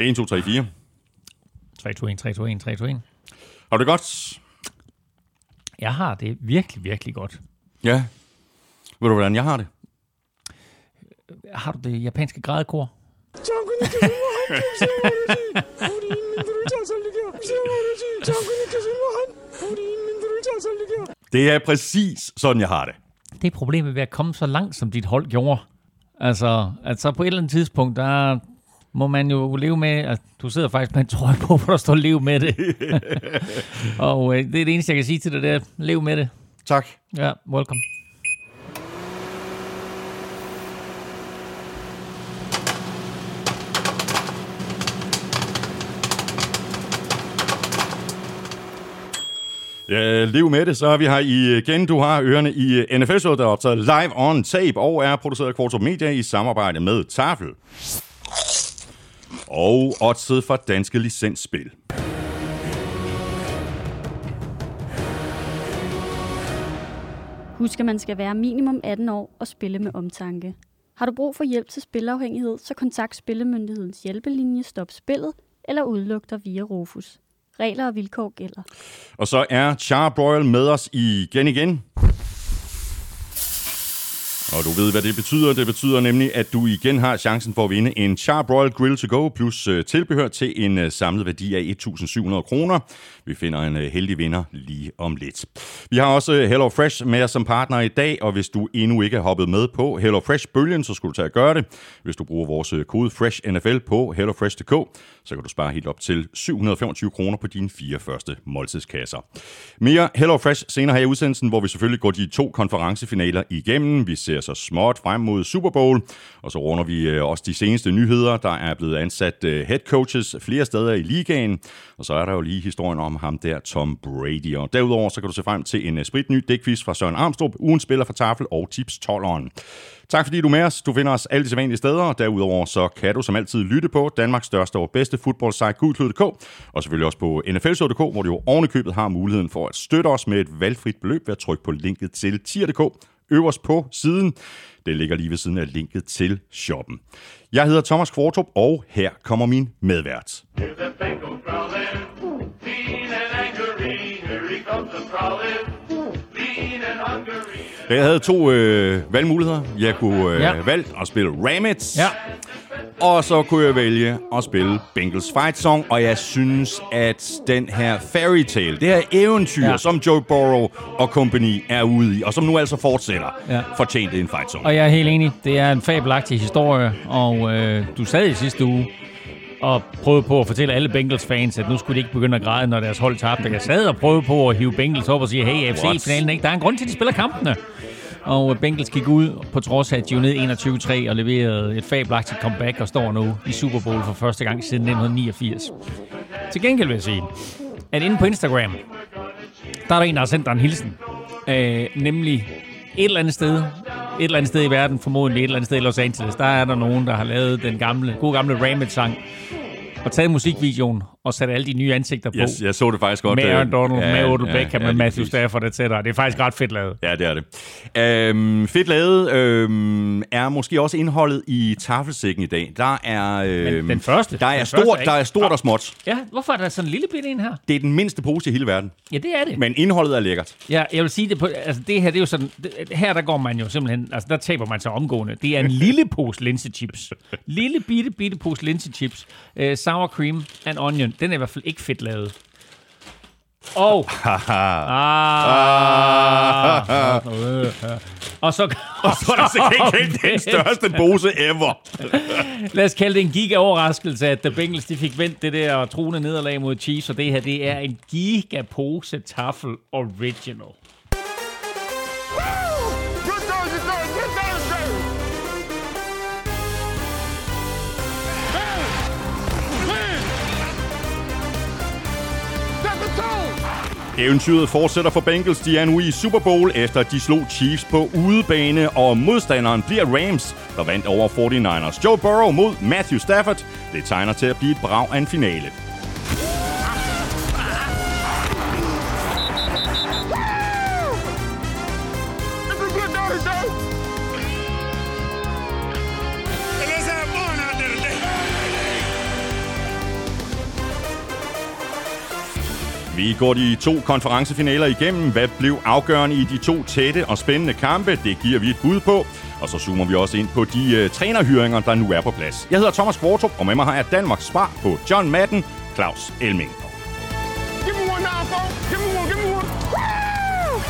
1, 2, 3, 4. 3, 2, 1, 3, 2, 1, 3, 2, 1. Har du det godt? Jeg har det virkelig, virkelig godt. Ja. Ved du, hvordan jeg har det? Har du det japanske grædekor? Det er præcis sådan, jeg har det. Det er problemet ved at komme så langt, som dit hold gjorde. Altså, altså på et eller andet tidspunkt, der må man jo leve med, at du sidder faktisk med en trøje på, hvor der står lev med det. og øh, det er det eneste, jeg kan sige til dig, det er lev med det. Tak. Ja, welcome. Ja, lev med det, så er vi her igen. Du har ørerne i nfl der er optaget live on tape og er produceret af Kvartrup Media i samarbejde med Tafel. Og oddset fra Danske Licensspil. Husk, at man skal være minimum 18 år og spille med omtanke. Har du brug for hjælp til spilafhængighed, så kontakt Spillemyndighedens hjælpelinje Stop Spillet eller udluk dig via Rufus. Regler og vilkår gælder. Og så er Charbroil med os igen igen. Og du ved, hvad det betyder. Det betyder nemlig, at du igen har chancen for at vinde en Charbroil Grill to Go plus øh, tilbehør til en øh, samlet værdi af 1.700 kroner. Vi finder en øh, heldig vinder lige om lidt. Vi har også øh, Hello Fresh med os som partner i dag, og hvis du endnu ikke er hoppet med på Hello Fresh-bølgen, så skulle du tage at gøre det. Hvis du bruger vores øh, kode FRESHNFL på hellofresh.dk, så kan du spare helt op til 725 kroner på dine fire første måltidskasser. Mere Hello Fresh senere her i udsendelsen, hvor vi selvfølgelig går de to konferencefinaler igennem. Vi ser så småt frem mod Super Bowl, og så runder vi også de seneste nyheder. Der er blevet ansat head coaches flere steder i ligaen, og så er der jo lige historien om ham der, Tom Brady. Og derudover så kan du se frem til en øh, spritny dækvis fra Søren Armstrong, ugen spiller for Tafel og Tips 12'eren. Tak fordi du er med os. Du finder os alle de sædvanlige steder, og derudover så kan du som altid lytte på Danmarks største og bedste fodboldsite, gudklud.dk, og selvfølgelig også på nfl.dk, hvor du jo ovenikøbet har muligheden for at støtte os med et valgfrit beløb ved at trykke på linket til tier.dk øverst på siden. Det ligger lige ved siden af linket til shoppen. Jeg hedder Thomas Kvartrup, og her kommer min medvært. Jeg havde to øh, valgmuligheder. Jeg kunne øh, ja. valgt at spille Ramets. Ja. Og så kunne jeg vælge at spille Bengals Fight Song, og jeg synes, at den her fairy tale, det her eventyr, ja. som Joe Burrow og company er ude i, og som nu altså fortsætter, ja. fortjente en fight song. Og jeg er helt enig. Det er en fabelagtig historie, og øh, du sad i sidste uge og prøvede på at fortælle alle Bengals fans, at nu skulle de ikke begynde at græde, når deres hold tabte. Jeg sad og prøvede på at hive Bengals op og sige, hey, AFC-finalen, ikke? der er en grund til, at de spiller kampene. Og Bengals gik ud på trods af, at de var ned 21-3 og leverede et fabelagtigt comeback og står nu i Super Bowl for første gang siden 1989. Til gengæld vil jeg sige, at inde på Instagram, der er der en, der har sendt dig en hilsen. Øh, nemlig et eller andet sted, et eller andet sted i verden, formodentlig et eller andet sted i Los Angeles, der er der nogen, der har lavet den gamle, gode gamle Ramit-sang og taget musikvideoen og sat alle de nye ansigter på. Yes, jeg så det faktisk godt. Med Aaron Donald, ja, med Odell ja, Beckham, ja, med Matthew Stafford, etc. Det er faktisk ret fedt lavet. Ja, det er det. Øhm, fedt lavet øhm, er måske også indholdet i tafelsækken i dag. Der er... Øhm, Men den første. Der er, den stort, første, der er stort og småt. Ja, hvorfor er der sådan en lille bitte en her? Det er den mindste pose i hele verden. Ja, det er det. Men indholdet er lækkert. Ja, jeg vil sige det på... Altså, det her, det er jo sådan... Det, her, der går man jo simpelthen... Altså, der taber man sig omgående. Det er en lille pose linsechips. lille bitte, bitte pose linsechips. Uh, sour cream and onion. Den er i hvert fald ikke fedt lavet. Og... ah, ah, og så, og så er der sikkert den største pose ever. Lad os kalde det en giga-overraskelse, at The Bengals de fik vendt det der truende nederlag mod Chiefs, og det her, det er en giga-pose taffel original. Eventyret fortsætter for Bengals. De er nu i Super Bowl, efter de slog Chiefs på udebane, og modstanderen bliver Rams, der vandt over 49ers. Joe Burrow mod Matthew Stafford. Det tegner til at blive et brag af en finale. Vi går de to konferencefinaler igennem. Hvad blev afgørende i de to tætte og spændende kampe? Det giver vi et bud på. Og så zoomer vi også ind på de uh, trænerhyringer, der nu er på plads. Jeg hedder Thomas Kvartrup, og med mig har jeg Danmarks svar på John Madden, Claus Elming. Give me one now, folks. Give me one, give me one. Woo!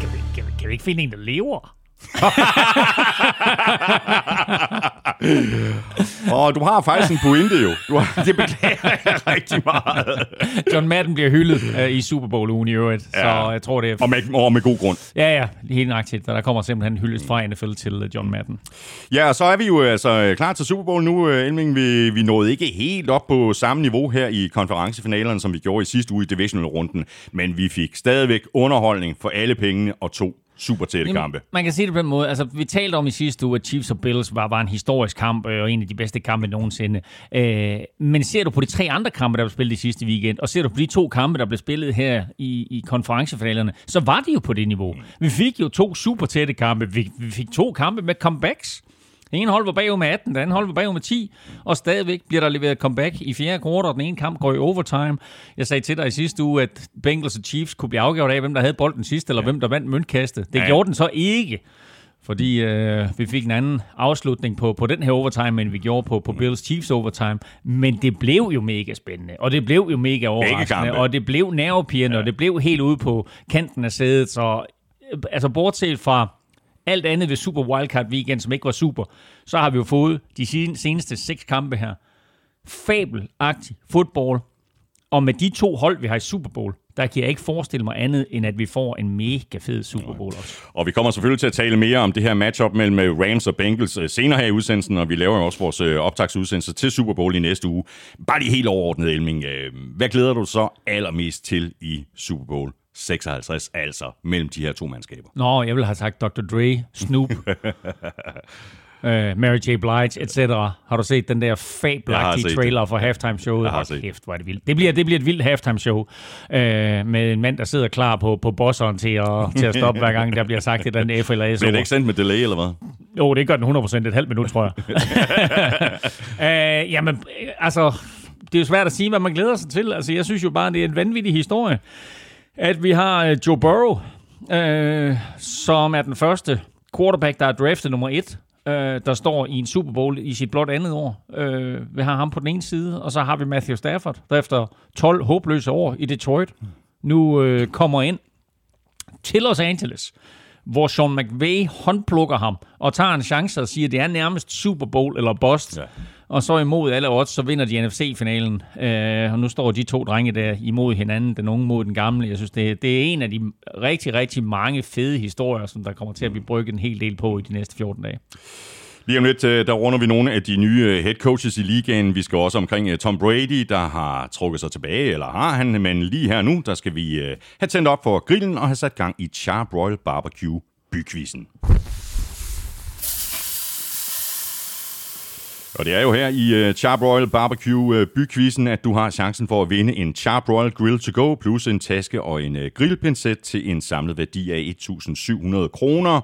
Kan vi, kan, vi, kan vi ikke finde en, der lever? Og du har faktisk en pointe jo. Du har, det beklager jeg rigtig meget. John Madden bliver hyldet uh, i Super Bowl-ugen i øvrigt, ja. Så jeg tror, det er... Og med, og med god grund. Ja, ja, helt nøjagtigt. Der kommer simpelthen en hyldest fra NFL til øh, John Madden. Ja, og så er vi jo altså klar til Super Bowl nu, øh, Elming. Vi, vi nåede ikke helt op på samme niveau her i konferencefinalerne, som vi gjorde i sidste uge i divisional-runden. Men vi fik stadigvæk underholdning for alle pengene og to super tætte kampe. Man kan sige det på den måde. Altså, vi talte om i sidste uge, at Chiefs og Bills var, var en historisk kamp, øh, og en af de bedste kampe nogensinde. Øh, men ser du på de tre andre kampe, der blev spillet i sidste weekend, og ser du på de to kampe, der blev spillet her i, i konferencefinalerne, så var de jo på det niveau. Vi fik jo to super tætte kampe. Vi, vi fik to kampe med comebacks. Den ene hold var bagud med 18, den anden hold var bagud med 10, og stadigvæk bliver der leveret comeback i fjerde kvartal, og den ene kamp går i overtime. Jeg sagde til dig i sidste uge, at Bengals og Chiefs kunne blive afgjort af, hvem der havde bolden sidst, eller ja. hvem der vandt møntkastet. Det Ja. gjorde den så ikke, fordi øh, vi fik en anden afslutning på, på den her overtime, end vi gjorde på, på Bills Chiefs overtime. Men det blev jo mega spændende, og det blev jo mega overraskende, og det blev nervepirrende, ja. og det blev helt ude på kanten af sædet. Så øh, altså bortset fra alt andet ved Super Wildcard Weekend, som ikke var super, så har vi jo fået de seneste seks kampe her. Fabelagtig fodbold. Og med de to hold, vi har i Super Bowl, der kan jeg ikke forestille mig andet, end at vi får en mega fed Super Bowl også. Og vi kommer selvfølgelig til at tale mere om det her matchup mellem øh, Rams og Bengals øh, senere her i udsendelsen, og vi laver jo også vores øh, optagsudsendelse til Super Bowl i næste uge. Bare lige helt overordnet, Elming. Hvad glæder du dig så allermest til i Super Bowl 56, altså mellem de her to mandskaber? Nå, jeg vil have sagt Dr. Dre, Snoop, uh, Mary J. Blige, etc. Har du set den der fabelagtige trailer for halftime showet? Hold set kæft, hvor er det vildt. Det bliver, det bliver et vildt halftime show uh, med en mand, der sidder klar på, på bosseren til at, til at stoppe, hver gang der bliver sagt et eller andet F eller S. Bliver det ikke sendt med delay, eller hvad? Jo, det gør den 100% et halvt minut, tror jeg. øh, jamen, øh, altså, det er jo svært at sige, hvad man glæder sig til. Altså, jeg synes jo bare, det er en vanvittig historie, at vi har øh, Joe Burrow, øh, som er den første quarterback, der er draftet nummer et, øh, der står i en Super Bowl i sit blot andet år. Øh, vi har ham på den ene side, og så har vi Matthew Stafford, der efter 12 håbløse år i Detroit, nu øh, kommer ind til Los Angeles, hvor Sean McVay håndplukker ham og tager en chance og siger, at det er nærmest Super Bowl eller bust. Ja. Og så imod alle odds, så vinder de NFC-finalen. Øh, og nu står de to drenge der imod hinanden, den unge mod den gamle. Jeg synes, det, det er en af de rigtig, rigtig mange fede historier, som der kommer til at blive brygget en hel del på i de næste 14 dage. Lige om lidt, øh, der runder vi nogle af de nye øh, head coaches i ligaen. Vi skal også omkring øh, Tom Brady, der har trukket sig tilbage, eller har han, men lige her nu, der skal vi have tændt op for grillen og have sat gang i Charbroil Barbecue bykvisen. Og det er jo her i øh, uh, Charbroil Barbecue øh, uh, bykvisen, at du har chancen for at vinde en Charbroil Grill to go, plus en taske og en øh, uh, grillpincet til en samlet værdi af 1.700 kroner.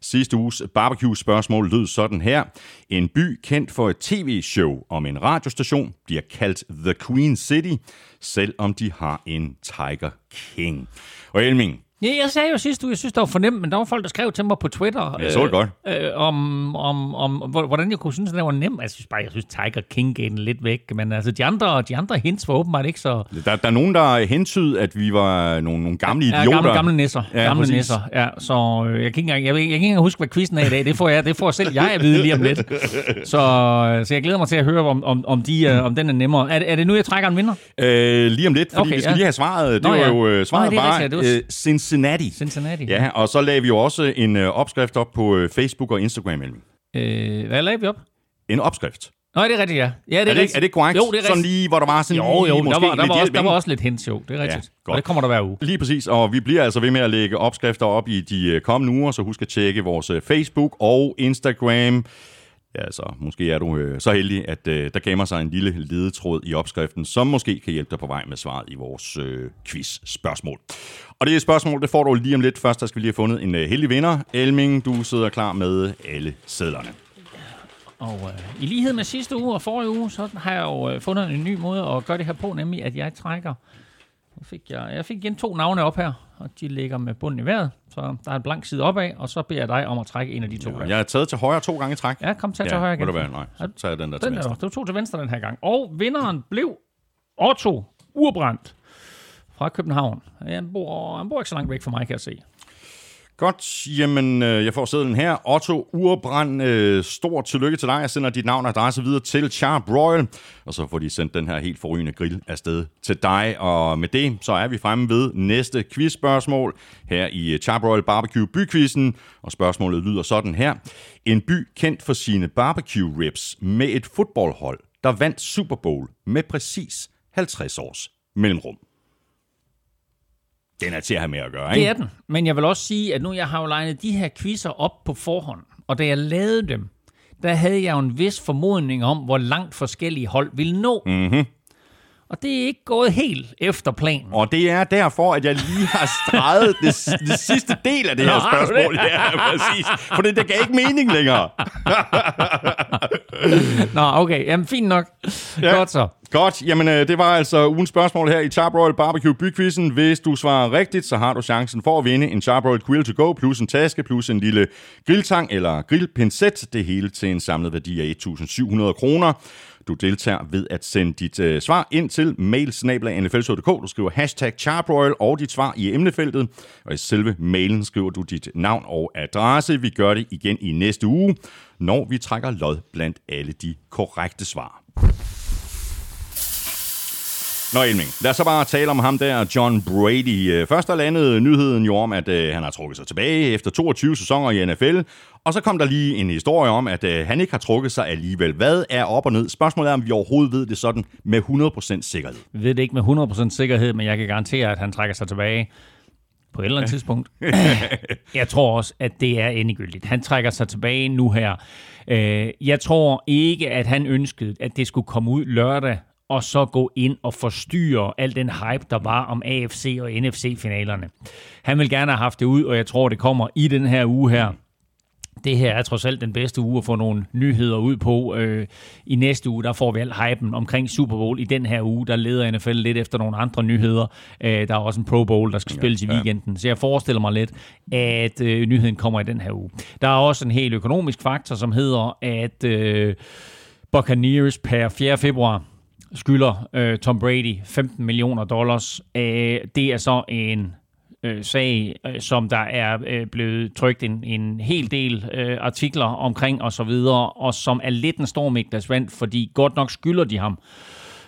Sidste uges barbecue-spørgsmål lød sådan her. En by kendt for et tv-show om en radiostation bliver kaldt The Queen City, selvom de har en Tiger King. Og Elming, Ja, jeg sagde jo sidste uge, jeg synes, det var fornemt, men der var folk, der skrev til mig på Twitter. Jeg så det godt. Øh, om, om, om, hvor- hvordan jeg kunne synes, at det var nemt. Jeg synes bare, jeg synes, Tiger King gav den lidt væk. Men altså, de andre, de andre hints var åbenbart ikke så... der, der er nogen, der hentyd, at vi var nogle, nogle gamle idioter. Ja, gamle, gamle nisser. Ja, Ja, gamle præcis. nisser. Ja, så øh, jeg kan, ikke engang, jeg, jeg kan ikke engang huske, hvad quizzen er i dag. Det får jeg, det får selv jeg at vide lige om lidt. Så, øh, så jeg glæder mig til at høre, om, om, om, de, øh, om den er nemmere. Er, det- er det nu, jeg trækker en vinder? Øh, lige om lidt, fordi Okay, vi skal ja. lige have svaret. Det Nå, var ja. jo øh, svaret Nå, det er bare rigtigt, ja, det var- øh, Cincinnati. Cincinnati. Ja, og så lagde vi jo også en øh, opskrift op på øh, Facebook og Instagram. Elming. Øh, hvad lagde vi op? En opskrift. Nå, det er rigtigt, ja. ja det er, Er det, rigtigt. er det korrekt? Jo, det er Sådan rigtigt. lige, hvor der var sådan Jo, lige, jo, der måske var, der, lidt var også, der var også lidt hints, jo. Det er rigtigt. Ja, godt. og det kommer der hver uge. Lige præcis, og vi bliver altså ved med at lægge opskrifter op i de øh, kommende uger, så husk at tjekke vores øh, Facebook og Instagram. Ja, så måske er du øh, så heldig, at øh, der gemmer sig en lille ledetråd i opskriften, som måske kan hjælpe dig på vej med svaret i vores øh, quiz-spørgsmål. Og det er spørgsmål, det får du lige om lidt. Først der skal vi lige have fundet en øh, heldig vinder. Elming, du sidder klar med alle sædlerne. Og øh, i lighed med sidste uge og forrige uge, så har jeg jo øh, fundet en ny måde at gøre det her på, nemlig at jeg trækker nu fik jeg, jeg fik igen to navne op her, og de ligger med bunden i vejret. Så der er en blank side opad, og så beder jeg dig om at trække en af de to. Ja, jeg er taget til højre to gange i træk. Ja, kom tag til højre igen. Må det være? Nej, så tager jeg den der til Den er venstre. der. Det var to til venstre den her gang. Og vinderen blev Otto Urbrandt fra København. Han bor, han bor ikke så langt væk fra mig, kan jeg se. Godt, jamen øh, jeg får sædlen her. Otto Urbrand, øh, stort tillykke til dig. Jeg sender dit navn og adresse videre til Charbroil, og så får de sendt den her helt forrygende grill afsted til dig. Og med det, så er vi fremme ved næste quizspørgsmål her i Charbroil Barbecue Byquizzen, Og spørgsmålet lyder sådan her. En by kendt for sine barbecue ribs med et fodboldhold, der vandt Super Bowl med præcis 50 års mellemrum. Den er til at have med at gøre, Det ikke? er den. Men jeg vil også sige, at nu jeg har jo legnet de her quizzer op på forhånd, og da jeg lavede dem, der havde jeg jo en vis formodning om, hvor langt forskellige hold ville nå. Mm-hmm. Og det er ikke gået helt efter planen. Og det er derfor, at jeg lige har streget det, det sidste del af det her Nå, spørgsmål. Ja, præcis. For det, det gav ikke mening længere. Nå, okay. Jamen, fint nok. Ja. Godt så. Godt, jamen øh, det var altså ugens spørgsmål her i Charbroil Barbecue Bykvisten. Hvis du svarer rigtigt, så har du chancen for at vinde en Charbroil Grill to Go, plus en taske, plus en lille grilltang eller grillpincet. Det hele til en samlet værdi af 1.700 kroner. Du deltager ved at sende dit øh, svar ind til mailsnabla.nfl.dk. Du skriver hashtag Charbroil og dit svar i emnefeltet. Og i selve mailen skriver du dit navn og adresse. Vi gør det igen i næste uge, når vi trækker lod blandt alle de korrekte svar. Nå, Elming, lad os så bare tale om ham der, John Brady. Øh, først der landede nyheden jo om, at øh, han har trukket sig tilbage efter 22 sæsoner i NFL. Og så kom der lige en historie om, at øh, han ikke har trukket sig alligevel. Hvad er op og ned? Spørgsmålet er, om vi overhovedet ved det sådan med 100% sikkerhed. Jeg ved det ikke med 100% sikkerhed, men jeg kan garantere, at han trækker sig tilbage på et eller andet tidspunkt. jeg tror også, at det er endegyldigt. Han trækker sig tilbage nu her. Øh, Jeg tror ikke, at han ønskede, at det skulle komme ud lørdag, og så gå ind og forstyrre al den hype, der var om AFC og NFC-finalerne. Han vil gerne have haft det ud, og jeg tror, det kommer i den her uge her. Det her er trods alt den bedste uge at få nogle nyheder ud på. Øh, I næste uge, der får vi al hypen omkring Super Bowl. I den her uge, der leder NFL lidt efter nogle andre nyheder. Øh, der er også en Pro Bowl, der skal spilles i weekenden. Så jeg forestiller mig lidt, at øh, nyheden kommer i den her uge. Der er også en helt økonomisk faktor, som hedder, at øh, Buccaneers per 4. februar skylder øh, Tom Brady 15 millioner dollars. Øh, det er så en øh, sag, øh, som der er øh, blevet trykt en, en hel del øh, artikler omkring og så videre, og som er lidt en storm i vand, fordi godt nok skylder de ham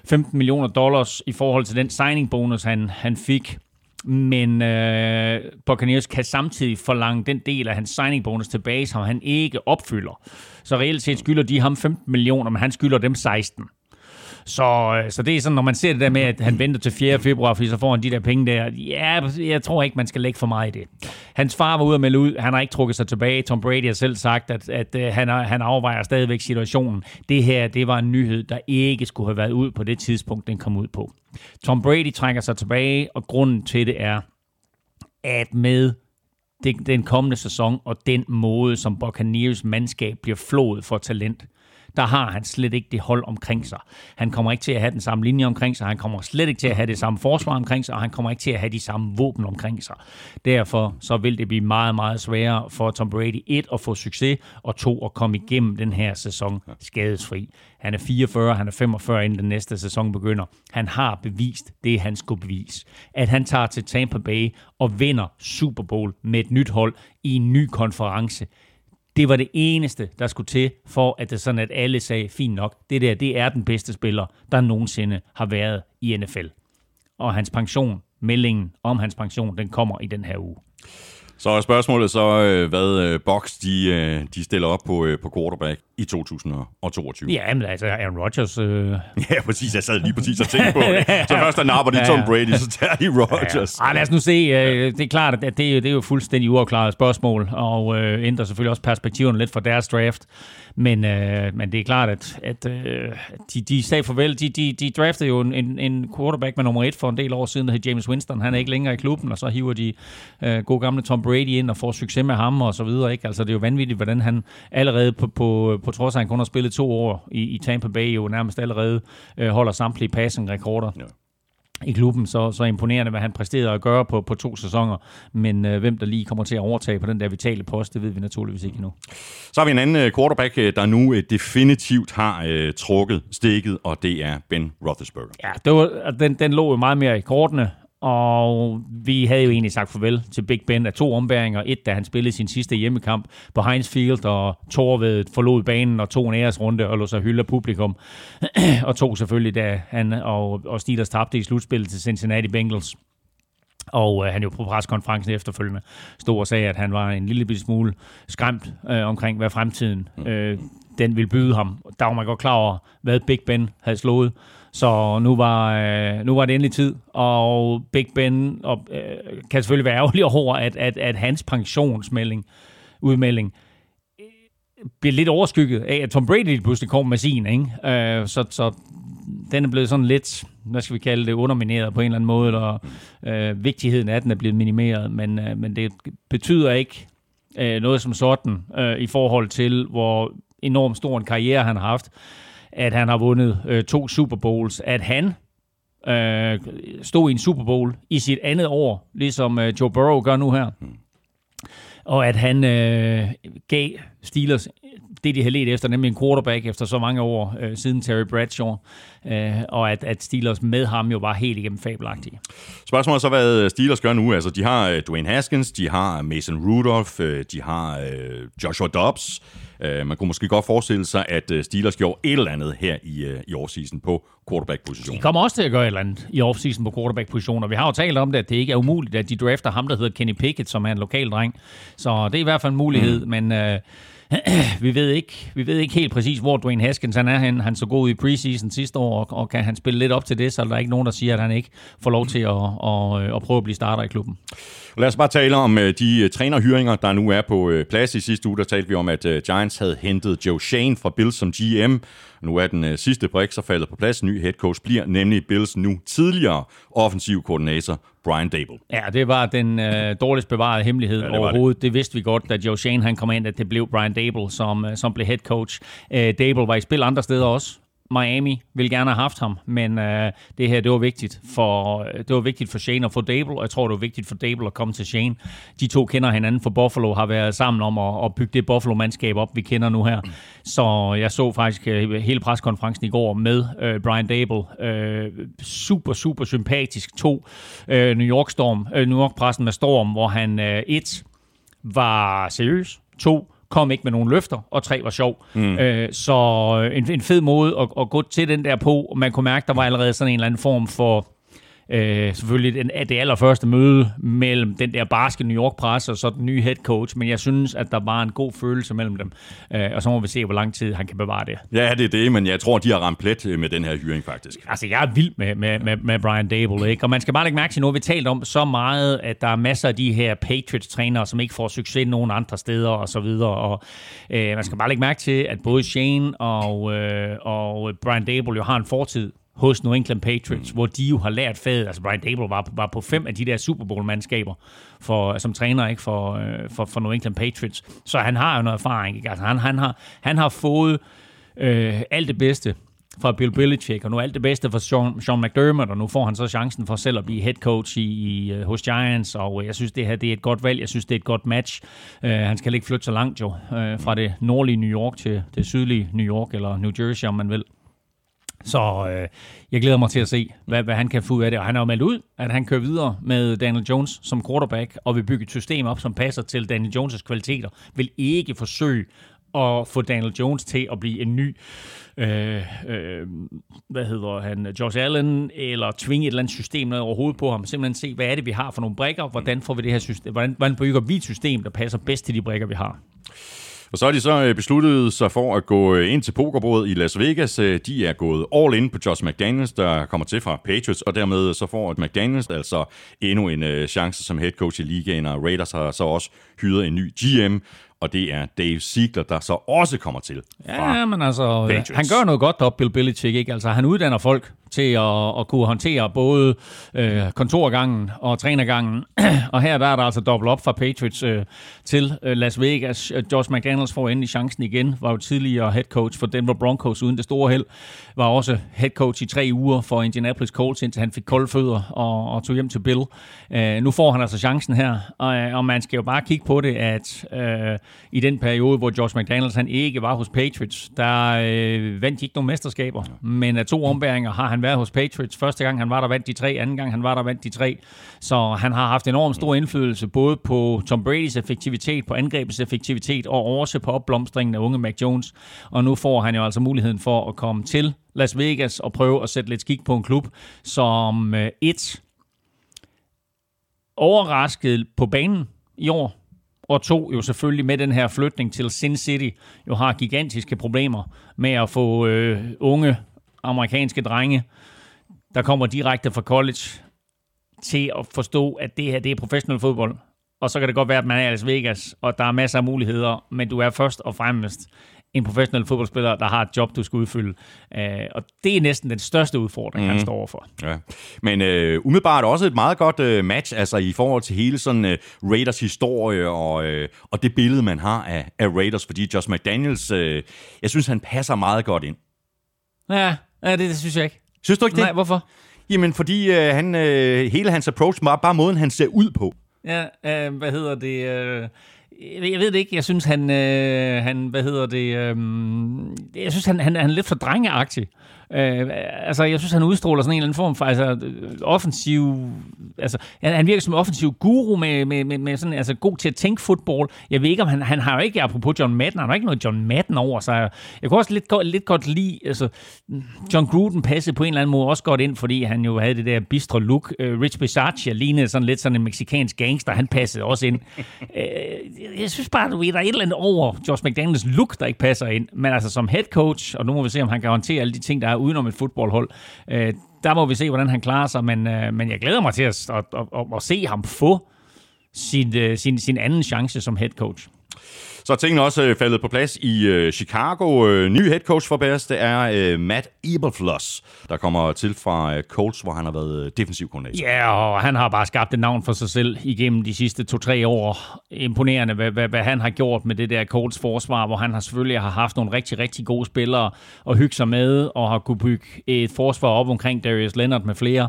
15 millioner dollars i forhold til den signing bonus, han, han fik. Men øh, Buccaneers kan samtidig forlange den del af hans signing bonus tilbage, som han ikke opfylder. Så reelt set skylder de ham 15 millioner, men han skylder dem 16. Så, øh, så det er sådan, når man ser det der med, at han venter til 4. februar, fordi så får han de der penge der. Ja, jeg tror ikke, man skal lægge for meget i det. Hans far var ude og melde ud. Han har ikke trukket sig tilbage. Tom Brady har selv sagt, at, at øh, han, han afvejer stadigvæk situationen. Det her, det var en nyhed, der ikke skulle have været ud på det tidspunkt, den kom ud på. Tom Brady trækker sig tilbage, og grunden til det er, at med den, den kommende sæson og den måde, som Buccaneers mandskab bliver flået for talent, der har han slet ikke det hold omkring sig. Han kommer ikke til at have den samme linje omkring sig, han kommer slet ikke til at have det samme forsvar omkring sig, og han kommer ikke til at have de samme våben omkring sig. Derfor så vil det blive meget, meget sværere for Tom Brady, et, at få succes, og to, at komme igennem den her sæson skadesfri. Han er 44, han er 45, inden den næste sæson begynder. Han har bevist det, han skulle bevise. At han tager til Tampa Bay og vinder Super Bowl med et nyt hold i en ny konference. Det var det eneste, der skulle til, for at det sådan, at alle sagde, fint nok, det der, det er den bedste spiller, der nogensinde har været i NFL. Og hans pension, meldingen om hans pension, den kommer i den her uge. Så er spørgsmålet så, øh, hvad øh, Box de, øh, de stiller op på, på quarterback i 2022. Ja, men altså, Aaron Rodgers... Øh... Ja, præcis. Jeg sad lige præcis og tænkte på det. Så først der napper de Tom Brady, så tager de Rodgers. Ja. Ej, lad os nu se. Øh, det er klart, at det, det er jo fuldstændig uafklaret spørgsmål, og øh, ændrer selvfølgelig også perspektiverne lidt for deres draft. Men, øh, men det er klart, at, at øh, de, de sagde farvel. De, de, de draftede jo en, en quarterback med nummer et for en del år siden, der hed James Winston. Han er ikke længere i klubben, og så hiver de øh, god gamle Tom Brady ind og får succes med ham og så videre. Ikke? Altså, det er jo vanvittigt, hvordan han allerede på, på, på trods af, at han kun har spillet to år i, i Tampa Bay, jo nærmest allerede øh, holder samtlige passing-rekorder. Ja. i klubben, så, så imponerende, hvad han præsterede at gøre på, på to sæsoner. Men øh, hvem der lige kommer til at overtage på den der vitale post, det ved vi naturligvis ikke endnu. Så har vi en anden øh, quarterback, øh, der nu øh, definitivt har øh, trukket stikket, og det er Ben Roethlisberger. Ja, det var, den, den lå jo meget mere i kortene, og vi havde jo egentlig sagt farvel til Big Ben af to ombæringer. Et, da han spillede sin sidste hjemmekamp på Heinz Field, og Torved forlod banen og tog en æresrunde og lå sig hylde af publikum. og to selvfølgelig, da han og, og Steelers tabte i slutspillet til Cincinnati Bengals. Og øh, han jo på preskonferencen efterfølgende stod og sagde, at han var en lille smule skræmt øh, omkring, hvad fremtiden øh, den ville byde ham. Der var man godt klar over, hvad Big Ben havde slået. Så nu var, øh, nu var det endelig tid, og Big Ben og, øh, kan selvfølgelig være ærgerlig over, at, at, at hans pensionsmelding, udmelding, øh, bliver lidt overskygget af, at Tom Brady pludselig kom med sin. Ikke? Øh, så, så den er blevet sådan lidt, hvad skal vi kalde det, undermineret på en eller anden måde, eller øh, vigtigheden af den er blevet minimeret, men, øh, men det betyder ikke øh, noget som sådan øh, i forhold til, hvor enormt stor en karriere han har haft at han har vundet øh, to Super Bowls, at han øh, stod i en Super Bowl i sit andet år, ligesom øh, Joe Burrow gør nu her. Og at han øh, gav Steelers det, de havde let efter, nemlig en quarterback efter så mange år øh, siden Terry Bradshaw, øh, og at, at Steelers med ham jo var helt igennem fabelagtige. Spørgsmålet er så, hvad Steelers gør nu. Altså, de har øh, Dwayne Haskins, de har Mason Rudolph, øh, de har øh, Joshua Dobbs, Uh, man kunne måske godt forestille sig, at uh, Steelers gjorde et eller andet her i, uh, i offseason på quarterback-positionen. De kommer også til at gøre et eller andet i offseason på quarterback-positioner. Vi har jo talt om det, at det ikke er umuligt, at de drafter ham, der hedder Kenny Pickett, som er en lokal dreng. Så det er i hvert fald en mulighed, mm. men... Uh, vi ved ikke, vi ved ikke helt præcis, hvor Dwayne Haskins han er hen. Han så god i preseason sidste år, og, og kan han spille lidt op til det, så er der ikke nogen, der siger, at han ikke får lov til at, at, at prøve at blive starter i klubben. Lad os bare tale om øh, de øh, trænerhyringer, der nu er på øh, plads. I sidste uge, der talte vi om, at Giants havde hentet Joe Shane fra Bills som GM. Nu er den sidste brik så faldet på plads. Ny head coach bliver nemlig Bills nu tidligere offensiv koordinator Brian Dable. Ja, det var den øh, dårligst bevarede hemmelighed ja, det overhovedet. Det. det vidste vi godt, da Joe Shane han kom ind, at det blev Brian Dable, som, som blev head coach. Øh, Dable var i spil andre steder også. Miami ville gerne have haft ham, men øh, det her det var vigtigt for det var vigtigt for Shane at få Dable, og jeg tror det var vigtigt for Dable at komme til Shane. De to kender hinanden, for Buffalo har været sammen om at, at bygge det Buffalo-mandskab op, vi kender nu her. Så jeg så faktisk øh, hele preskonferencen i går med øh, Brian Dable. Øh, super, super sympatisk. To øh, New York Storm, øh, New York-pressen med Storm, hvor han øh, et var seriøs, to kom ikke med nogen løfter, og tre var sjov. Mm. Øh, så en, en fed måde at, at gå til den der på. Man kunne mærke, der var allerede sådan en eller anden form for øh, selvfølgelig den, det allerførste møde mellem den der barske New York-presse og så den nye head coach, men jeg synes, at der var en god følelse mellem dem, øh, og så må vi se, hvor lang tid han kan bevare det. Ja, det er det, men jeg tror, de har ramt plet øh, med den her hyring faktisk. Altså, jeg er vild med, med, med, med Brian Dable, ikke? og man skal bare lægge mærke til, har vi talt om så meget, at der er masser af de her Patriots-trænere, som ikke får succes nogen andre steder og så videre, og øh, man skal bare lægge mærke til, at både Shane og, øh, og Brian Dable jo har en fortid hos New England Patriots, mm. hvor de jo har lært fadet. Altså Brian Dable var, var på fem af de der Super Bowl-mandskaber for, som træner ikke for, øh, for, for New England Patriots. Så han har jo noget erfaring. Ikke? Altså, han, han, har, han har fået øh, alt det bedste fra Bill Belichick, og nu alt det bedste for Sean, Sean McDermott, og nu får han så chancen for selv at blive head coach i, i, øh, hos Giants, og jeg synes, det her det er et godt valg. Jeg synes, det er et godt match. Uh, han skal ikke flytte så langt jo, uh, fra det nordlige New York til det sydlige New York, eller New Jersey, om man vil. Så øh, jeg glæder mig til at se, hvad, hvad han kan få ud af det. Og han har jo meldt ud, at han kører videre med Daniel Jones som quarterback, og vil bygge et system op, som passer til Daniel Jones' kvaliteter. Vil ikke forsøge at få Daniel Jones til at blive en ny, øh, øh, hvad hedder han, Josh Allen, eller tvinge et eller andet system ned over hovedet på ham. Simpelthen se, hvad er det, vi har for nogle brækker, hvordan får vi det her system, hvordan, hvordan bygger vi et system, der passer bedst til de brækker, vi har. Og så har de så øh, besluttet sig for at gå øh, ind til pokerbordet i Las Vegas. Øh, de er gået all in på Josh McDaniels, der kommer til fra Patriots, og dermed så får McDaniels altså endnu en chance som head coach i ligaen, og Raiders har så også hyret en ny GM, og det er Dave Ziegler, der så også kommer til. Ja, men altså, Patriots. han gør noget godt op, Bill Belichick, ikke? Altså, han uddanner folk til at, at kunne håndtere både øh, kontorgangen og trænergangen. og her der er der altså dobbelt op fra Patriots øh, til øh, Las Vegas. Øh, Josh McDaniels får endelig chancen igen, var jo tidligere head coach for Denver Broncos uden det store held. Var også head coach i tre uger for Indianapolis Colts, indtil han fik kolde fødder og, og tog hjem til Bill. Øh, nu får han altså chancen her, og, øh, og man skal jo bare kigge på det, at øh, i den periode, hvor Josh McDaniels han ikke var hos Patriots, der øh, vandt de ikke nogen mesterskaber, men af to ombæringer har han været hos Patriots. Første gang han var der, vandt de tre. Anden gang han var der, vandt de tre. Så han har haft enormt stor indflydelse både på Tom Brady's effektivitet, på angrebets effektivitet og også på opblomstringen af unge Mac Jones. Og nu får han jo altså muligheden for at komme til Las Vegas og prøve at sætte lidt skik på en klub, som øh, et overrasket på banen i år, og to jo selvfølgelig med den her flytning til Sin City, jo har gigantiske problemer med at få øh, unge amerikanske drenge, der kommer direkte fra college, til at forstå, at det her det er professionel fodbold. Og så kan det godt være, at man er i Las Vegas, og der er masser af muligheder, men du er først og fremmest en professionel fodboldspiller, der har et job, du skal udfylde. Uh, og det er næsten den største udfordring, mm. han mhm. står overfor. Ja. Men uh, umiddelbart også et meget godt uh, match, altså i forhold til hele sådan uh, Raiders historie og, uh, og det billede, man har af, af Raiders, fordi Josh McDaniels, uh, jeg synes, han passer meget godt ind. Ja, ja det, det synes jeg ikke. Synes du ikke det? Nej, hvorfor? Jamen, fordi uh, han, uh, hele hans approach, bare, bare måden, han ser ud på. Ja, uh, hvad hedder det... Uh jeg ved det ikke. Jeg synes, han, øh, han hvad hedder det, øh, jeg synes, han, han, han er lidt for drengeagtig. Øh, altså, jeg synes, han udstråler sådan en eller anden form for altså, offensiv... Altså, han, han virker som en offensiv guru med, med, med, med sådan, altså, god til at tænke fodbold. Jeg ved ikke, om han, han har jo ikke, apropos John Madden, han har ikke noget John Madden over sig. Jeg kunne også lidt, godt, lidt godt lide... Altså, John Gruden passede på en eller anden måde også godt ind, fordi han jo havde det der bistre look. Øh, Rich Bisaccia lignede sådan lidt sådan en meksikansk gangster. Han passede også ind. Uh, jeg synes bare, du ved, der er et eller andet over Josh McDaniels look, der ikke passer ind. Men altså som head coach, og nu må vi se, om han kan håndtere alle de ting, der er udenom et fodboldhold. Øh, der må vi se, hvordan han klarer sig, men, øh, men jeg glæder mig til at, at, at, at, at se ham få sin, øh, sin, sin anden chance som head coach. Så er tingene også øh, faldet på plads i øh, Chicago. Øh, ny head coach for Bears, det er øh, Matt Eberfluss, der kommer til fra øh, Colts, hvor han har været øh, defensiv koordinator. Ja, og han har bare skabt et navn for sig selv igennem de sidste to-tre år. Imponerende, hvad, hvad, hvad han har gjort med det der Colts forsvar, hvor han har selvfølgelig har haft nogle rigtig, rigtig gode spillere at hygge sig med, og har kunne bygge et forsvar op omkring Darius Leonard med flere.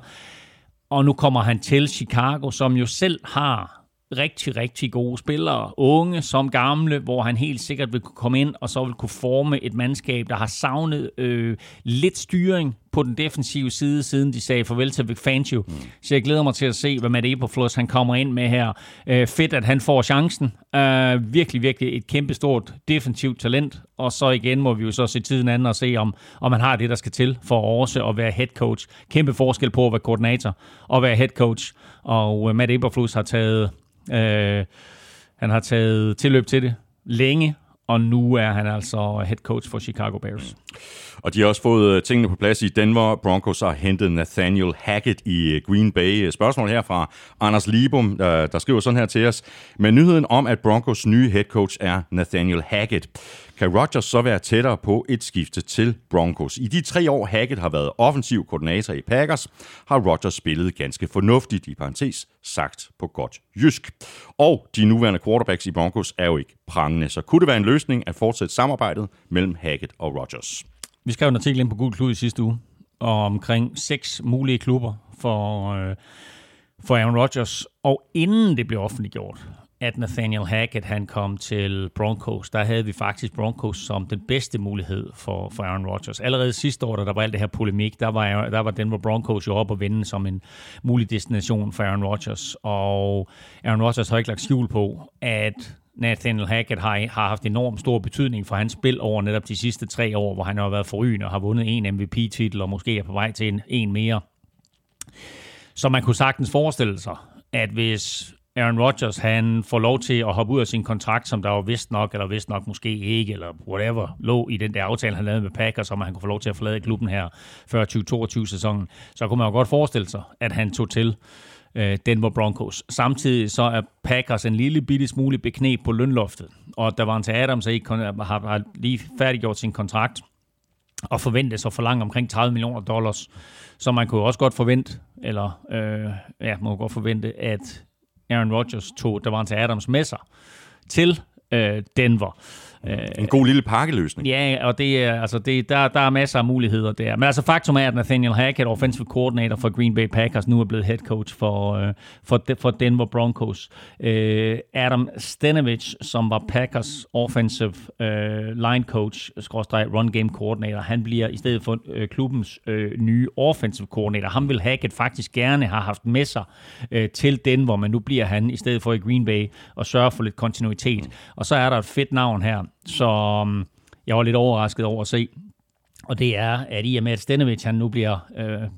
Og nu kommer han til Chicago, som jo selv har rigtig, rigtig gode spillere, unge som gamle, hvor han helt sikkert vil kunne komme ind og så vil kunne forme et mandskab, der har savnet øh, lidt styring på den defensive side, siden de sagde farvel til Vic Fangio. Mm. Så jeg glæder mig til at se, hvad Matt Eberflus han kommer ind med her. Øh, fedt, at han får chancen. Øh, virkelig, virkelig et kæmpestort defensivt talent. Og så igen må vi jo så se tiden anden og se, om, om han har det, der skal til for også at være head coach. Kæmpe forskel på at være koordinator og være head coach. Og øh, Matt Eberflus har taget Øh, han har taget tilløb til det længe, og nu er han altså head coach for Chicago Bears. Og de har også fået øh, tingene på plads i Denver. Broncos har hentet Nathaniel Hackett i øh, Green Bay. Øh, spørgsmål her fra Anders Libum, der, der skriver sådan her til os. Med nyheden om, at Broncos nye head coach er Nathaniel Hackett, kan Rodgers så være tættere på et skifte til Broncos. I de tre år Hackett har været offensiv koordinator i Packers, har Rodgers spillet ganske fornuftigt, i parentes sagt på godt jysk. Og de nuværende quarterbacks i Broncos er jo ikke prangende, så kunne det være en løsning at fortsætte samarbejdet mellem Hackett og Rodgers. Vi skrev en artikel ind på Google Klud i sidste uge, og omkring seks mulige klubber for, øh, for Aaron Rodgers, og inden det blev offentliggjort, at Nathaniel Hackett han kom til Broncos, der havde vi faktisk Broncos som den bedste mulighed for, for Aaron Rodgers. Allerede sidste år, da der var alt det her polemik, der var, der var Denver Broncos jo op og vende som en mulig destination for Aaron Rodgers. Og Aaron Rodgers har ikke lagt skjul på, at Nathaniel Hackett har, har haft enormt stor betydning for hans spil over netop de sidste tre år, hvor han har været forrygende og har vundet en MVP-titel og måske er på vej til en, en mere. Så man kunne sagtens forestille sig, at hvis Aaron Rodgers, han får lov til at hoppe ud af sin kontrakt, som der var vist nok, eller vist nok måske ikke, eller whatever, lå i den der aftale, han lavede med Packers, om han kunne få lov til at forlade klubben her før 2022-sæsonen, så kunne man jo godt forestille sig, at han tog til øh, Denver Broncos. Samtidig så er Packers en lille bitte smule beknep på lønloftet, og der var en til Adams, der ikke har, har lige færdiggjort sin kontrakt, og forventes at forlange omkring 30 millioner dollars. Så man kunne også godt forvente, eller øh, ja, man kunne godt forvente, at Aaron Rodgers tog Davante Adams med sig til øh, Denver. En god lille pakkeløsning. Ja, og det er, altså det, der, der er masser af muligheder der. Men altså faktum er, at Nathaniel Hackett, offensive coordinator for Green Bay Packers, nu er blevet head coach for, øh, for, for Denver Broncos. Øh, Adam Stenavich, som var Packers offensive øh, line coach, skråstrej run game coordinator, han bliver i stedet for øh, klubbens øh, nye offensive coordinator. Han vil Hackett faktisk gerne have haft med sig øh, til Denver, men nu bliver han i stedet for i Green Bay og sørger for lidt kontinuitet. Og så er der et fedt navn her, som jeg var lidt overrasket over at se. Og det er, at i og med, at Stenevich han nu bliver øh,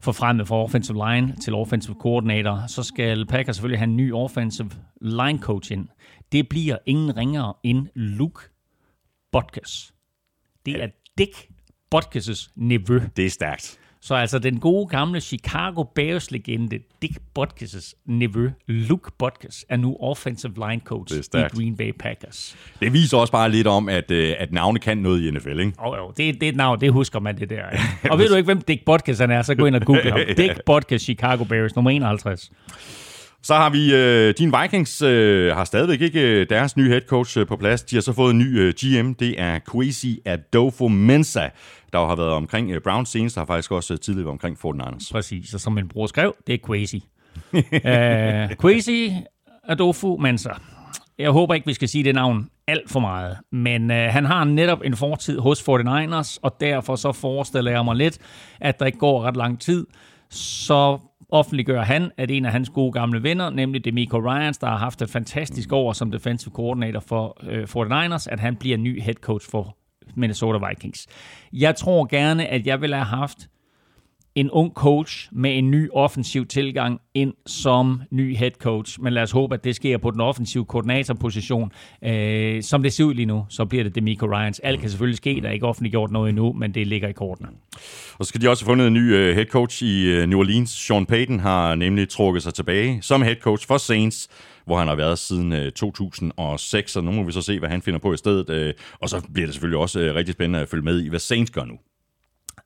forfremmet fra offensive line til offensive coordinator, så skal Packers selvfølgelig have en ny offensive line coach ind. Det bliver ingen ringere end Luke Butkus. Det er Dick Butkus' nevø. Det er stærkt. Så altså den gode gamle Chicago Bears-legende Dick Butkus' nevø, Luke Butkus, er nu offensive line coach i. Green Bay Packers. Det viser også bare lidt om, at, øh, at navne kan noget i NFL, ikke? Oh, jo, det, det er et navn, det husker man det der. ikke? Og ved du ikke, hvem Dick Butkus er, så gå ind og google ham. Dick Butkus, Chicago Bears, nummer 51. Så har vi, øh, din Vikings øh, har stadigvæk ikke øh, deres nye head coach øh, på plads. De har så fået en ny øh, GM, det er Kwesi Adolfo Mensa, der har været omkring øh, Browns senest, har faktisk også øh, tidligere været omkring 49ers. Præcis, og som min bror skrev, det er Kwesi. Øh, Kwesi Quasi Adolfo Mensa. Jeg håber ikke, vi skal sige det navn alt for meget, men øh, han har netop en fortid hos 49ers, og derfor så forestiller jeg mig lidt, at der ikke går ret lang tid, så offentliggør han, at en af hans gode gamle venner, nemlig Demico Ryans, der har haft et fantastisk år som defensive coordinator for øh, 49ers, at han bliver ny head coach for Minnesota Vikings. Jeg tror gerne, at jeg ville have haft en ung coach med en ny offensiv tilgang ind som ny head coach. Men lad os håbe, at det sker på den offensive koordinatorposition. Øh, som det ser ud lige nu, så bliver det Demico Ryans. Alt kan selvfølgelig ske, der er ikke offentliggjort noget endnu, men det ligger i kortene. Og så skal de også have fundet en ny øh, head coach i øh, New Orleans. Sean Payton har nemlig trukket sig tilbage som head coach for Saints, hvor han har været siden øh, 2006, og nu må vi så se, hvad han finder på i stedet. Øh, og så bliver det selvfølgelig også øh, rigtig spændende at følge med i, hvad Saints gør nu.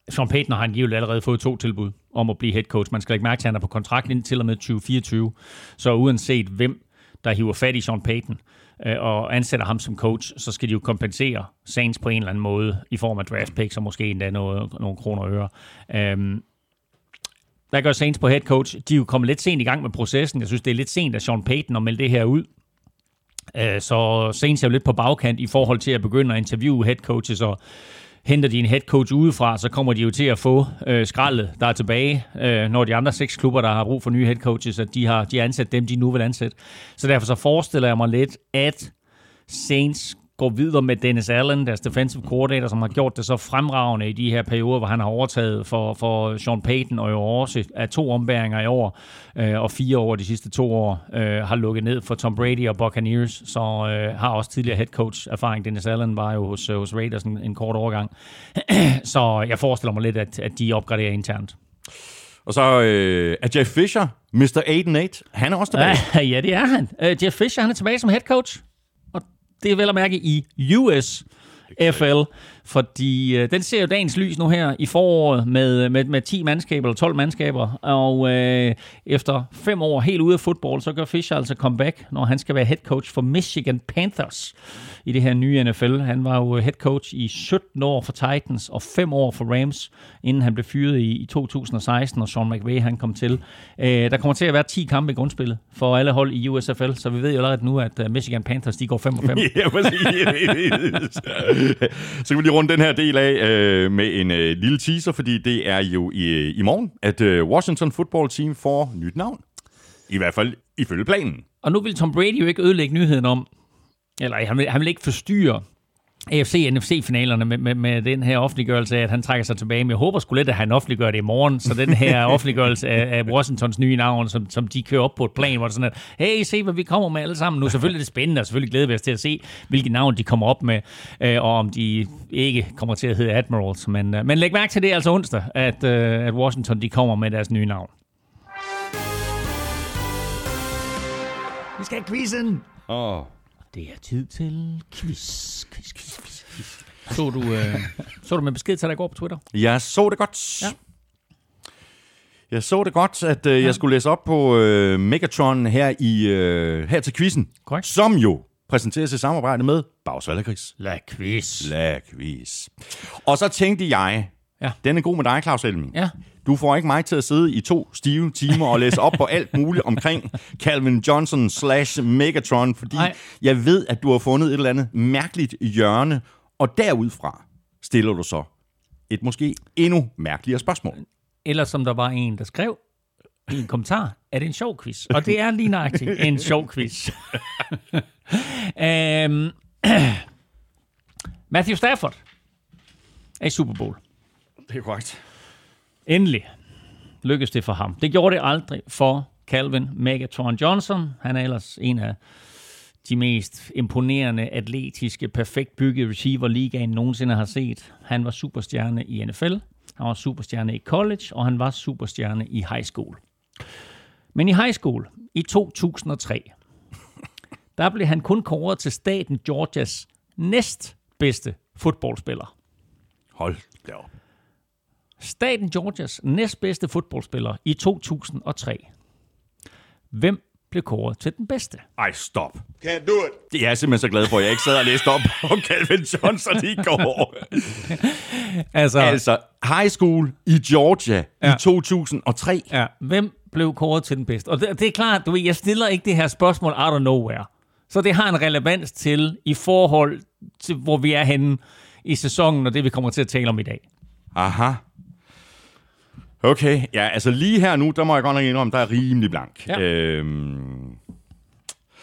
Sean Payton har angiveligt allerede fået to tilbud om at blive head coach. Man skal ikke mærke at han er på kontrakt indtil og med 2024. Så uanset hvem, der hiver fat i Sean Payton øh, og ansætter ham som coach, så skal de jo kompensere Saints på en eller anden måde i form af draft picks og måske endda noget, nogle kroner og øre. Øhm, hvad gør Saints på head coach? De er jo kommet lidt sent i gang med processen. Jeg synes, det er lidt sent af Sean Payton at melde det her ud. Øh, Så Saints er jo lidt på bagkant i forhold til at begynde at interviewe head coaches, og henter de en head coach udefra, så kommer de jo til at få øh, skraldet, der er tilbage, øh, når de andre seks klubber, der har brug for nye head coaches, at de har de ansat dem, de nu vil ansætte. Så derfor så forestiller jeg mig lidt, at Saints går videre med Dennis Allen, deres defensive coordinator, som har gjort det så fremragende i de her perioder, hvor han har overtaget for, for Sean Payton, og jo også af to ombæringer i år, øh, og fire år de sidste to år, øh, har lukket ned for Tom Brady og Buccaneers, så øh, har også tidligere head coach erfaring. Dennis Allen var jo hos, øh, hos Raiders en, en kort overgang. så jeg forestiller mig lidt, at, at de opgraderer internt. Og så øh, er Jeff Fisher, Mr. 8-8, han er også tilbage. Ja, ja, det er han. Uh, Jeff Fisher, han er tilbage som head coach. Det er vel at mærke i US FL, fordi øh, den ser jo dagens lys nu her i foråret med, med, med 10 mandskaber eller 12 mandskaber, og øh, efter fem år helt ude af fodbold, så gør Fischer altså comeback, når han skal være head coach for Michigan Panthers i det her nye NFL. Han var jo head coach i 17 år for Titans og 5 år for Rams, inden han blev fyret i, i 2016, og Sean McVay han kom til. Øh, der kommer til at være 10 kampe i grundspillet for alle hold i USFL, så vi ved jo allerede nu, at øh, Michigan Panthers de går 5 og 5. Ja, præcis. så kan vi lige runde den her del af øh, med en øh, lille teaser, fordi det er jo i, øh, i morgen, at øh, Washington Football Team får nyt navn. I hvert fald ifølge planen. Og nu vil Tom Brady jo ikke ødelægge nyheden om, eller han vil, han vil ikke forstyrre AFC NFC-finalerne med, med, med den her offentliggørelse af, at han trækker sig tilbage. Men jeg håber sgu lidt, at han offentliggør det i morgen. Så den her offentliggørelse af, af Washingtons nye navn, som, som de kører op på et plan, hvor det sådan, at hey, se hvad vi kommer med alle sammen nu. Selvfølgelig er det spændende, og selvfølgelig glæder vi os til at se, hvilke navn de kommer op med, øh, og om de ikke kommer til at hedde Admirals. Men, øh, men læg mærke til det altså onsdag, at, øh, at Washington de kommer med deres nye navn. Vi skal have quizzen! Åh. Det er tid til quiz, quiz, quiz, quiz, quiz. Så du, øh, så du med besked til dig i går på Twitter? Jeg så det godt. Ja. Jeg så det godt, at øh, jeg skulle læse op på øh, Megatron her, i, øh, her til quizzen. Korrekt. Som jo præsenteres i samarbejde med Bags Vallergris. La quiz. La quiz. Og så tænkte jeg, Ja. den er god med dig, Claus Elming. Ja. Du får ikke mig til at sidde i to stive timer og læse op på alt muligt omkring Calvin Johnson slash Megatron, fordi Nej. jeg ved, at du har fundet et eller andet mærkeligt hjørne, og derudfra stiller du så et måske endnu mærkeligere spørgsmål. Eller som der var en, der skrev i en kommentar, er det en sjov quiz? Og det er lige nøjagtigt en sjov quiz. um, Matthew Stafford er i Super Bowl. Det er korrekt. Endelig lykkedes det for ham. Det gjorde det aldrig for Calvin Megatron Johnson. Han er ellers en af de mest imponerende, atletiske, perfekt byggede receiver ligaen nogensinde har set. Han var superstjerne i NFL, han var superstjerne i college, og han var superstjerne i high school. Men i high school i 2003, der blev han kun kåret til staten Georgias næstbedste fodboldspiller. Hold da op. Staten Georgias næstbedste fodboldspiller i 2003. Hvem blev kåret til den bedste? Ej, stop. Can't do it. Det er jeg simpelthen så glad for, at jeg ikke sad og læste op på Calvin Johnson i går. Altså, altså, high school i Georgia ja. i 2003. ja, hvem blev kåret til den bedste? Og det, det er klart, du ved, jeg stiller ikke det her spørgsmål out of nowhere. Så det har en relevans til i forhold til, hvor vi er henne i sæsonen, og det vi kommer til at tale om i dag. Aha. Okay, ja, altså lige her nu, der må jeg godt nok indrømme, der er rimelig blank. Ja. Øhm,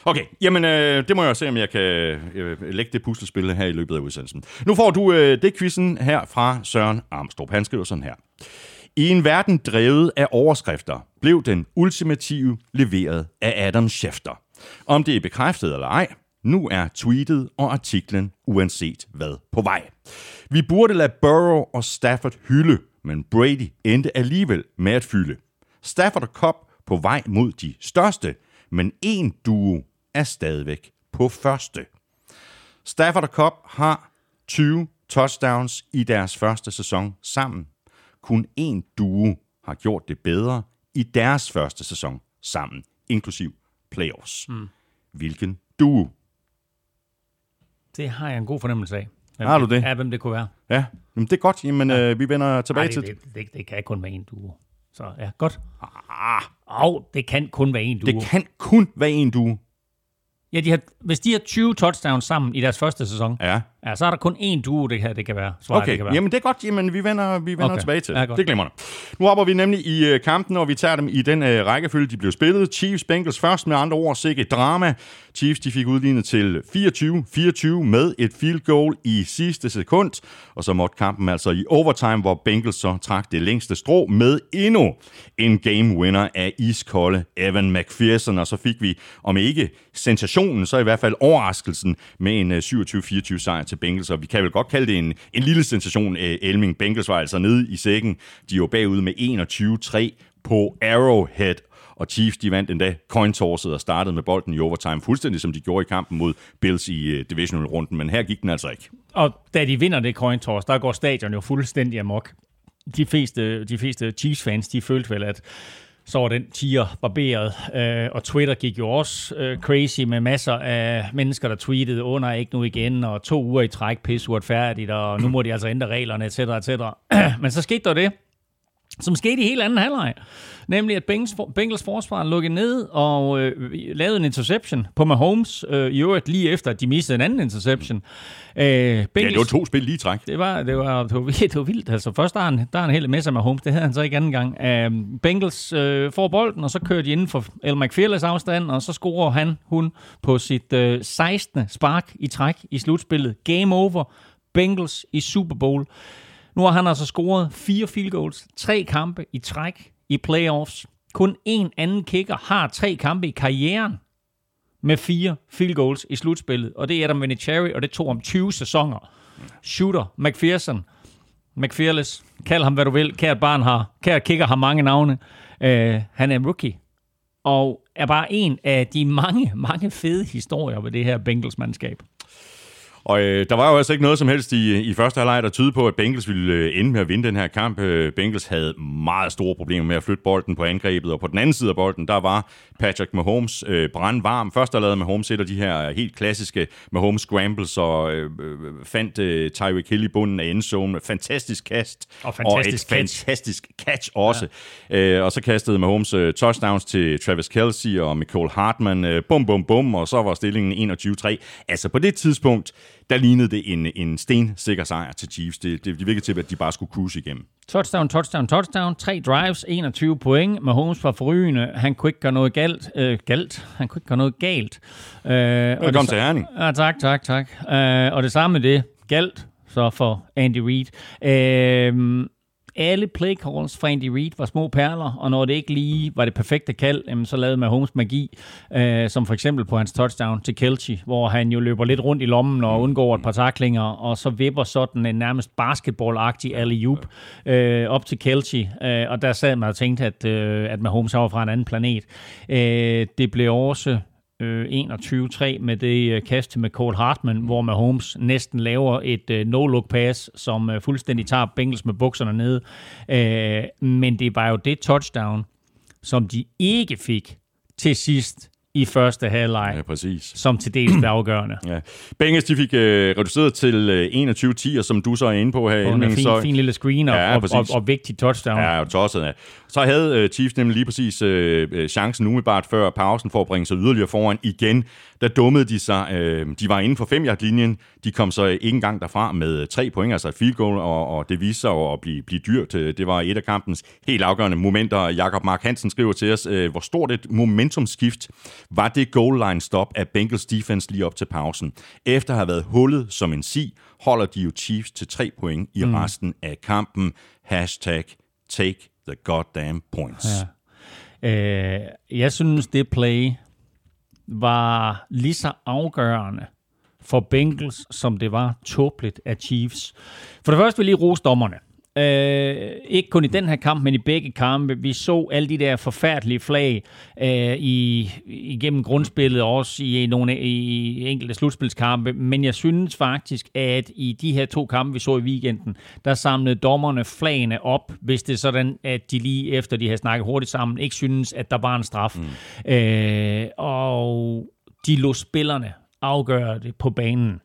okay, jamen øh, det må jeg se, om jeg kan øh, lægge det puslespil her i løbet af udsendelsen. Nu får du øh, det quizzen her fra Søren Armstrong. Han skriver sådan her. I en verden drevet af overskrifter, blev den ultimative leveret af Adam Schefter. Om det er bekræftet eller ej, nu er tweetet og artiklen uanset hvad på vej. Vi burde lade Burrow og Stafford hylde, men Brady endte alligevel med at fylde. Stafford og Cobb på vej mod de største, men en duo er stadigvæk på første. Stafford og Cobb har 20 touchdowns i deres første sæson sammen. Kun én duo har gjort det bedre i deres første sæson sammen, inklusiv playoffs. Mm. Hvilken duo? Det har jeg en god fornemmelse af. Hvem Har du det? Ja, hvem det kunne være. Ja, jamen det er godt. Jamen, ja. øh, vi vender tilbage Ej, til det, det, det, kan kun være en duo. Så ja, godt. Ah, Og det kan kun være en duo. det kan kun være en duo. Ja, de har, hvis de har 20 touchdowns sammen i deres første sæson, Ja. Ja, så er der kun én duo, det kan, det kan være. Svaret, det Okay, kan være. jamen det er godt. Jamen vi vender, vi vender Okay. tilbage til. Ja, godt. det glemmer Nu hopper vi nemlig i øh, kampen, og vi tager dem i den øh, rækkefølge, de blev spillet. Chiefs Bengals først med andre ord, sikke drama. Chiefs de fik udlignet til 24-24 med et field goal i sidste sekund. Og så måtte kampen altså i overtime, hvor Bengals så trak det længste strå med endnu en game winner af iskolde Evan McPherson. Og så fik vi, om ikke sensationen, så i hvert fald overraskelsen med en øh, 27-24 sejr til Bengals. Og vi kan vel godt kalde det en, en lille sensation. Elming Bengals var altså nede i sækken. De var bagud med 21-3 på Arrowhead. Og Chiefs, de vandt endda coin-tosset og startede med bolden i overtime, fuldstændig som de gjorde i kampen mod Bills i uh, divisional-runden. Men her gik den altså ikke. Og da de vinder det coin toss, der går stadion jo fuldstændig amok. De fleste, de fleste Chiefs-fans, de følte vel, at så var den tiger barberet, øh, og Twitter gik jo også øh, crazy med masser af mennesker, der tweetede, under ikke nu igen, og to uger i træk, pisse uretfærdigt, og nu må de altså ændre reglerne, etc., etc. Men så skete der det, som skete i helt anden halvleg. Nemlig, at Bengals, forsvar lukkede ned og øh, lavede en interception på Mahomes, øh, i øvrigt lige efter, at de mistede en anden interception. Øh, Ja, Bengals, det var to spil lige træk. det var, det var, det var, det var vildt. Altså, først der er han, der er han helt med sig med Holmes. Det havde han så ikke anden gang. Uh, Bengals uh, får bolden, og så kører de inden for El McFearless afstand, og så scorer han, hun, på sit uh, 16. spark i træk i slutspillet. Game over. Bengals i Super Bowl. Nu har han altså scoret fire field goals, tre kampe i træk i playoffs. Kun en anden kicker har tre kampe i karrieren med fire field goals i slutspillet, og det er Adam Vinatieri, og det tog om 20 sæsoner. Shooter, McPherson, McFearless, kald ham hvad du vil, kært barn har, kært kicker har mange navne. Uh, han er en rookie, og er bare en af de mange, mange fede historier ved det her Bengals-mandskab. Og øh, der var jo altså ikke noget som helst i, i første halvleg, der tyder på, at Bengals ville øh, ende med at vinde den her kamp. Øh, Bengals havde meget store problemer med at flytte bolden på angrebet, og på den anden side af bolden, der var Patrick Mahomes øh, brandvarm. Først der lavede Mahomes et af de her helt klassiske Mahomes scrambles, og øh, øh fandt øh, Tyreek Hill i bunden af endzone. Fantastisk kast. Og fantastisk og et catch. fantastisk catch også. Ja. Øh, og så kastede Mahomes øh, touchdowns til Travis Kelsey og Michael Hartman. Øh, bum, bum, bum, og så var stillingen 21-3. Altså på det tidspunkt, der lignede det en, en stensikker sejr til Chiefs. Det, det, det virkede til, at de bare skulle cruise igennem. Touchdown, touchdown, touchdown. Tre drives, 21 point. Mahomes var forrygende. Han kunne ikke gøre noget galt. Øh, galt? Han kunne ikke gøre noget galt. Øh, Velkommen til Herning. Ja, tak, tak, tak. Øh, og det samme med det. Galt så for Andy Reid. Øh, alle play calls fra Andy Reid var små perler, og når det ikke lige var det perfekte kald, så lavede Mahomes magi, øh, som for eksempel på hans touchdown til Kelce, hvor han jo løber lidt rundt i lommen og undgår et par taklinger, og så vipper sådan en nærmest basketball-agtig alley-oop øh, op til Kelce, øh, og der sad man og tænkte, at, øh, at Mahomes var fra en anden planet. Øh, det blev også øh, 21-3 med det øh, kast til McCall Hartman, hvor Mahomes næsten laver et øh, no-look pass, som øh, fuldstændig tager Bengals med bukserne nede. Øh, men det var jo det touchdown, som de ikke fik til sidst i første halvleg, ja, præcis. som til dels blev afgørende. ja. Bengals de fik øh, reduceret til øh, 21-10, og som du så er inde på her. En fin, så... fin lille screen og, ja, og, og, og vigtig touchdown. Ja, og tosset, ja. Så havde øh, Chiefs nemlig lige præcis øh, øh, chancen umiddelbart før pausen for at bringe sig yderligere foran igen. Der dummede de sig. Øh, de var inden for 5 linjen De kom så ikke engang derfra med tre point, altså field goal, og, og det viste sig at blive, blive dyrt. Det var et af kampens helt afgørende momenter. Jakob Mark Hansen skriver til os, øh, hvor stort et momentumskift var det goal line stop af Bengals defense lige op til pausen. Efter at have været hullet som en si, holder de jo Chiefs til tre point i mm. resten af kampen. Hashtag take the goddamn points. Ja. Øh, jeg synes, det play var lige så afgørende for Bengals, som det var tåbeligt af Chiefs. For det første vil jeg lige rose dommerne. Øh, ikke kun i den her kamp, men i begge kampe. Vi så alle de der forfærdelige flag øh, i, igennem grundspillet, også i nogle i enkelte slutspilskampe. Men jeg synes faktisk, at i de her to kampe, vi så i weekenden, der samlede dommerne flagene op, hvis det er sådan, at de lige efter de har snakket hurtigt sammen, ikke synes, at der var en straf. Mm. Øh, og de lå spillerne afgøre det på banen.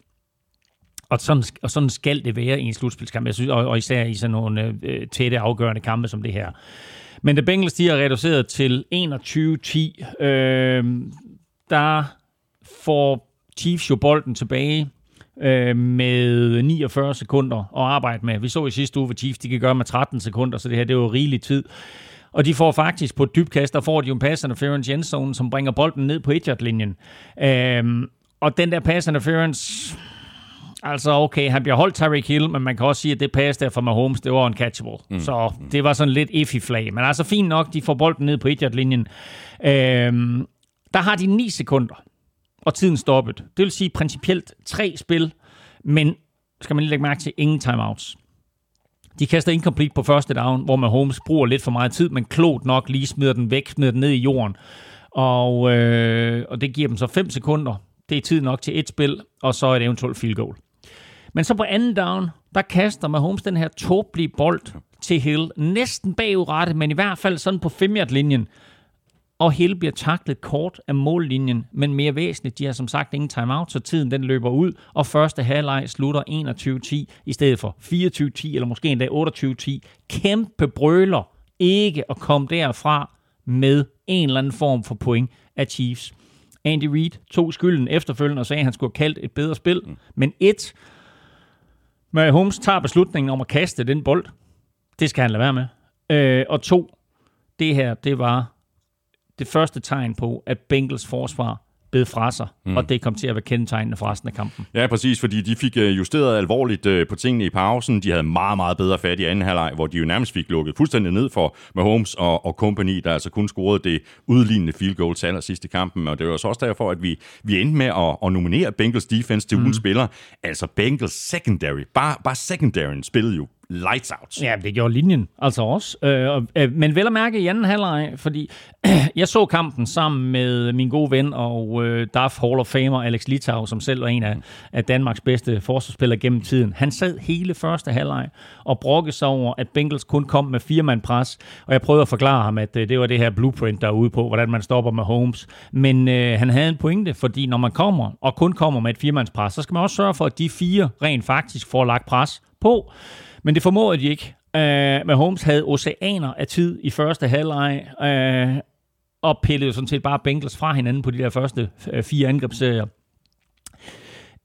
Og sådan, og sådan skal det være i en slutspilskamp, jeg synes, og, og især i sådan nogle øh, tætte afgørende kampe som det her. Men The Bengals de er reduceret til 21-10, øh, der får Chiefs jo bolden tilbage øh, med 49 sekunder at arbejde med. Vi så i sidste uge, hvad Chiefs de kan gøre med 13 sekunder, så det her det er jo rigelig tid. Og de får faktisk på et dybkast, der får de jo en pass interference Jensen, som bringer bolden ned på 1 linjen øh, Og den der pass interference Altså, okay, han bliver holdt Tyreek Hill, men man kan også sige, at det pass der fra Mahomes, det var uncatchable. Mm. Så det var sådan lidt iffy flag. Men altså, fint nok, de får bolden ned på 1 linjen øhm, Der har de 9 sekunder, og tiden stoppet. Det vil sige principielt tre spil, men skal man lige lægge mærke til, ingen timeouts. De kaster incomplete på første down, hvor Mahomes bruger lidt for meget tid, men klogt nok lige smider den væk, smider den ned i jorden. Og, øh, og det giver dem så 5 sekunder. Det er tid nok til et spil, og så et eventuelt field goal. Men så på anden down, der kaster Mahomes den her tåbelige bold til Hill. Næsten bagudrettet, men i hvert fald sådan på 5 linjen Og Hill bliver taklet kort af mållinjen, men mere væsentligt, de har som sagt ingen timeout, så tiden den løber ud, og første halvleg slutter 21-10 i stedet for 24-10, eller måske endda 28-10. Kæmpe brøler ikke at komme derfra med en eller anden form for point af Chiefs. Andy Reid tog skylden efterfølgende og sagde, at han skulle have kaldt et bedre spil. Men et, Holmes tager beslutningen om at kaste den bold. Det skal han lade være med. Øh, og to, det her, det var det første tegn på, at Bengals forsvar bed fra sig, mm. og det kom til at være kendetegnende for resten af kampen. Ja, præcis, fordi de fik øh, justeret alvorligt øh, på tingene i pausen. De havde meget, meget bedre fat i anden halvleg, hvor de jo nærmest fik lukket fuldstændig ned for Mahomes og, og company, der altså kun scorede det udlignende field goal til allersidst i kampen. Og det var så også derfor, at vi, vi endte med at, at nominere Bengals defense til mm. ugens spiller. Altså Bengals secondary, bare, bare secondaryen spillede jo lights out. Ja, det gjorde linjen altså også. Øh, øh, men vel at mærke i anden halvleg, fordi jeg så kampen sammen med min gode ven og øh, DAF Hall of Famer Alex Litau, som selv var en af, af Danmarks bedste forsvarsspillere gennem tiden. Han sad hele første halvleg og brokkede sig over, at Bengals kun kom med firemand pres, og jeg prøvede at forklare ham, at øh, det var det her blueprint, der er ude på, hvordan man stopper med Holmes. Men øh, han havde en pointe, fordi når man kommer, og kun kommer med et firemandspres, så skal man også sørge for, at de fire rent faktisk får lagt pres på. Men det formåede de ikke. Uh, Mahomes Holmes havde oceaner af tid i første halvleg, uh, og pillede sådan set bare Bengals fra hinanden på de der første uh, fire angrebsserier.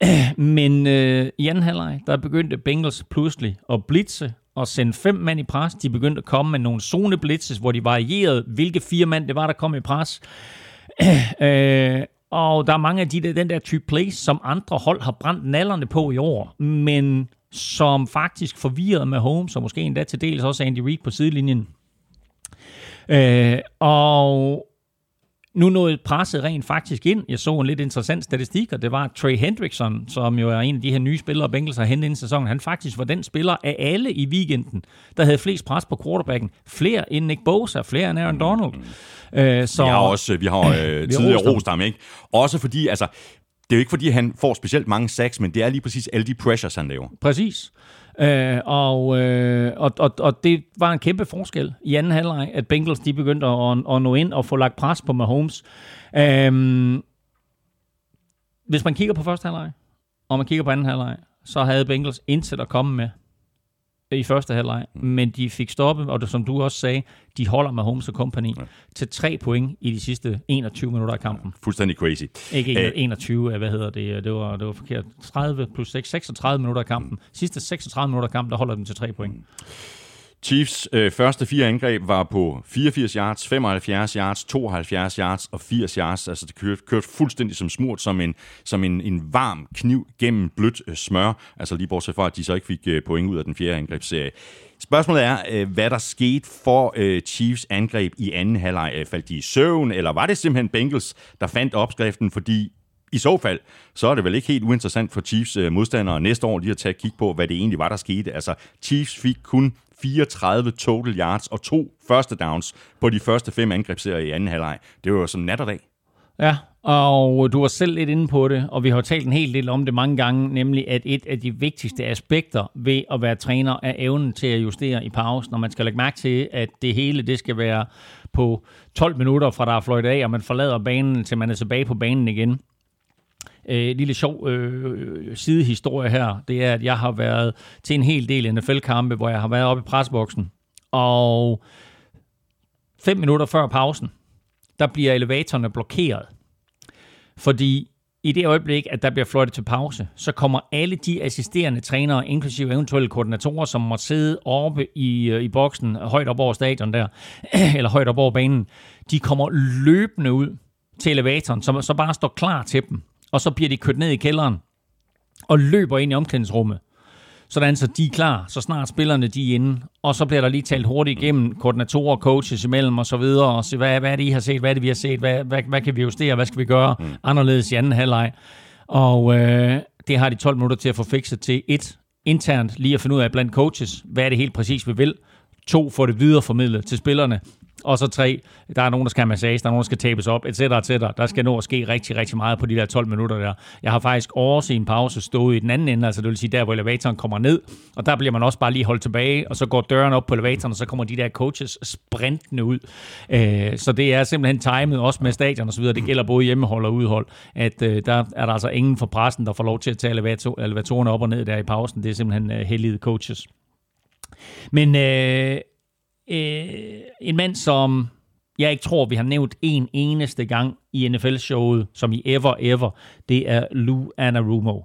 Uh, men uh, i anden halvleg, der begyndte Bengals pludselig at blitse og sende fem mand i pres. De begyndte at komme med nogle zoneblitzes, hvor de varierede, hvilke fire mand det var, der kom i pres. Uh, og der er mange af de der, den der type plays, som andre hold har brændt nallerne på i år. Men som faktisk forvirrede med Holmes, og måske endda til dels også Andy Reid på sidelinjen. Øh, og nu nåede presset rent faktisk ind. Jeg så en lidt interessant statistik, og det var Trey Hendrickson, som jo er en af de her nye spillere, Bengals har hentet ind i sæsonen. Han faktisk var den spiller af alle i weekenden, der havde flest pres på quarterbacken. Flere end Nick Bosa, flere end Aaron Donald. Øh, så, vi har også vi har, øh, tidligere rost ham, ikke? Også fordi, altså, det er jo ikke, fordi han får specielt mange sacks, men det er lige præcis alle de pressures, han laver. Præcis. Øh, og, øh, og, og, og det var en kæmpe forskel i anden halvleg, at Bengals de begyndte at, at nå ind og få lagt pres på Mahomes. Øh, hvis man kigger på første halvleg, og man kigger på anden halvleg, så havde Bengals intet at komme med i første halvleg, mm. men de fik stoppet, og det, som du også sagde, de holder med Holmes Company ja. til tre point i de sidste 21 minutter af kampen. Ja, fuldstændig crazy. Ikke Æh, 21, hvad hedder det, det var, det var forkert. 30 plus 6, 36 minutter af kampen. Mm. Sidste 36 minutter af kampen, der holder dem til tre point. Mm. Chiefs øh, første fire angreb var på 84 yards, 75 yards, 72 yards og 80 yards. Altså det kørte, kørte fuldstændig som smurt, som en, som en, en varm kniv gennem blødt øh, smør. Altså lige bortset fra, at de så ikke fik øh, point ud af den fjerde angrebsserie. Spørgsmålet er, øh, hvad der skete for øh, Chiefs angreb i anden halvleg. Øh, faldt de i søvn, eller var det simpelthen Bengals, der fandt opskriften? Fordi i så fald, så er det vel ikke helt uinteressant for Chiefs øh, modstandere næste år lige at tage et kig på, hvad det egentlig var, der skete. Altså, Chiefs fik kun 34 total yards og to første downs på de første fem angrebsserier i anden halvleg. Det var jo som nat og dag. Ja, og du var selv lidt inde på det, og vi har talt en hel del om det mange gange, nemlig at et af de vigtigste aspekter ved at være træner er evnen til at justere i pause, når man skal lægge mærke til, at det hele det skal være på 12 minutter fra der er fløjt af, og man forlader banen, til man er tilbage på banen igen. Øh, lille sjov øh, sidehistorie her, det er, at jeg har været til en hel del NFL-kampe, hvor jeg har været oppe i presboksen, og fem minutter før pausen, der bliver elevatorerne blokeret. Fordi i det øjeblik, at der bliver fløjtet til pause, så kommer alle de assisterende trænere, inklusive eventuelle koordinatorer, som må sidde oppe i, øh, i boksen, højt op over stadion der, eller højt op over banen, de kommer løbende ud til elevatoren, som så bare står klar til dem og så bliver de kørt ned i kælderen og løber ind i omklædningsrummet. Sådan så de er klar, så snart spillerne de er inde, og så bliver der lige talt hurtigt igennem koordinatorer, coaches imellem og så videre, og se, hvad, hvad er det, I har set, hvad er det, vi har set, hvad, hvad, hvad kan vi justere, hvad skal vi gøre mm. anderledes i anden halvleg. Og øh, det har de 12 minutter til at få fikset til et internt, lige at finde ud af blandt coaches, hvad er det helt præcis, vi vil. To, få det videre formidlet til spillerne. Og så tre, der er nogen, der skal have massage, der er nogen, der skal tabes op, etc. etc. Der skal nå at ske rigtig, rigtig meget på de der 12 minutter der. Jeg har faktisk også i en pause stået i den anden ende, altså det vil sige der, hvor elevatoren kommer ned, og der bliver man også bare lige holdt tilbage, og så går døren op på elevatoren, og så kommer de der coaches sprintende ud. Øh, så det er simpelthen timet, også med stadion og så videre. Det gælder både hjemmehold og udhold, at øh, der er der altså ingen fra pressen, der får lov til at tage elevator, elevatorerne op og ned der i pausen. Det er simpelthen øh, heldige coaches. Men øh, øh, en mand, som jeg ikke tror, vi har nævnt en eneste gang i NFL-showet, som i ever, ever, det er Lou Anarumo.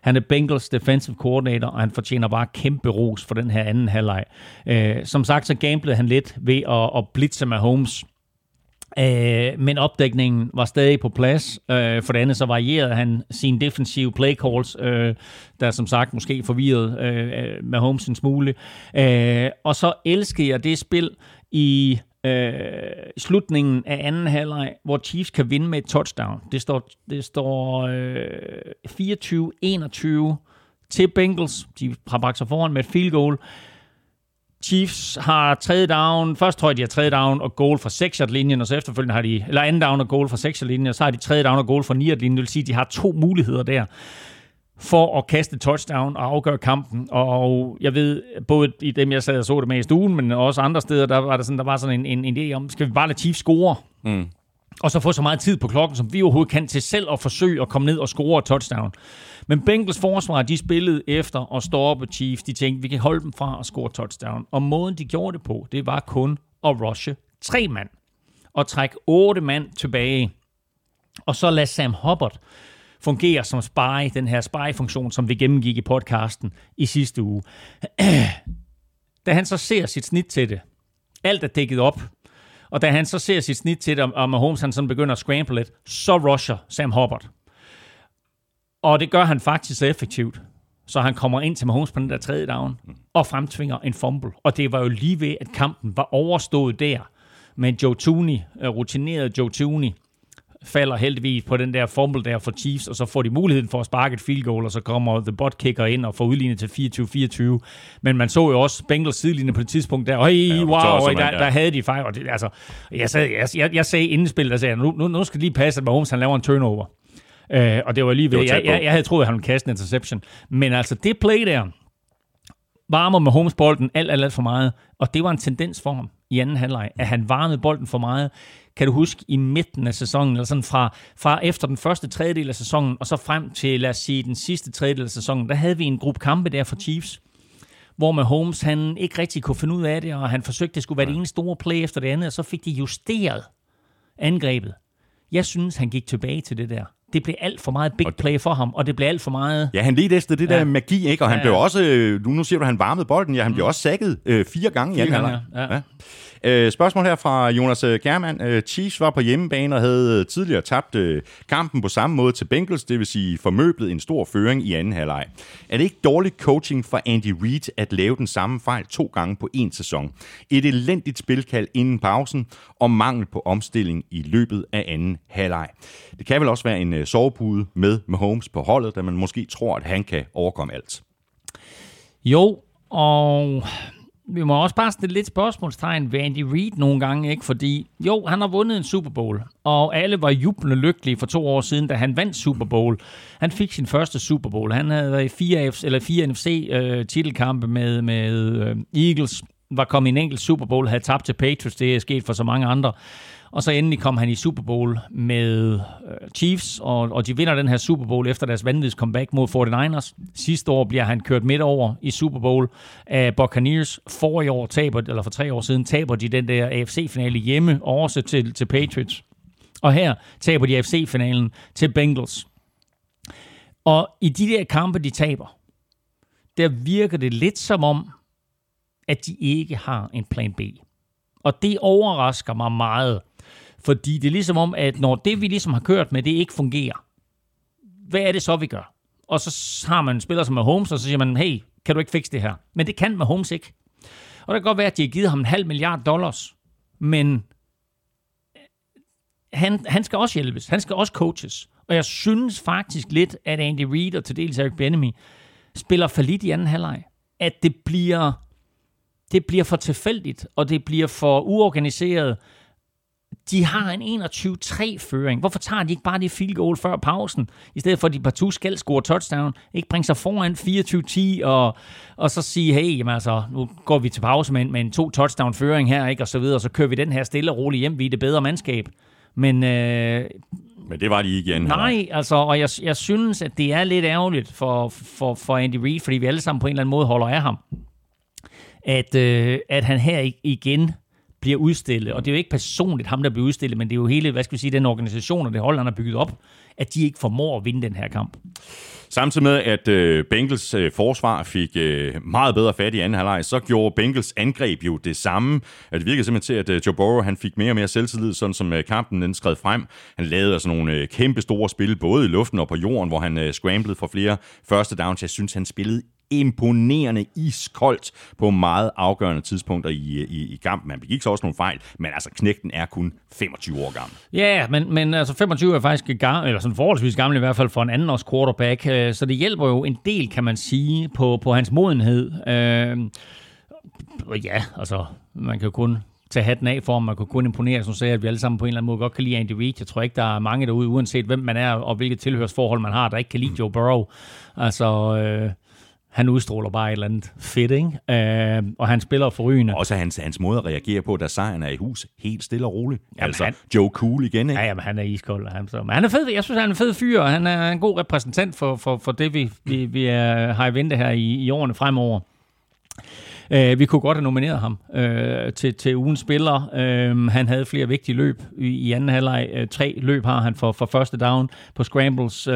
Han er Bengals defensive coordinator, og han fortjener bare kæmpe ros for den her anden halvleg. Øh, som sagt, så gamblede han lidt ved at, at blitse med Holmes. Øh, men opdækningen var stadig på plads. Øh, for det andet så varierede han sine defensive play calls, øh, der som sagt måske forvirrede øh, med Holmes en smule. Øh, og så elskede jeg det spil i øh, slutningen af anden halvleg, hvor Chiefs kan vinde med et touchdown. Det står, det står øh, 24-21 til Bengals. De har bragt sig foran med et field goal. Chiefs har tredje down. Først tror jeg, de har tredje down og goal fra 6 linjen og så efterfølgende har de, eller anden down og goal fra 6 linjen og så har de tredje down og goal fra 9 linjen Det vil sige, at de har to muligheder der for at kaste touchdown og afgøre kampen. Og jeg ved, både i dem, jeg sad og så det med i stuen, men også andre steder, der var der sådan, der var sådan en, en idé om, skal vi bare lade Chiefs score? Mm. Og så få så meget tid på klokken, som vi overhovedet kan til selv at forsøge at komme ned og score touchdown. Men Bengals forsvar, de spillede efter at stoppe Chiefs. De tænkte, vi kan holde dem fra at score touchdown. Og måden, de gjorde det på, det var kun at rushe tre mand. Og trække otte mand tilbage. Og så lade Sam Hubbard fungere som spy, den her spy-funktion, som vi gennemgik i podcasten i sidste uge. da han så ser sit snit til det, alt er dækket op, og da han så ser sit snit til det, og Mahomes han sådan begynder at scramble lidt, så rusher Sam Hubbard. Og det gør han faktisk så effektivt, så han kommer ind til Mahomes på den der tredje down, og fremtvinger en fumble. Og det var jo lige ved, at kampen var overstået der, med Joe Tooney, øh, rutineret Joe Tooney, falder heldigvis på den der fumble der for Chiefs, og så får de muligheden for at sparke et field goal, og så kommer The Bot Kicker ind og får udlignet til 24-24. Men man så jo også Bengals sidelinje på et tidspunkt der, og ja, wow, og der, der havde de fejl. Og det, altså, jeg, sad, jeg, jeg, jeg sagde inden spillet, der sagde, nu, nu, nu skal det lige passe, at Mahomes han laver en turnover. Uh, og det var lige ved, var jeg, jeg, jeg, havde troet, at han ville kaste en interception. Men altså, det play der, varmer med Holmes bolden alt, alt, alt for meget, og det var en tendens for ham i anden halvleg, at han varmede bolden for meget kan du huske, i midten af sæsonen, eller sådan fra, fra efter den første tredjedel af sæsonen, og så frem til, lad os sige, den sidste tredjedel af sæsonen, der havde vi en gruppe kampe der for Chiefs, hvor med Holmes, han ikke rigtig kunne finde ud af det, og han forsøgte, at det skulle være det ene store play efter det andet, og så fik de justeret angrebet. Jeg synes, han gik tilbage til det der det blev alt for meget big play for ham, og det blev alt for meget... Ja, han ledte efter det ja. der magi, ikke? Og han ja, ja. blev også... Øh, nu, nu siger du, at han varmede bolden. Ja, han mm. blev også sækket øh, fire gange fire gange, ja. ja. Øh, spørgsmål her fra Jonas øh, German. Øh, Chiefs var på hjemmebane og havde øh, tidligere tabt øh, kampen på samme måde til Bengals, det vil sige formøblet en stor føring i anden halvleg. Er det ikke dårlig coaching for Andy Reid at lave den samme fejl to gange på en sæson? Et elendigt spilkald inden pausen og mangel på omstilling i løbet af anden halvleg. Det kan vel også være en Øh, sovepude med Mahomes på holdet, da man måske tror, at han kan overkomme alt. Jo, og vi må også bare stille lidt spørgsmålstegn ved Andy Reid nogle gange, ikke? Fordi jo, han har vundet en Super Bowl, og alle var jublende lykkelige for to år siden, da han vandt Super Bowl. Han fik sin første Super Bowl. Han havde været i fire, eller fire NFC-titelkampe øh, med, med øh, Eagles, var kommet i en enkelt Super Bowl, havde tabt til Patriots, det er sket for så mange andre. Og så endelig kom han i Super Bowl med øh, Chiefs, og, og de vinder den her Super Bowl efter deres vanvittige comeback mod 49ers. Sidste år bliver han kørt midt over i Super Bowl af Buccaneers. For i år taber, eller for tre år siden, taber de den der AFC-finale hjemme, også til, til Patriots. Og her taber de AFC-finalen til Bengals. Og i de der kampe, de taber, der virker det lidt som om, at de ikke har en plan B. Og det overrasker mig meget. Fordi det er ligesom om, at når det, vi ligesom har kørt med, det ikke fungerer, hvad er det så, vi gør? Og så har man en spiller som Holmes, og så siger man, hey, kan du ikke fikse det her? Men det kan Holmes ikke. Og det kan godt være, at de har givet ham en halv milliard dollars, men han, han skal også hjælpes. Han skal også coaches. Og jeg synes faktisk lidt, at Andy Reid og til dels Eric Benemy spiller for lidt i anden halvleg. At det bliver, det bliver for tilfældigt, og det bliver for uorganiseret, de har en 21-3-føring. Hvorfor tager de ikke bare det field goal før pausen, i stedet for at de partout skal score touchdown, ikke bringe sig foran 24-10, og, og så sige, hey, jamen altså, nu går vi til pause med, med en to touchdown-føring her, ikke, og så videre, og så kører vi den her stille og roligt hjem, vi er det bedre mandskab. Men, øh, Men det var de ikke igen. Nej, eller? altså, og jeg, jeg synes, at det er lidt ærgerligt for, for, for Andy Reid, fordi vi alle sammen på en eller anden måde holder af ham, at, øh, at han her igen bliver udstillet, og det er jo ikke personligt ham, der bliver udstillet, men det er jo hele, hvad skal vi sige, den organisation og det hold, han har bygget op, at de ikke formår at vinde den her kamp. Samtidig med, at øh, Bengals øh, forsvar fik øh, meget bedre fat i anden halvleg, så gjorde Bengals angreb jo det samme. At det virkede simpelthen til, at øh, Joe Burrow han fik mere og mere selvtillid, sådan som øh, kampen den skred frem. Han lavede altså nogle øh, kæmpe store spil, både i luften og på jorden, hvor han øh, scramblede for flere første downs. Jeg synes, han spillede imponerende iskoldt på meget afgørende tidspunkter i, i, i kampen. Man begik så også nogle fejl, men altså knægten er kun 25 år gammel. Ja, men, men altså 25 er faktisk gammel, eller sådan forholdsvis gammel i hvert fald for en anden års quarterback, øh, så det hjælper jo en del, kan man sige, på, på hans modenhed. Øh, ja, altså, man kan jo kun tage hatten af for, om man kunne kun imponere, som sagde, at vi alle sammen på en eller anden måde godt kan lide Andy Reid. Jeg tror ikke, der er mange derude, uanset hvem man er og hvilket tilhørsforhold man har, der ikke kan lide Joe Burrow. Altså, øh, han udstråler bare et eller andet fedt, ikke? Øh, og han spiller forrygende. Også hans, hans måde at reagere på, da sejren er i hus, helt stille og roligt. Jamen, altså, han- Joe Cool igen, ikke? Ja, jamen, han er iskold. Han, så, men han er fed. Jeg synes, han er en fed fyr, og han er en god repræsentant for, for, for det, vi, vi, vi er, har i vente her i, i årene fremover. Uh, vi kunne godt have nomineret ham uh, til, til ugens spiller. Uh, han havde flere vigtige løb i, i anden halvleg. Uh, tre løb har han for, for første down på scrambles. Uh,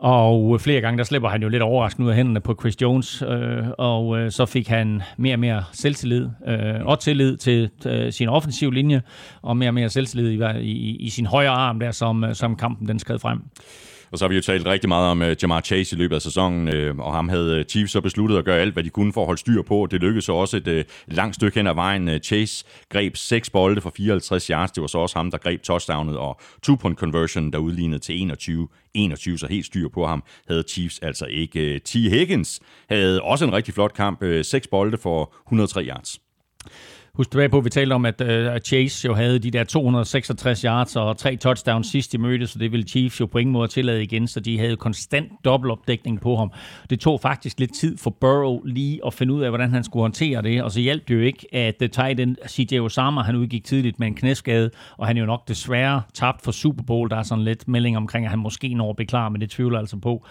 og øh, flere gange, der slipper han jo lidt overraskende ud af hænderne på Chris Jones, øh, og øh, så fik han mere og mere selvtillid øh, og tillid til øh, sin offensiv linje, og mere og mere selvtillid i, i, i sin højre arm der, som, øh, som kampen den skred frem. Og så har vi jo talt rigtig meget om øh, uh, Jamar Chase i løbet af sæsonen, uh, og ham havde øh, Chiefs så besluttet at gøre alt, hvad de kunne for at holde styr på. Det lykkedes så også et uh, langt stykke hen ad vejen. Uh, Chase greb seks bolde for 54 yards. Det var så også ham, der greb touchdownet og two-point conversion, der udlignede til 21 21, så helt styr på ham havde Chiefs altså ikke. T. Higgins havde også en rigtig flot kamp. Seks bolde for 103 yards. Husk tilbage på, at vi talte om, at uh, Chase jo havde de der 266 yards og tre touchdowns sidst de mødet, så det ville Chiefs jo på ingen måde tillade igen, så de havde konstant dobbeltopdækning på ham. Det tog faktisk lidt tid for Burrow lige at finde ud af, hvordan han skulle håndtere det, og så hjalp det jo ikke, at uh, tight end CJ Osama, han udgik tidligt med en knæskade, og han er jo nok desværre tabt for Super Bowl. Der er sådan lidt melding omkring, at han måske når at blive klar, men det tvivler altså på.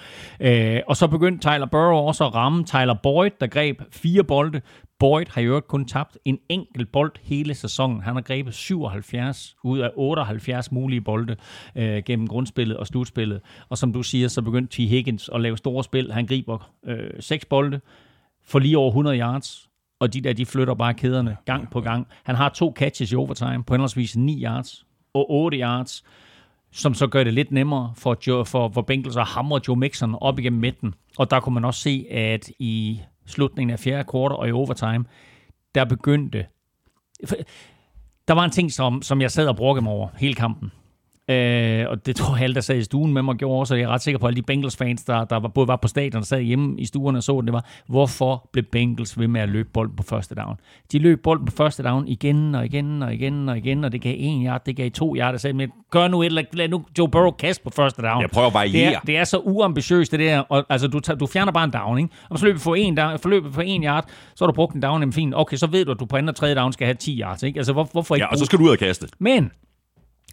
Uh, og så begyndte Tyler Burrow også at ramme Tyler Boyd, der greb fire bolde. Boyd har jo kun tabt en enkelt bold hele sæsonen. Han har grebet 77 ud af 78 mulige bolde øh, gennem grundspillet og slutspillet. Og som du siger, så begyndte T. Higgins at lave store spil. Han griber øh, seks bolde for lige over 100 yards. Og de der, de flytter bare kæderne gang på gang. Han har to catches i overtime på henholdsvis 9 yards og 8 yards som så gør det lidt nemmere for, Joe, for, for Bengals at hamre Joe Mixon op igennem midten. Og der kunne man også se, at i slutningen af fjerde kvartal og i overtime, der begyndte... Der var en ting, som, som jeg sad og brugte mig over hele kampen. Øh, og det tror jeg alle, der sad i stuen med mig, gjorde også. og Jeg er ret sikker på, at alle de Bengals-fans, der, der var, både var på stadion og sad hjemme i stuerne og så det var, hvorfor blev Bengals ved med at løbe bolden på første down? De løb bolden på første down igen og igen og igen og igen, og det gav en yard, det gav to yard. Jeg sagde, men gør nu et eller lad nu Joe Burrow kaste på første down. Jeg prøver at variere. Det er, det er så uambitiøst, det der. Og, altså, du, tager, du fjerner bare en down, ikke? Og så løber for en, down, for løbet for en yard, så har du brugt en down, jamen fint. Okay, så ved du, at du på anden og tredje down skal have 10 yards, ikke? Altså, hvor, hvorfor ikke Ja, og så skal du ud og kaste. men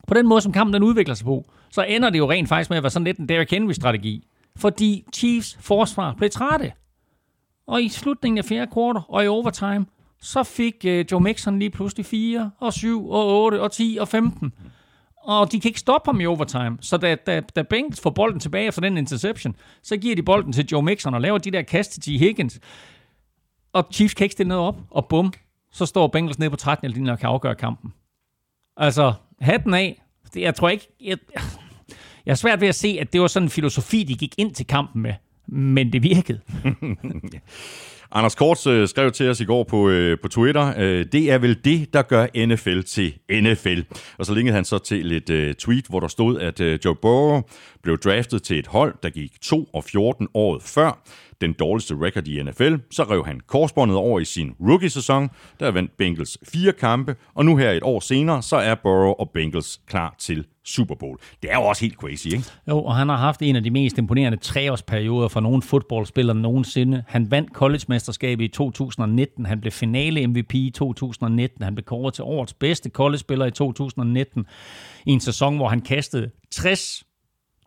på den måde, som kampen den udvikler sig på, så ender det jo rent faktisk med at være sådan lidt en Derrick Henry-strategi. Fordi Chiefs forsvar blev trætte. Og i slutningen af fjerde kvartal og i overtime, så fik øh, Joe Mixon lige pludselig 4 og 7 og 8 og 10 og 15. Og de kan ikke stoppe ham i overtime. Så da, da, da Bengals får bolden tilbage efter den interception, så giver de bolden til Joe Mixon og laver de der kast til T. Higgins. Og Chiefs kan ikke stille noget op, og bum, så står Bengals nede på 13 linjen og kan afgøre kampen. Altså, hatten af. Det, jeg tror ikke... Jeg, jeg er svært ved at se, at det var sådan en filosofi, de gik ind til kampen med. Men det virkede. Anders Korts øh, skrev til os i går på, øh, på Twitter, øh, det er vel det, der gør NFL til NFL. Og så linkede han så til et øh, tweet, hvor der stod, at øh, Joe Burrow blev draftet til et hold, der gik 2 og 14 året før. Den dårligste record i NFL. Så rev han korsbåndet over i sin rookie-sæson. Der vandt Bengals fire kampe, og nu her et år senere, så er Burrow og Bengals klar til Super Bowl. Det er jo også helt crazy, ikke? Jo, og han har haft en af de mest imponerende treårsperioder for nogen fodboldspiller nogensinde. Han vandt college-mesterskabet i 2019. Han blev finale-MVP i 2019. Han blev kåret til årets bedste college-spiller i 2019. I en sæson, hvor han kastede 60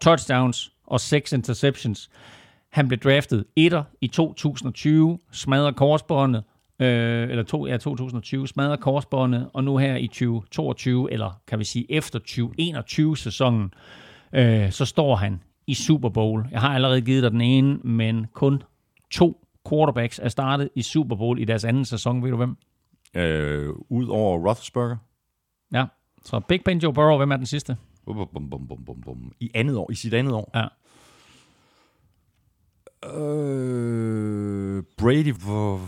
touchdowns og 6 interceptions. Han blev draftet etter i 2020, smadrer korsbåndet, øh, eller to, ja, 2020, smadrer korsbåndet, og nu her i 2022, eller kan vi sige efter 2021-sæsonen, øh, så står han i Super Bowl. Jeg har allerede givet dig den ene, men kun to quarterbacks er startet i Super Bowl i deres anden sæson. Ved du hvem? Øh, Udover Roethlisberger. Ja, så Big Ben Joe Burrow, hvem er den sidste? Bum, bum, bum, bum, bum, bum. I andet år, i sit andet år. Ja. Øh, Brady, hvor...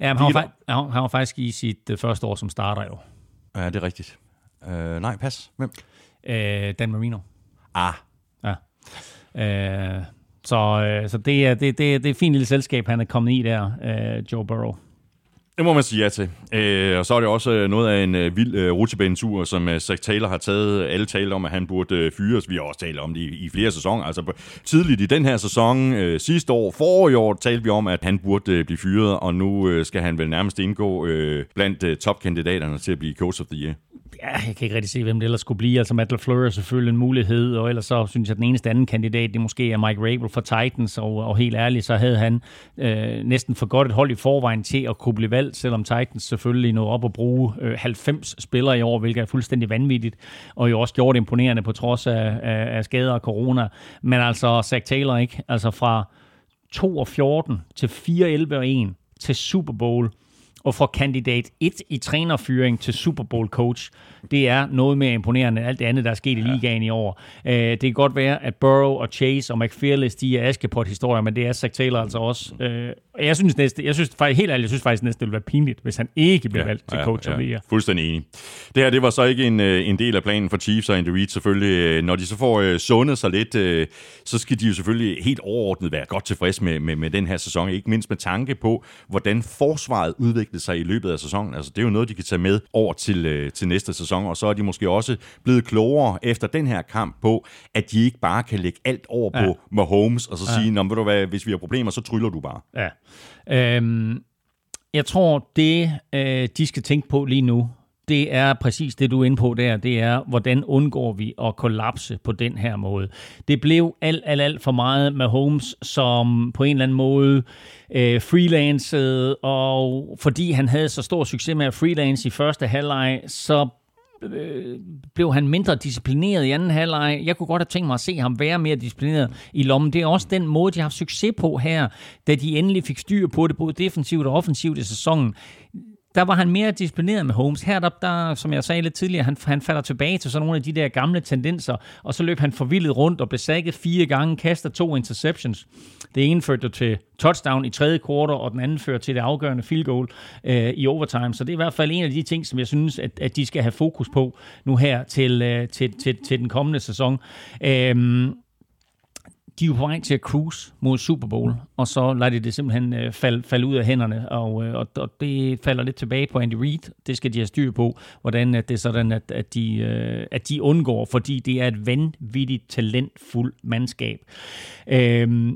Ja, men han var, fa- han, han var faktisk i sit øh, første år som starter jo. Ja, det er rigtigt. Øh, nej, pas. Hvem? Øh, Dan Marino. Ah, Ja. Øh, så øh, så det, er, det, det, det er et fint lille selskab, han er kommet i der, øh, Joe Burrow. Det må man sige ja til. Øh, og så er det også øh, noget af en øh, vild øh, rutsjebanetur, som øh, Zach Taylor har taget. Alle taler om, at han burde øh, fyres. Vi har også talt om det i, i flere sæsoner. Altså på, tidligt i den her sæson, øh, sidste år, forrige år, talte vi om, at han burde øh, blive fyret, og nu øh, skal han vel nærmest indgå øh, blandt øh, topkandidaterne til at blive coach of the year. Ja, jeg kan ikke rigtig se, hvem det ellers skulle blive. Altså Matt LaFleur er selvfølgelig en mulighed, og ellers så synes jeg, at den eneste anden kandidat, det måske er Mike Rabel fra Titans, og, og helt ærligt, så havde han øh, næsten for godt et hold i forvejen til at kunne blive valgt, selvom Titans selvfølgelig nåede op og bruge øh, 90 spillere i år, hvilket er fuldstændig vanvittigt, og jo også gjort imponerende på trods af, af, af skader og corona. Men altså, Zach Taylor ikke, altså fra 2 og 14 til 4, 11 og 1 til Super Bowl, og fra kandidat 1 i trænerfyring til Super Bowl coach, det er noget mere imponerende end alt det andet, der er sket i ligaen i år. Øh, det kan godt være, at Burrow og Chase og McPherlis, de er Askepot-historier, men det er Zach Taylor altså også. Øh, og jeg synes næste, jeg synes faktisk, helt ærligt, jeg synes faktisk næsten, det ville være pinligt, hvis han ikke blev valgt til coach of the year. Fuldstændig enig. Det her, det var så ikke en, øh, en del af planen for Chiefs og Andy Reid selvfølgelig. Øh, Når de så får øh, sundet sig lidt, øh, så skal de jo selvfølgelig helt overordnet være godt tilfreds med, med, med den her sæson. Ikke mindst med tanke på, hvordan forsvaret udviklede sig i løbet af sæsonen. Altså, det er jo noget, de kan tage med over til, øh, til næste sæson. Og så er de måske også blevet klogere efter den her kamp på, at de ikke bare kan lægge alt over Ja. på Mahomes og så ja. sige, Nå, ved du hvad, hvis vi har problemer, så tryller du bare. Ja. Øhm, jeg tror, det øh, de skal tænke på lige nu, det er præcis det, du er inde på der. Det er, hvordan undgår vi at kollapse på den her måde. Det blev alt, alt, alt for meget med Holmes, som på en eller anden måde øh, freelancede, og fordi han havde så stor succes med at freelance i første halvleg, så øh, blev han mindre disciplineret i anden halvleg. Jeg kunne godt have tænkt mig at se ham være mere disciplineret i lommen. Det er også den måde, de har haft succes på her, da de endelig fik styr på det, både defensivt og offensivt i sæsonen der var han mere disciplineret med Holmes. Her, der, der som jeg sagde lidt tidligere, han, han falder tilbage til sådan nogle af de der gamle tendenser, og så løb han forvildet rundt og blev sækket fire gange, kaster to interceptions. Det ene førte til touchdown i tredje kvartal, og den anden førte til det afgørende field goal øh, i overtime. Så det er i hvert fald en af de ting, som jeg synes, at, at de skal have fokus på nu her til, øh, til, til, til den kommende sæson. Øh, de er jo på vej til at cruise mod Super Bowl, og så lader de det simpelthen øh, falde, falde ud af hænderne, og, øh, og, og det falder lidt tilbage på Andy Reid. Det skal de have styr på, hvordan at det er sådan, at, at, de, øh, at de undgår, fordi det er et vanvittigt talentfuldt mandskab. Øh,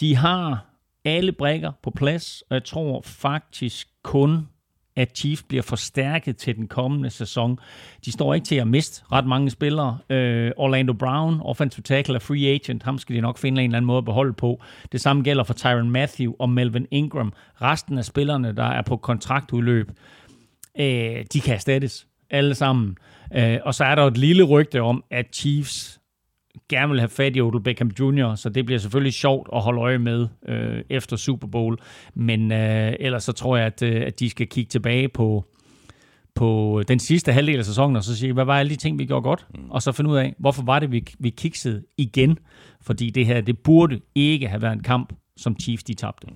de har alle brækker på plads, og jeg tror faktisk kun, at Chiefs bliver forstærket til den kommende sæson. De står ikke til at miste ret mange spillere. Øh, Orlando Brown, offensive tackle og free agent, ham skal de nok finde en eller anden måde at beholde på. Det samme gælder for Tyron Matthew og Melvin Ingram. Resten af spillerne, der er på kontraktudløb, øh, de kan erstattes alle sammen. Øh, og så er der et lille rygte om, at Chiefs gerne vil have fat i Odell Beckham Jr., så det bliver selvfølgelig sjovt at holde øje med øh, efter Super Bowl. Men øh, ellers så tror jeg, at, øh, at de skal kigge tilbage på, på den sidste halvdel af sæsonen, og så sige, hvad var alle de ting, vi gjorde godt? Mm. Og så finde ud af, hvorfor var det, vi, vi kiksede igen? Fordi det her, det burde ikke have været en kamp, som Chiefs de tabte.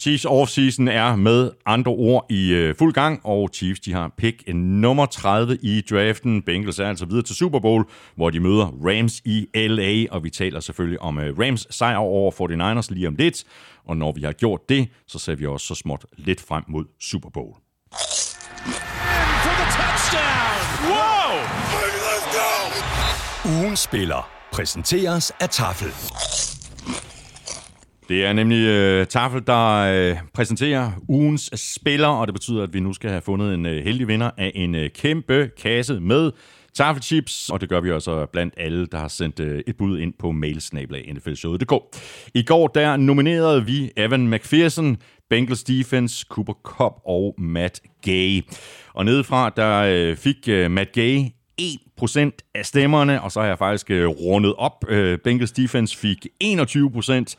Chiefs offseason er med andre ord i øh, fuld gang, og Chiefs de har pick nummer 30 i draften. Bengals er altså videre til Super Bowl, hvor de møder Rams i LA, og vi taler selvfølgelig om øh, Rams sejr over 49ers lige om lidt. Og når vi har gjort det, så ser vi også så småt lidt frem mod Super Bowl. Ugen spiller præsenteres af Tafel. Det er nemlig øh, Tafel, der øh, præsenterer ugens spiller, og det betyder, at vi nu skal have fundet en øh, heldig vinder af en øh, kæmpe kasse med Tafelchips, og det gør vi også blandt alle, der har sendt øh, et bud ind på mailsnablag.nflshowet.dk. I går der nominerede vi Evan McPherson, Bengals Defense, Cooper Cup og Matt Gay. Og nedefra, der øh, fik øh, Matt Gay 1% af stemmerne, og så har jeg faktisk øh, rundet op. Øh, Bengals Defense fik 21%,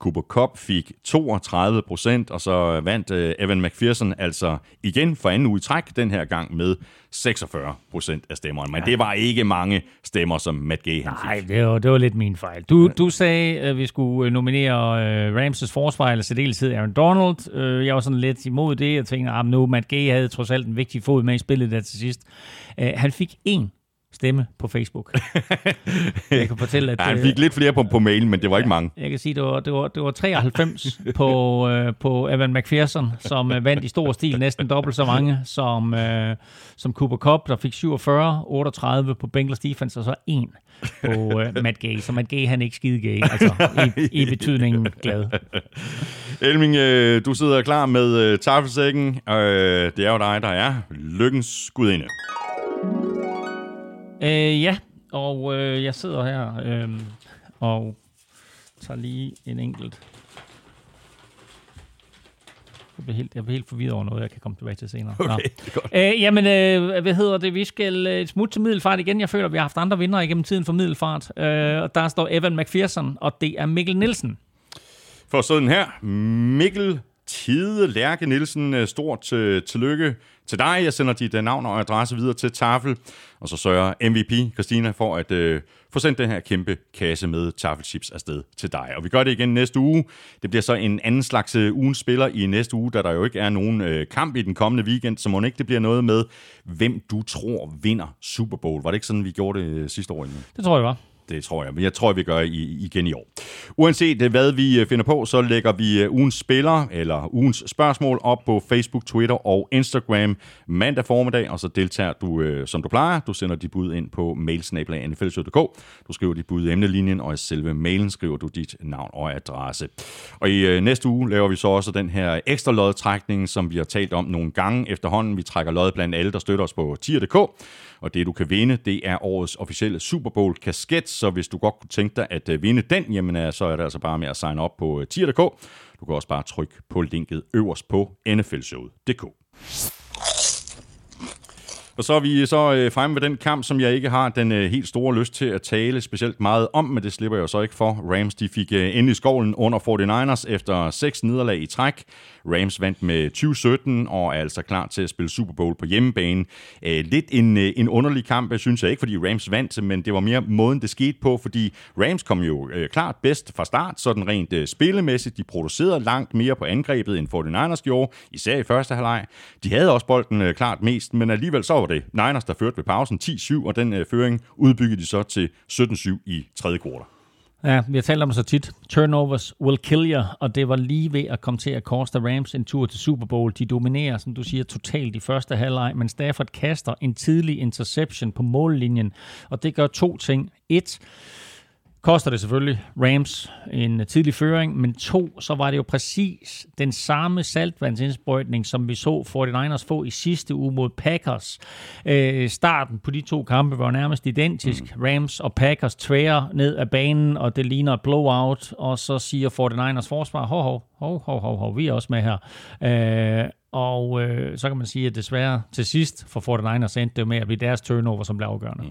Cooper Cup fik 32 procent, og så vandt øh, Evan McPherson altså igen for anden uge i træk, den her gang med 46 procent af stemmerne. Men ja. det var ikke mange stemmer, som Matt Gay han Nej, fik. det var, det var lidt min fejl. Du, du sagde, at vi skulle øh, nominere øh, Ramses forsvar, eller særdeleshed Aaron Donald. Jeg var sådan lidt imod det. Jeg tænkte, at nu Matt Gay havde trods alt en vigtig fod med i spillet der til sidst. Han fik én stemme på Facebook. jeg kan fortælle, at... Ja, han øh, fik lidt flere på, på mailen, men det var ikke mange. Jeg kan sige, det var, det var, det var 93 på, øh, på Evan McPherson, som øh, vandt i stor stil næsten dobbelt så mange som, øh, som Cooper Cup, der fik 47, 38 på Bengals defense, og så en på øh, Matt Gay. Så Matt Gay, han er ikke skide gay, altså i, i betydningen glad. Elming, øh, du sidder klar med øh, tafelsækken. Øh, det er jo dig, der er lykkens gudinde. Øh, ja, og øh, jeg sidder her øh, og tager lige en enkelt. Jeg bliver, helt, jeg bliver helt forvirret over noget, jeg kan komme tilbage til senere. Nå. Okay, det er godt. Øh, jamen, øh, hvad hedder det? Vi skal øh, smutte til Middelfart igen. Jeg føler, vi har haft andre vinder igennem tiden for Middelfart. Øh, og der står Evan McPherson, og det er Mikkel Nielsen. For sådan her, Mikkel Tide Lærke Nielsen, øh, stort øh, tillykke til dig. Jeg sender dit øh, navn og adresse videre til Tafel, og så sørger MVP Christina for at øh, få sendt den her kæmpe kasse med tafelchips afsted til dig. Og vi gør det igen næste uge. Det bliver så en anden slags øh, ugens spiller i næste uge, da der jo ikke er nogen øh, kamp i den kommende weekend, så må ikke det bliver noget med, hvem du tror vinder Super Bowl. Var det ikke sådan, vi gjorde det øh, sidste år? Egentlig? Det tror jeg var. Det tror jeg, men jeg tror, vi gør i, igen i år. Uanset øh, hvad vi øh, finder på, så lægger vi øh, ugens spiller eller ugens spørgsmål op på Facebook, Twitter og Instagram mandag formiddag, og så deltager du, øh, som du plejer. Du sender dit bud ind på mailsnablag.nfl.dk. Du skriver dit bud i emnelinjen, og i selve mailen skriver du dit navn og adresse. Og i øh, næste uge laver vi så også den her ekstra lodtrækning, som vi har talt om nogle gange efterhånden. Vi trækker lod blandt alle, der støtter os på tier.dk. Og det, du kan vinde, det er årets officielle Super Bowl kasket. Så hvis du godt kunne tænke dig at øh, vinde den, jamen øh, så er det altså bare med at signe op på øh, tier.dk. Du kan også bare trykke på linket øverst på nflshowet.dk. Og så er vi så øh, fremme med den kamp, som jeg ikke har den øh, helt store lyst til at tale specielt meget om, men det slipper jeg jo så ikke for. Rams de fik øh, endelig skovlen under 49ers efter seks nederlag i træk. Rams vandt med 2017 og er altså klar til at spille Super Bowl på hjemmebane. Øh, lidt en, øh, en underlig kamp, synes jeg ikke, fordi Rams vandt, men det var mere måden, det skete på, fordi Rams kom jo øh, klart bedst fra start, sådan rent øh, spillemæssigt. De producerede langt mere på angrebet, end 49ers gjorde, især i første halvleg. De havde også bolden øh, klart mest, men alligevel så var det Niners, der førte ved pausen 10-7, og den øh, føring udbyggede de så til 17-7 i tredje kvartal. Ja, vi har talt om det så tit. Turnovers will kill you, og det var lige ved at komme til at koste Rams en tur til Super Bowl. De dominerer, som du siger, totalt i første halvleg, men Stafford kaster en tidlig interception på mållinjen, og det gør to ting. Et, koster det selvfølgelig Rams en tidlig føring, men to, så var det jo præcis den samme saltvandsindsprøjtning, som vi så 49ers få i sidste uge mod Packers. Øh, starten på de to kampe var nærmest identisk. Mm. Rams og Packers tværer ned af banen, og det ligner et blowout, og så siger 49ers forsvar, hov, hov, hov, hov, hov, hov, vi er også med her. Øh, og øh, så kan man sige, at desværre til sidst for 49ers endte det med at blive deres turnover, som blev afgørende. Mm.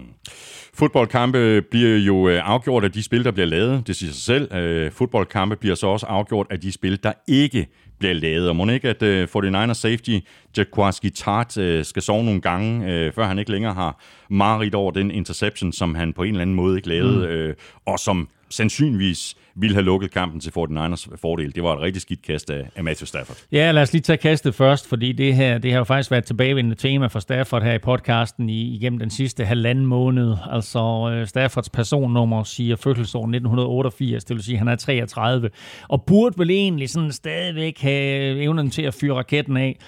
Fodboldkampe bliver jo øh, afgjort af de spil, der bliver lavet. Det siger sig selv. Øh, fodboldkampe bliver så også afgjort af de spil, der ikke bliver lavet. Og må ikke, at uh, 49ers safety Jaquaski Tart uh, skal sove nogle gange, uh, før han ikke længere har mareridt over den interception, som han på en eller anden måde ikke lavede, mm. uh, og som sandsynligvis ville have lukket kampen til 49ers fordel. Det var et rigtig skidt kast af, af Matthew Stafford. Ja, lad os lige tage kastet først, fordi det her det har jo faktisk været tilbagevendende tema for Stafford her i podcasten i, igennem den sidste halvanden måned. Altså øh, Staffords personnummer siger fødselsår 1988, det vil sige, at han er 33, og burde vel egentlig sådan stadigvæk have evnen til at fyre raketten af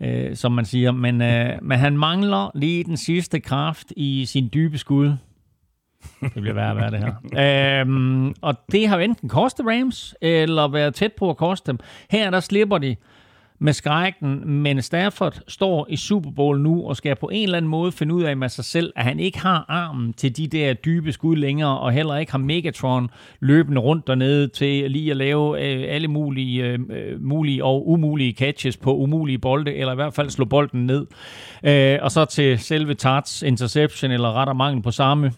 øh, som man siger. Men, øh, men han mangler lige den sidste kraft i sin dybe skud. Det bliver værre at være det her. øhm, og det har enten kostet Rams, eller været tæt på at koste dem. Her der slipper de med skrækken, men Stafford står i Super Bowl nu og skal på en eller anden måde finde ud af med sig selv, at han ikke har armen til de der dybe skud længere, og heller ikke har Megatron løbende rundt dernede til lige at lave øh, alle mulige, øh, øh mulige og umulige catches på umulige bolde, eller i hvert fald slå bolden ned. Øh, og så til selve Tarts interception, eller ret og mangel på samme,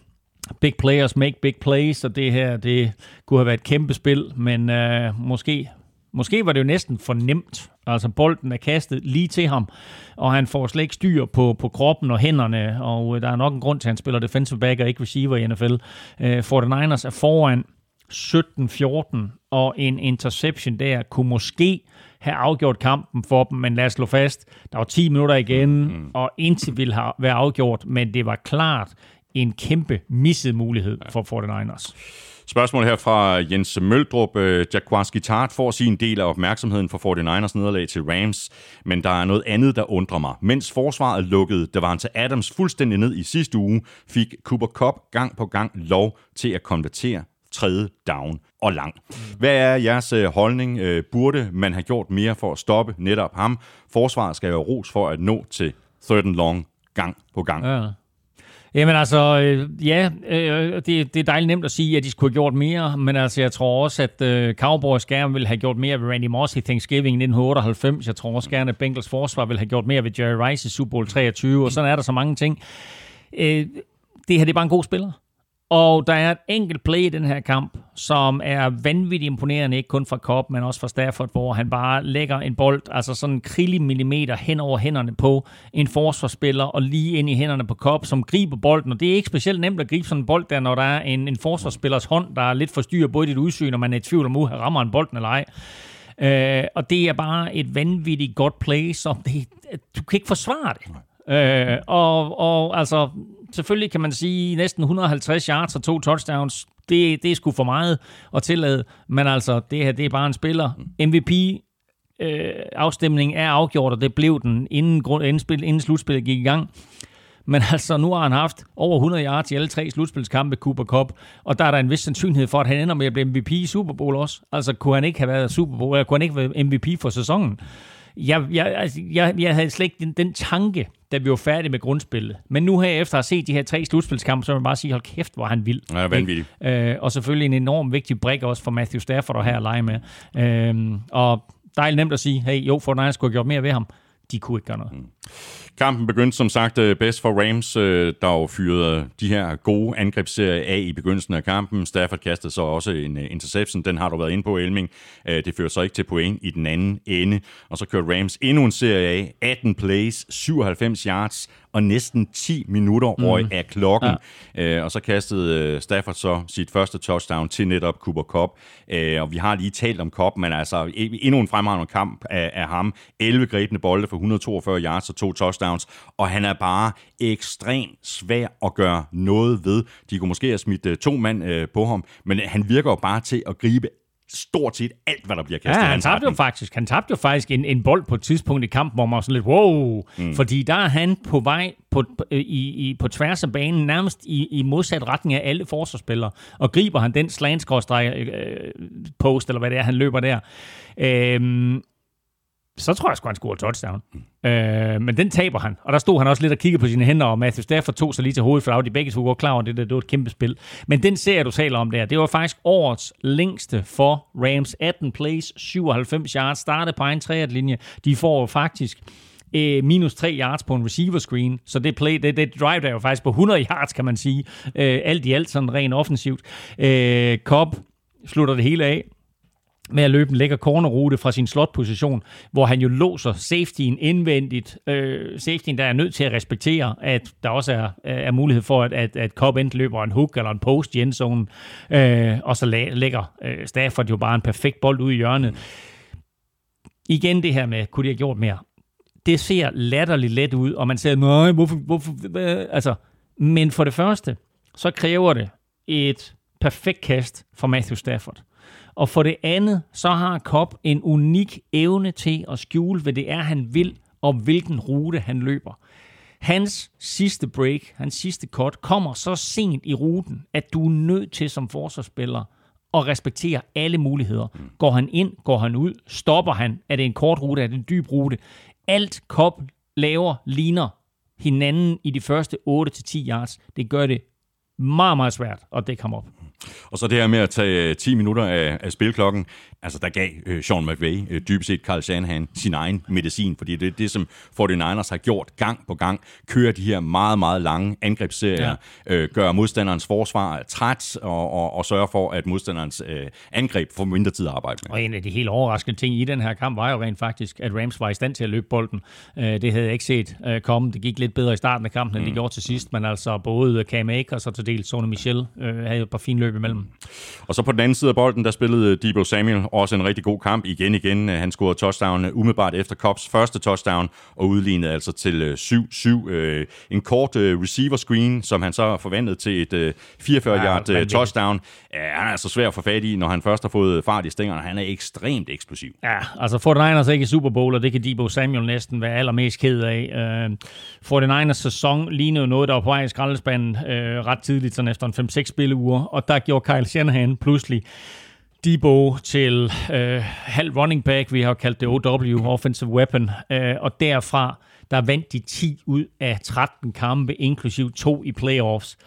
big players make big plays, og det her, det kunne have været et kæmpe spil, men øh, måske, måske var det jo næsten for nemt. Altså bolden er kastet lige til ham, og han får slet ikke styr på, på kroppen og hænderne, og øh, der er nok en grund til, at han spiller defensive back og ikke receiver i NFL. Øh, 49ers er foran 17-14, og en interception der kunne måske have afgjort kampen for dem, men lad os slå fast, der var 10 minutter igen, mm. og indtil ville have været afgjort, men det var klart en kæmpe misset mulighed for 49ers. Spørgsmål her fra Jens Møldrup. Øh, Jaguars Tart får sin del af opmærksomheden for 49ers nederlag til Rams, men der er noget andet, der undrer mig. Mens forsvaret lukkede til Adams fuldstændig ned i sidste uge, fik Cooper Cup gang på gang lov til at konvertere tredje down og lang. Hvad er jeres øh, holdning? Øh, burde man have gjort mere for at stoppe netop ham? Forsvaret skal jo ros for at nå til third and long gang på gang. Ja. Jamen altså, øh, ja, øh, det, det er dejligt nemt at sige, at de skulle have gjort mere, men altså, jeg tror også, at øh, Cowboys gerne ville have gjort mere ved Randy Moss i Thanksgiving 1998. Jeg tror også gerne, at Bengals forsvar ville have gjort mere ved Jerry Rice i Super Bowl 23, og sådan er der så mange ting. Øh, det her, det er bare en god spiller. Og der er et enkelt play i den her kamp, som er vanvittigt imponerende, ikke kun fra Cobb, men også fra Stafford, hvor han bare lægger en bold, altså sådan en krillig millimeter hen over hænderne på en forsvarsspiller, og lige ind i hænderne på Cobb, som griber bolden. Og det er ikke specielt nemt at gribe sådan en bold der, når der er en, en forsvarsspillers hånd, der er lidt forstyrret både dit udsyn, og man er i tvivl om, uh, at rammer en bolden eller ej. Øh, og det er bare et vanvittigt godt play, så det, du kan ikke forsvare det. Øh, og, og altså, selvfølgelig kan man sige, næsten 150 yards og to touchdowns, det, det er sgu for meget at tillade. Men altså, det her, det er bare en spiller. MVP øh, afstemningen er afgjort, og det blev den, inden, grund, inden, spil, inden slutspillet gik i gang. Men altså, nu har han haft over 100 yards i alle tre slutspilskampe Cooper Cup, og der er der en vis sandsynlighed for, at han ender med at blive MVP i Super Bowl også. Altså, kunne han ikke have været Super Bowl, eller kunne han ikke have været MVP for sæsonen? Jeg, jeg, altså, jeg, jeg havde slet ikke den, den tanke, da vi var færdige med grundspillet. Men nu her efter at have set de her tre slutspilskampe, så vil man bare sige, hold kæft, hvor han vild. Ja, vanvittig. Øh, og selvfølgelig en enorm vigtig brik også for Matthew Stafford at have at lege med. Øh, og dejligt nemt at sige, hey, jo, for Niners skulle have gjort mere ved ham. De kunne ikke gøre noget. Mm. Kampen begyndte som sagt øh, bedst for Rams, øh, der jo fyrede de her gode angrebsserier af i begyndelsen af kampen. Stafford kastede så også en øh, interception, den har du været inde på, Elming. Det førte så ikke til point i den anden ende. Og så kørte Rams endnu en serie af, 18 plays, 97 yards og næsten 10 minutter røg mm. af klokken. Ja. og så kastede Stafford så sit første touchdown til netop Cooper Cup. og vi har lige talt om Cup, men altså endnu en fremragende kamp af, af ham. 11 grebne bolde for 142 yards og to touchdowns touchdowns, og han er bare ekstremt svær at gøre noget ved. De kunne måske have smidt uh, to mand uh, på ham, men han virker jo bare til at gribe stort set alt, hvad der bliver kastet. Ja, han tabte jo faktisk, han tabte jo faktisk en, en bold på et tidspunkt i kampen, hvor man var sådan lidt, wow, mm. fordi der er han på vej på, på, i, i, på tværs af banen, nærmest i, i modsat retning af alle forsvarsspillere, og griber han den slant øh, post, eller hvad det er, han løber der. Øh, så tror jeg sgu, han scorer touchdown. Mm. Øh, men den taber han. Og der stod han også lidt og kiggede på sine hænder, og Matthew Stafford tog sig lige til hovedet, for de begge to var klar over, det, det, det var et kæmpe spil. Men den serie, du taler om der, det var faktisk årets længste for Rams. 18 plays, 97 yards, startede på en linje. De får faktisk øh, minus 3 yards på en receiver screen, så det play, det, det drive der jo faktisk på 100 yards, kan man sige. Øh, alt i alt sådan rent offensivt. Øh, Cobb slutter det hele af med at løbe en lækker cornerrute fra sin slotposition, hvor han jo låser safetyen indvendigt. Øh, safetyen, der er nødt til at respektere, at der også er, er mulighed for, at, at, at Cobb enten løber en hook eller en post i endzonen, øh, og så lægger øh, Stafford jo bare en perfekt bold ud i hjørnet. Igen det her med, kunne de have gjort mere? Det ser latterligt let ud, og man siger, nej, hvorfor, hvorfor, altså, men for det første, så kræver det et perfekt kast fra Matthew Stafford. Og for det andet, så har Kopp en unik evne til at skjule, hvad det er, han vil, og hvilken rute han løber. Hans sidste break, hans sidste cut, kommer så sent i ruten, at du er nødt til som forsvarsspiller at respektere alle muligheder. Går han ind, går han ud, stopper han, er det en kort rute, er det en dyb rute. Alt Kopp laver ligner hinanden i de første 8-10 yards. Det gør det meget, meget svært at dække ham op. Og så det her med at tage 10 minutter af, af spilklokken, altså der gav øh, Sean McVay øh, dybest set Carl Shanahan sin egen medicin, fordi det er det, som 49ers har gjort gang på gang, kører de her meget, meget lange angrebsserier, ja. øh, gør modstanderens forsvar træt, og, og, og sørger for, at modstanderens øh, angreb får mindre tid at arbejde med. Og en af de helt overraskende ting i den her kamp var jo rent faktisk, at Rams var i stand til at løbe bolden. Øh, det havde jeg ikke set øh, komme. Det gik lidt bedre i starten af kampen, end mm. det gjorde til sidst, men altså både Cam Akers og til dels Sony Michel øh, havde et par fine løb imellem. Og så på den anden side af bolden, der spillede Debo Samuel også en rigtig god kamp igen igen. Han scorede touchdown umiddelbart efter Cops første touchdown og udlignede altså til 7-7. En kort receiver screen, som han så forvandlede til et 44-yard ja, touchdown. Ja, han er altså svær at få fat i, når han først har fået fart i stængerne. Han er ekstremt eksplosiv. Ja, altså 49ers ikke i Super Bowl, og det kan Debo Samuel næsten være allermest ked af. Uh, 49ers sæson lignede noget, der var på vej i skraldespanden ret tidligt, sådan efter en 5-6 spilleuger, og der gjorde Kyle Shanahan pludselig Debo til øh, halv running back, vi har kaldt det OW, offensive weapon, øh, og derfra der vandt de 10 ud af 13 kampe, inklusiv to i playoffs.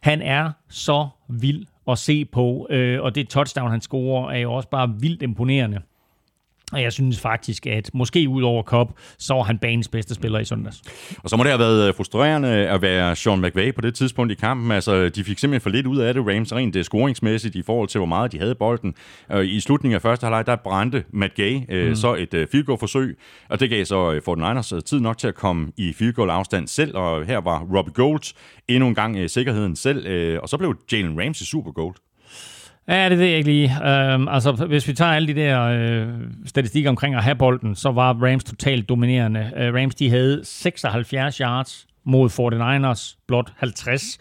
Han er så vild at se på, øh, og det touchdown, han scorer, er jo også bare vildt imponerende. Og jeg synes faktisk, at måske ud over Cobb, så var han banens bedste spiller i søndags. Og så må det have været frustrerende at være Sean McVay på det tidspunkt i kampen. Altså, de fik simpelthen for lidt ud af det, Rams, rent scoringsmæssigt i forhold til, hvor meget de havde bolden. I slutningen af første halvleg, der brændte Matt Gay mm. så et field goal forsøg, og det gav så for den Niners tid nok til at komme i field goal afstand selv, og her var Robbie Gold endnu en gang sikkerheden selv, og så blev Jalen Ramsey super gold. Ja, det ved jeg ikke lige. Øhm, altså, hvis vi tager alle de der øh, statistikker omkring at have bolden, så var Rams totalt dominerende. Øh, Rams, de havde 76 yards mod 49ers, blot 50.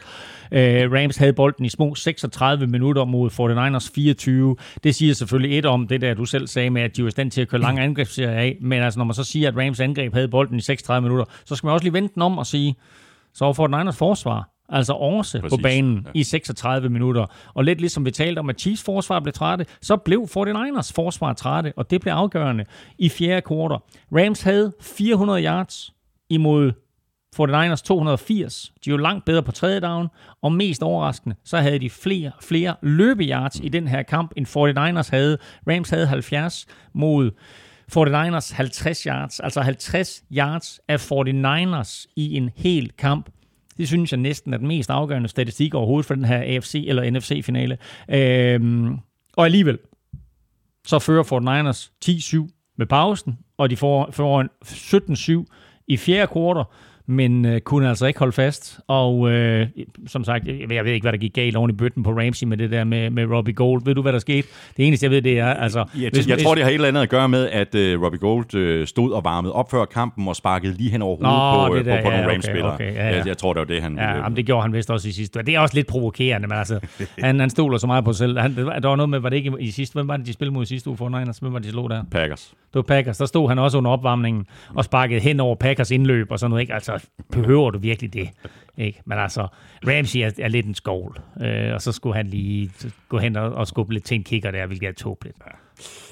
Øh, Rams havde bolden i små 36 minutter mod 49ers 24. Det siger selvfølgelig et om det der, du selv sagde med, at de var i stand til at køre lange angrebsserier af. Men altså, når man så siger, at Rams angreb havde bolden i 36 minutter, så skal man også lige vente den om og sige, så var 49ers forsvar altså Orse på banen ja. i 36 minutter. Og lidt ligesom vi talte om, at Chiefs forsvar blev trætte, så blev 49ers forsvar trætte, og det blev afgørende i fjerde kvartal. Rams havde 400 yards imod 49ers 280. De var langt bedre på tredje down, og mest overraskende, så havde de flere, flere løbeyards i den her kamp, end 49ers havde. Rams havde 70 mod 49ers 50 yards, altså 50 yards af 49ers i en hel kamp. Det synes jeg næsten er den mest afgørende statistik overhovedet for den her AFC eller NFC-finale. Øhm, og alligevel, så fører Fort Niners 10-7 med pausen, og de får, får en 17-7 i fjerde kvartal men øh, kunne altså ikke holde fast. Og øh, som sagt, jeg, jeg ved ikke, hvad der gik galt oven i bøtten på Ramsey med det der med, med Robbie Gold. Ved du, hvad der skete? Det eneste, jeg ved, det er... Altså, jeg, hvis, jeg tror, det har et eller andet at gøre med, at øh, Robbie Gold øh, stod og varmede op før kampen og sparkede lige hen over hovedet Nå, på, der, på, på, ja, nogle Rams-spillere. Okay, okay, ja, ja. Jeg, jeg tror, det var det, han... Ja, øh, jamen, det gjorde han vist også i sidste. Det er også lidt provokerende, men altså, han, han stoler så meget på sig selv. Han, der var noget med, var det ikke i sidste... Hvem var det, de spillede mod i sidste uge for Niners? Hvem var det, de slog der? Packers. Det var Packers. Der stod han også under opvarmningen og sparkede hen over Packers indløb og sådan noget. Ikke? Altså, behøver du virkelig det? Ikke? Men altså, Ramsey er, er lidt en skål, øh, og så skulle han lige gå hen og, og skubbe lidt til en kigger der, hvilket er tåbeligt. Ja.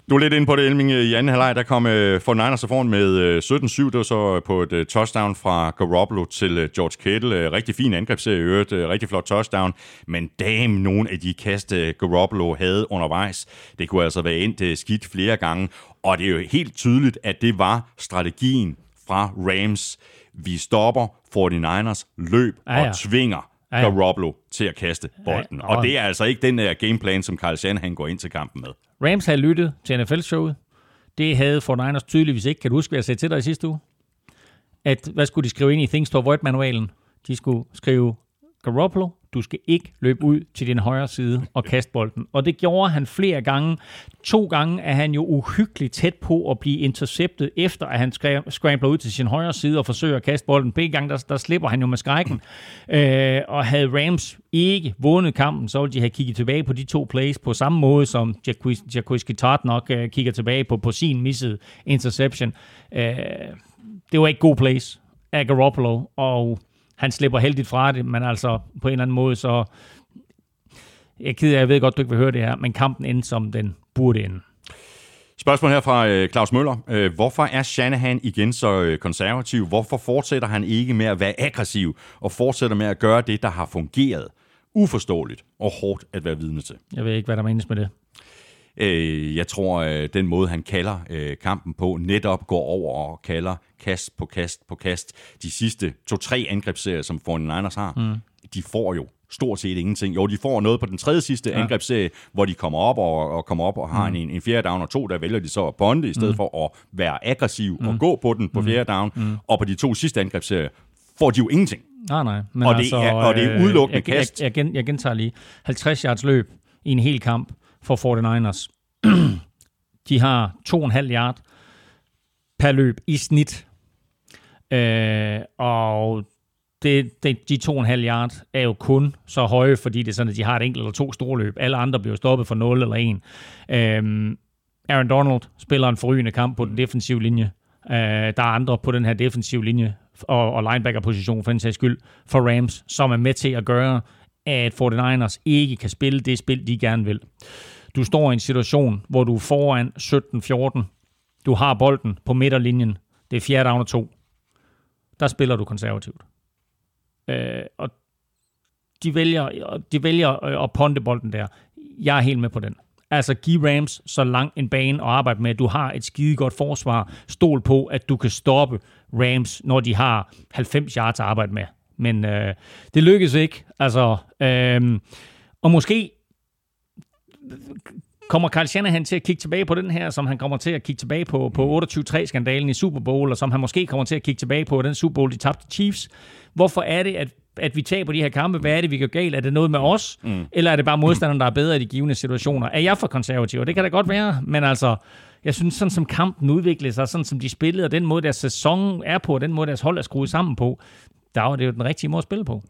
Du er lidt inde på det, Elming. I anden halvleg, der kom øh, for Niners foran med øh, 17-7. Det var så på et øh, touchdown fra Garoppolo til George Kittle. Rigtig fin angrebsserie i øvrigt. Rigtig flot touchdown. Men damn, nogle af de kast, uh, Garoppolo havde undervejs, det kunne altså være endt skidt flere gange. Og det er jo helt tydeligt, at det var strategien fra Rams vi stopper 49ers løb ja, ja. og tvinger ja, ja. Garoppolo til at kaste bolden. Ja, og, og det er altså ikke den der gameplan, som Carl Shanahan går ind til kampen med. Rams havde lyttet til NFL-showet. Det havde 49ers tydeligvis ikke. Kan du huske, hvad jeg sagde til dig i sidste uge? At, hvad skulle de skrive ind i Things to Avoid-manualen? De skulle skrive Garoppolo du skal ikke løbe ud til din højre side og kaste bolden. Og det gjorde han flere gange. To gange er han jo uhyggeligt tæt på at blive interceptet, efter at han scrambler ud til sin højre side og forsøger at kaste bolden. Begge gange, der, der slipper han jo med skrækken. Øh, og havde Rams ikke vundet kampen, så ville de have kigget tilbage på de to plays på samme måde, som Jaquiski Tart nok øh, kigger tilbage på, på sin missede interception. Øh, det var ikke god plays af Garoppolo, og han slipper heldigt fra det, men altså på en eller anden måde, så jeg er ked af, jeg ved godt, du ikke vil høre det her, men kampen endte, som den burde ende. Spørgsmål her fra øh, Claus Møller. Øh, hvorfor er Shanahan igen så øh, konservativ? Hvorfor fortsætter han ikke med at være aggressiv og fortsætter med at gøre det, der har fungeret? uforståeligt og hårdt at være vidne til. Jeg ved ikke, hvad der menes med det. Øh, jeg tror, øh, den måde, han kalder øh, kampen på, netop går over og kalder kast på kast på kast. De sidste to-tre angrebsserier, som 49ers har, mm. de får jo stort set ingenting. Jo, de får noget på den tredje sidste ja. angrebsserie, hvor de kommer op og, og kommer op og har mm. en, en fjerde down og to, der vælger de så at bonde, i stedet mm. for at være aggressiv mm. og gå på den på mm. fjerde down. Mm. Og på de to sidste angrebsserier får de jo ingenting. Nej, nej. Men og, altså, det er, og det er udelukkende jeg, kast. Jeg, jeg, jeg gentager lige. 50 yards løb i en hel kamp for 49ers. de har 2,5 yard per løb i snit. Øh, og det, det, de 2,5 yard er jo kun så høje, fordi det er sådan, at de har et enkelt eller to store løb. Alle andre bliver stoppet for 0 eller 1. Øh, Aaron Donald spiller en forrygende kamp på den defensive linje. Øh, der er andre på den her defensive linje og, og linebacker-position for den sags skyld for Rams, som er med til at gøre, at 49ers ikke kan spille det spil, de gerne vil. Du står i en situation, hvor du er foran 17-14. Du har bolden på midterlinjen. Det er fjerde down og to. Der spiller du konservativt. Øh, og de vælger, de vælger øh, at ponde bolden der. Jeg er helt med på den. Altså give Rams så lang en bane at arbejde med. Du har et skide godt forsvar. Stol på, at du kan stoppe Rams, når de har 90 yards at arbejde med. Men øh, det lykkes ikke. Altså, øh, og måske kommer Carl Shanahan til at kigge tilbage på den her, som han kommer til at kigge tilbage på, på 28-3-skandalen i Super Bowl, og som han måske kommer til at kigge tilbage på den Super Bowl, de tabte Chiefs. Hvorfor er det, at, at vi taber de her kampe? Hvad er det, vi gør galt? Er det noget med os? Mm. Eller er det bare modstanderen, der er bedre i de givende situationer? Er jeg for konservativ? Det kan da godt være, men altså, jeg synes, sådan som kampen udviklede sig, sådan som de spillede, og den måde, deres sæson er på, og den måde, deres hold er skruet sammen på, der var det jo den rigtige måde at spille på.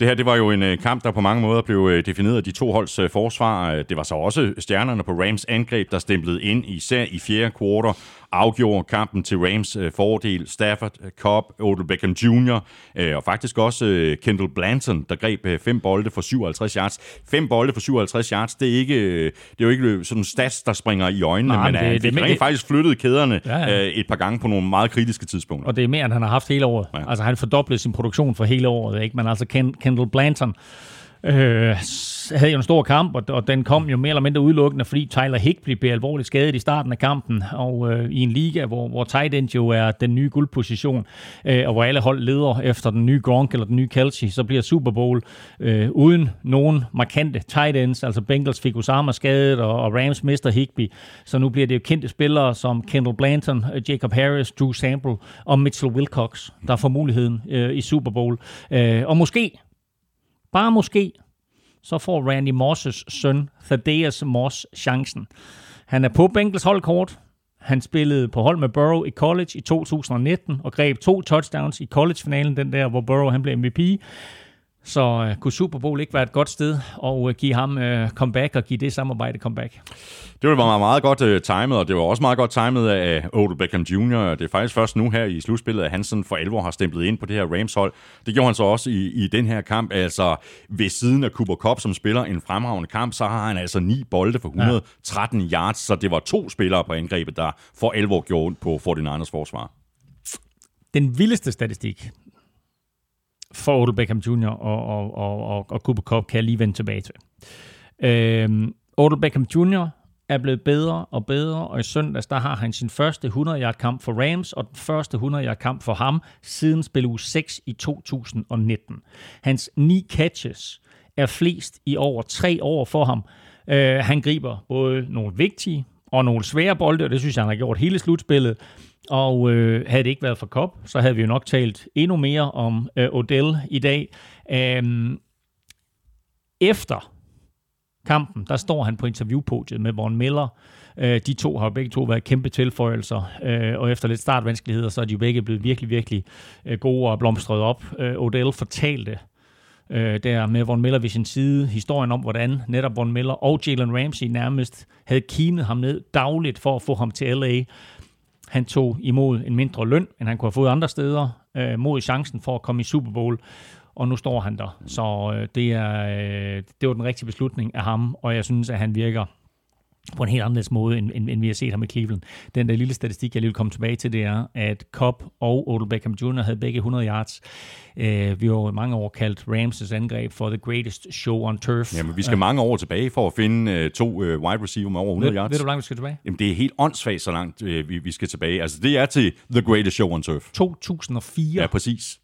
Det her det var jo en øh, kamp, der på mange måder blev øh, defineret af de to holds øh, forsvar. Øh, det var så også stjernerne på Rams angreb, der stemplede ind, især i fjerde kvartal, afgjorde kampen til Rams fordel. Stafford, Cobb, Odell Beckham Jr. og faktisk også Kendall Blanton, der greb fem bolde for 57 yards. Fem bolde for 57 yards, det er, ikke, det er jo ikke sådan stats, der springer i øjnene, Nej, men det, han fik det, rent faktisk flyttet kæderne ja, ja. et par gange på nogle meget kritiske tidspunkter. Og det er mere, end han har haft hele året. Ja. Altså han fordoblede sin produktion for hele året, ikke? men altså Ken, Kendall Blanton øh, havde jo en stor kamp, og, og den kom jo mere eller mindre udelukkende, fordi Tyler Higby blev alvorligt skadet i starten af kampen, og øh, i en liga, hvor, hvor tight end jo er den nye guldposition, øh, og hvor alle hold leder efter den nye Gronk eller den nye Kelsey, så bliver Super Bowl øh, uden nogen markante tight ends, altså Bengals fik Osama skadet, og, og Rams mister Higby, så nu bliver det jo kendte spillere som Kendall Blanton, øh, Jacob Harris, Drew Sample og Mitchell Wilcox, der får muligheden øh, i Super Bowl. Øh, og måske bare måske, så får Randy Mosses søn, Thaddeus Moss, chancen. Han er på Bengals holdkort. Han spillede på hold med Burrow i college i 2019 og greb to touchdowns i college-finalen, den der, hvor Burrow han blev MVP. Så uh, kunne Super Bowl ikke være et godt sted at uh, give ham uh, comeback og give det samarbejde comeback? Det var meget godt uh, timet, og det var også meget godt timet af Odell Beckham Jr. Det er faktisk først nu her i slutspillet, at han sådan for alvor har stemplet ind på det her Rams-hold. Det gjorde han så også i, i den her kamp. Altså ved siden af Cooper Cup, som spiller en fremragende kamp, så har han altså ni bolde for 113 ja. yards, så det var to spillere på angrebet, der for alvor gjorde på 49ers forsvar. Den vildeste statistik, for Odell Beckham Jr. og, og, og, og, og Cooper Cup, kan jeg lige vende tilbage til. Øhm, Odell Beckham Jr. er blevet bedre og bedre, og i søndags der har han sin første 100-yard kamp for Rams, og den første 100-yard kamp for ham siden spil uge 6 i 2019. Hans ni catches er flest i over tre år for ham. Øh, han griber både nogle vigtige og nogle svære bolde, og det synes jeg, han har gjort hele slutspillet. Og øh, havde det ikke været for Kop, så havde vi jo nok talt endnu mere om øh, Odell i dag. Øhm, efter kampen, der står han på interviewpodiet med Von Miller. Øh, de to har begge to været kæmpe tilføjelser, øh, og efter lidt startvanskeligheder, så er de jo begge blevet virkelig, virkelig øh, gode og blomstret op. Øh, Odell fortalte øh, der med Von Miller ved sin side, historien om, hvordan netop Von Miller og Jalen Ramsey nærmest havde kinet ham ned dagligt for at få ham til LA. Han tog imod en mindre løn, end han kunne have fået andre steder, øh, mod chancen for at komme i Super Bowl, og nu står han der. Så øh, det, er, øh, det var den rigtige beslutning af ham, og jeg synes, at han virker på en helt anderledes måde, end, end, end vi har set ham i Cleveland. Den der lille statistik, jeg lige vil komme tilbage til, det er, at Cobb og Odell Beckham Jr. havde begge 100 yards. Uh, vi har jo mange år kaldt Rams' angreb for the greatest show on turf. Jamen, vi skal uh, mange år tilbage for at finde uh, to uh, wide receiver med over 100 ved, yards. ved du, hvor langt vi skal tilbage? Jamen, det er helt åndssvagt, så langt uh, vi, vi skal tilbage. Altså, det er til the greatest show on turf. 2004. Ja, præcis.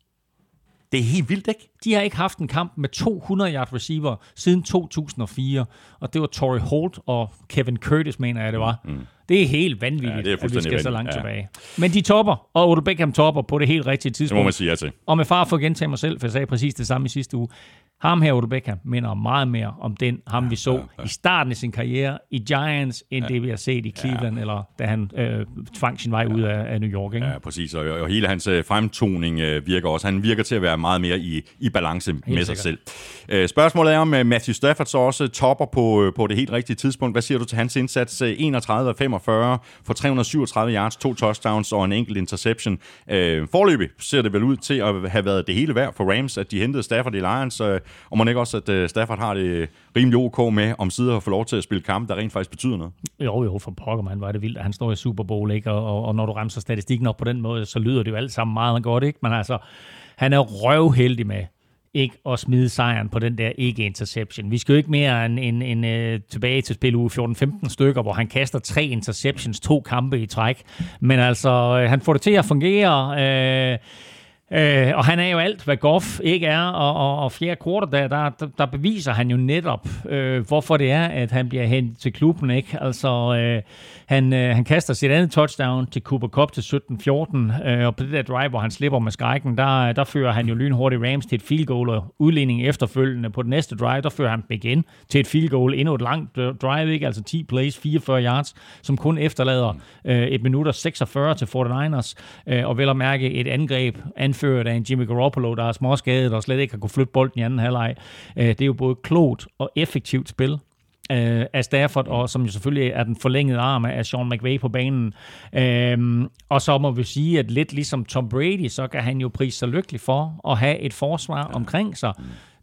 Det er helt vildt, ikke? De har ikke haft en kamp med 200 yard receiver siden 2004, og det var Torrey Holt og Kevin Curtis, mener jeg, det var. Mm. Det er helt vanvittigt, Ja, det er at vi skal så langt vanvittigt, tilbage. Men de topper, og Odell Beckham topper på det helt rigtige Det tidspunkt. må man sige ja til. Og med far for at gentage mig selv, for jeg sagde præcis det samme i sidste uge. Ham her, Odell Beckham, minder meget mere om den, ham vi så ja, ja. i starten af sin karriere i Giants, end ja. det vi har set i Cleveland, ja. eller da han øh, tvang sin vej ud af, af New York. Ikke? Ja, præcis. Og, og hele hans øh, fremtoning øh, virker også. Han virker til at være meget mere i, i balance helt med sig sikkert. selv. Øh, spørgsmålet er, om øh, Matthew Stafford så også topper på, øh, på det helt rigtige tidspunkt. Hvad siger du til hans indsats? Øh, 31 af 45 for 337 yards, to touchdowns og en enkelt interception. Øh, forløbig ser det vel ud til at have været det hele værd for Rams, at de hentede Stafford i Lions. Øh, og man ikke også, at øh, Stafford har det rimelig ok med om sider at få lov til at spille kampe, der rent faktisk betyder noget. Jo, jo, for pokker, man, var det vildt, han står i Super Bowl, ikke? Og, og, og når du ramser statistikken op på den måde, så lyder det jo alt sammen meget godt, ikke? Men altså, han er røvheldig med ikke at smide sejren på den der ikke-interception. Vi skal jo ikke mere end, end, end øh, tilbage til spil uge 14-15 stykker, hvor han kaster tre interceptions, to kampe i træk. Men altså, øh, han får det til at fungere. Øh, Øh, og han er jo alt, hvad Goff ikke er, og, og, og fjerde kvartal, der, der, der, der beviser han jo netop, øh, hvorfor det er, at han bliver hentet til klubben. Ikke? Altså, øh, han, øh, han kaster sit andet touchdown til Cooper Cup til 17-14, øh, og på det der drive, hvor han slipper med skrækken, der, der fører han jo lynhurtigt Rams til et field goal, og udligning efterfølgende på den næste drive, der fører han igen til et field goal, endnu et langt øh, drive, ikke? altså 10 plays, 44 yards, som kun efterlader øh, et minut og 46 til 49ers, øh, og vel at mærke et angreb anført af en Jimmy Garoppolo, der er småskadet og slet ikke har kunne flytte bolden i anden halvleg. Øh, det er jo både klogt og effektivt spil øh, af Stafford, og som jo selvfølgelig er den forlængede arm af Sean McVay på banen. Øhm, og så må vi sige, at lidt ligesom Tom Brady, så kan han jo prise sig lykkelig for at have et forsvar omkring sig,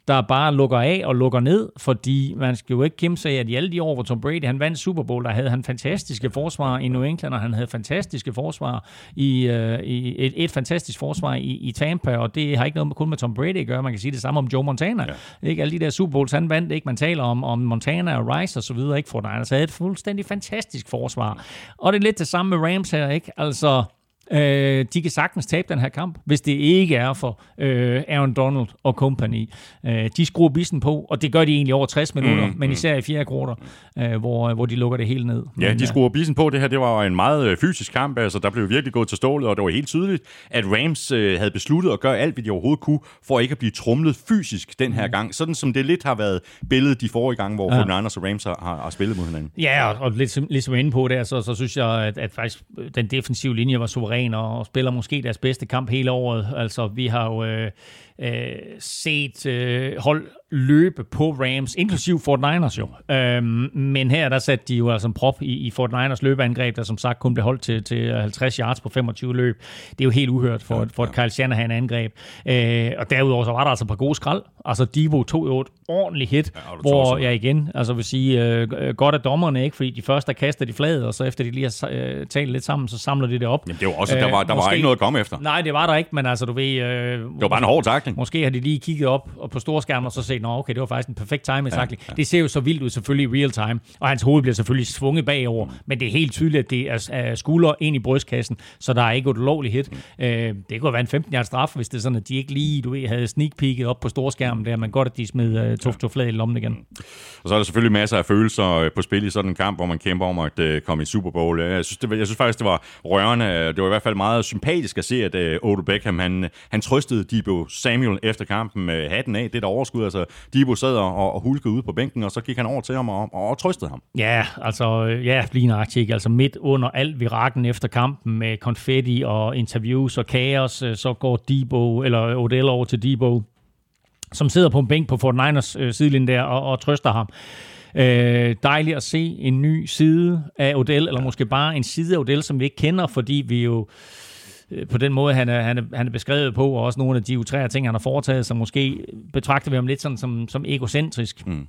der bare lukker af og lukker ned, fordi man skal jo ikke kæmpe sig, at i alle de år, hvor Tom Brady han vandt Super Bowl, der havde han fantastiske forsvar i New England, og han havde fantastiske forsvar i, øh, i et, et fantastisk forsvar i, i Tampa, og det har ikke noget med, kun med Tom Brady at gøre. Man kan sige det samme om Joe Montana. Ja. Ikke alle de der Super Bowls, han vandt ikke. Man taler om, om Montana og Rice og så videre, ikke? For Niners havde et fuldstændig fantastisk forsvar. Og det er lidt det samme med Rams her, ikke? Altså, Øh, de kan sagtens tabe den her kamp, hvis det ikke er for øh, Aaron Donald og company. Øh, de skruer bissen på, og det gør de egentlig over 60 minutter, mm, men især i fjerde kvartal, øh, hvor, hvor de lukker det hele ned. Ja, men, de skruer bissen på. Det her det var en meget øh, fysisk kamp. Altså, der blev virkelig gået til stålet, og det var helt tydeligt, at Rams øh, havde besluttet at gøre alt, hvad de overhovedet kunne, for ikke at blive trumlet fysisk den her gang. Sådan som det lidt har været billedet de forrige gange, hvor ja. 49ers og Rams har, har, har spillet mod hinanden. Ja, og, og lidt, som- jeg er inde på der, så, så synes jeg, at, at faktisk den defensive linje var suveræn og, og spiller måske deres bedste kamp hele året. Altså, vi har jo øh, øh, set øh, hold løbe på Rams, inklusiv Fort Niners jo. Øhm, men her, der satte de jo altså en prop i, i Fort Niners løbeangreb, der som sagt kun blev holdt til, til 50 yards på 25 løb. Det er jo helt uhørt for, ja, for et Kyle Shanahan angreb. Øh, og derudover så var der altså et par gode skrald. Altså, Divo tog jo et ordentligt hit, Ja, hvor jeg igen, altså vil sige, øh, øh, godt af dommerne, ikke? Fordi de første, der kaster de fladet, og så efter de lige har øh, talt lidt sammen, så samler de det op. Jamen, det var også, der var, der var måske- ikke noget at komme efter. Nej, det var der ikke, men altså, du ved... Øh, Det var bare en hård takling. Måske har de lige kigget op og på storskærmen og så set, nå okay, det var faktisk en perfekt time ja, ja. Det ser jo så vildt ud selvfølgelig i real time, og hans hoved bliver selvfølgelig svunget bagover, mm. men det er helt tydeligt, at det er er skulder ind i brystkassen, så der er ikke et ulovligt hit. Mm. Øh, det kunne være en 15 yards straf, hvis det er sådan, at de ikke lige, du ved, havde sneak peeket op på storskærmen der, men godt, at de smed uh, Tuf Tuf i lommen igen. Og så er der selvfølgelig masser af følelser øh, på spil i sådan en kamp, hvor man kæmper om at øh, komme i Super Bowl. Jeg synes, det, jeg synes faktisk, det var rørende. Det var i hvert fald meget sympatisk at se, at øh, Odell Beckham, han, han trøstede Debo Samuel efter kampen med hatten af. Det der overskud, altså Debo sad og, og hulkede ude på bænken, og så gik han over til ham og, og, og trøstede ham. Ja, altså, ja, lige nøjagtigt? Altså midt under alt virakken efter kampen med konfetti og interviews og kaos, øh, så går Debo, eller Odell over til Debo, som sidder på en bænk på Fort Niners øh, sidelinje der og, og trøster ham. Øh, dejligt at se en ny side af Odell, eller måske bare en side af Odell, som vi ikke kender, fordi vi jo øh, på den måde, han er, han, er, han er beskrevet på, og også nogle af de utrære ting, han har foretaget, så måske betragter vi ham lidt sådan som, som egocentrisk. Mm.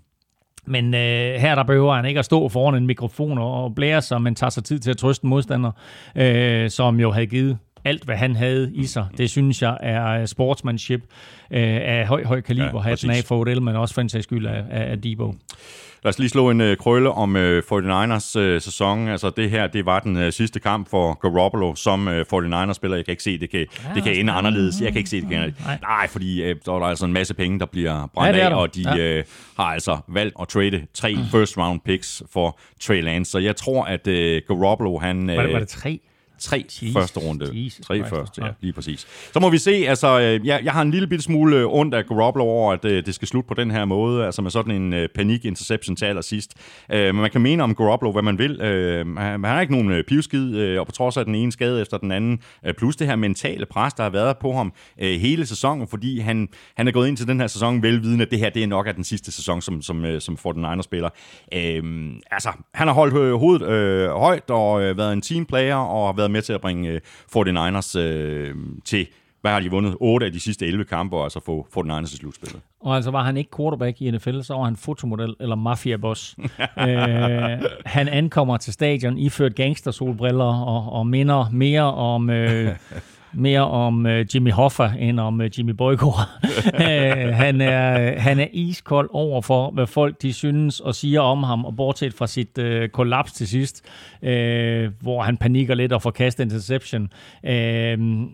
Men øh, her der behøver han ikke at stå foran en mikrofon og, blære sig, men tager sig tid til at trøste en modstander, øh, som jo havde givet alt, hvad han havde i sig. Det synes jeg er sportsmanship øh, af høj, høj kaliber. Ja, Hatten af for Odell, men også for en sags skyld af, af Debo. Lad os lige slå en øh, krølle om øh, 49ers øh, sæson. Altså det her, det var den øh, sidste kamp for Garoppolo som øh, 49ers-spiller. Jeg kan ikke se, det kan, ja, det kan ende anderledes. Jeg kan ikke se, det kan ende Nej, Nej fordi øh, der er altså en masse penge, der bliver brændt ja, af, og de ja. øh, har altså valgt at trade tre first round picks for Trey Lance. Så jeg tror, at øh, Garoppolo, han... Øh, var, det, var det tre? Tre Jesus, første runde. Jesus tre Christ, første, ja, lige præcis. Så må vi se, altså, øh, jeg, jeg har en lille bitte smule øh, ondt af Garoppolo over, at øh, det skal slutte på den her måde, altså med sådan en panik-interception til allersidst. Uh, men man kan mene om Garoppolo, hvad man vil. Uh, han har ikke nogen pivskid, uh, og på trods af den ene skade efter den anden, plus det her mentale pres, der har været på ham hele sæsonen, fordi han, han er gået ind til den her sæson velvidende, at det her det er nok af den sidste sæson, som, som, som 49ers spiller. Uh, altså, han har holdt hovedet uh, højt og været en teamplayer og har været med til at bringe øh, 49ers øh, til hvad har de vundet? 8 af de sidste 11 kampe, og altså få 49ers til slutspillet. Og altså var han ikke quarterback i NFL, så var han fotomodel eller mafia-boss. øh, han ankommer til stadion iført gangstersolbriller og, og minder mere om øh, mere om uh, Jimmy Hoffa end om uh, Jimmy Boygaard. uh, han, er, han er iskold over for, hvad folk de synes og siger om ham, og bortset fra sit uh, kollaps til sidst, uh, hvor han panikker lidt og får kastet interception. Uh,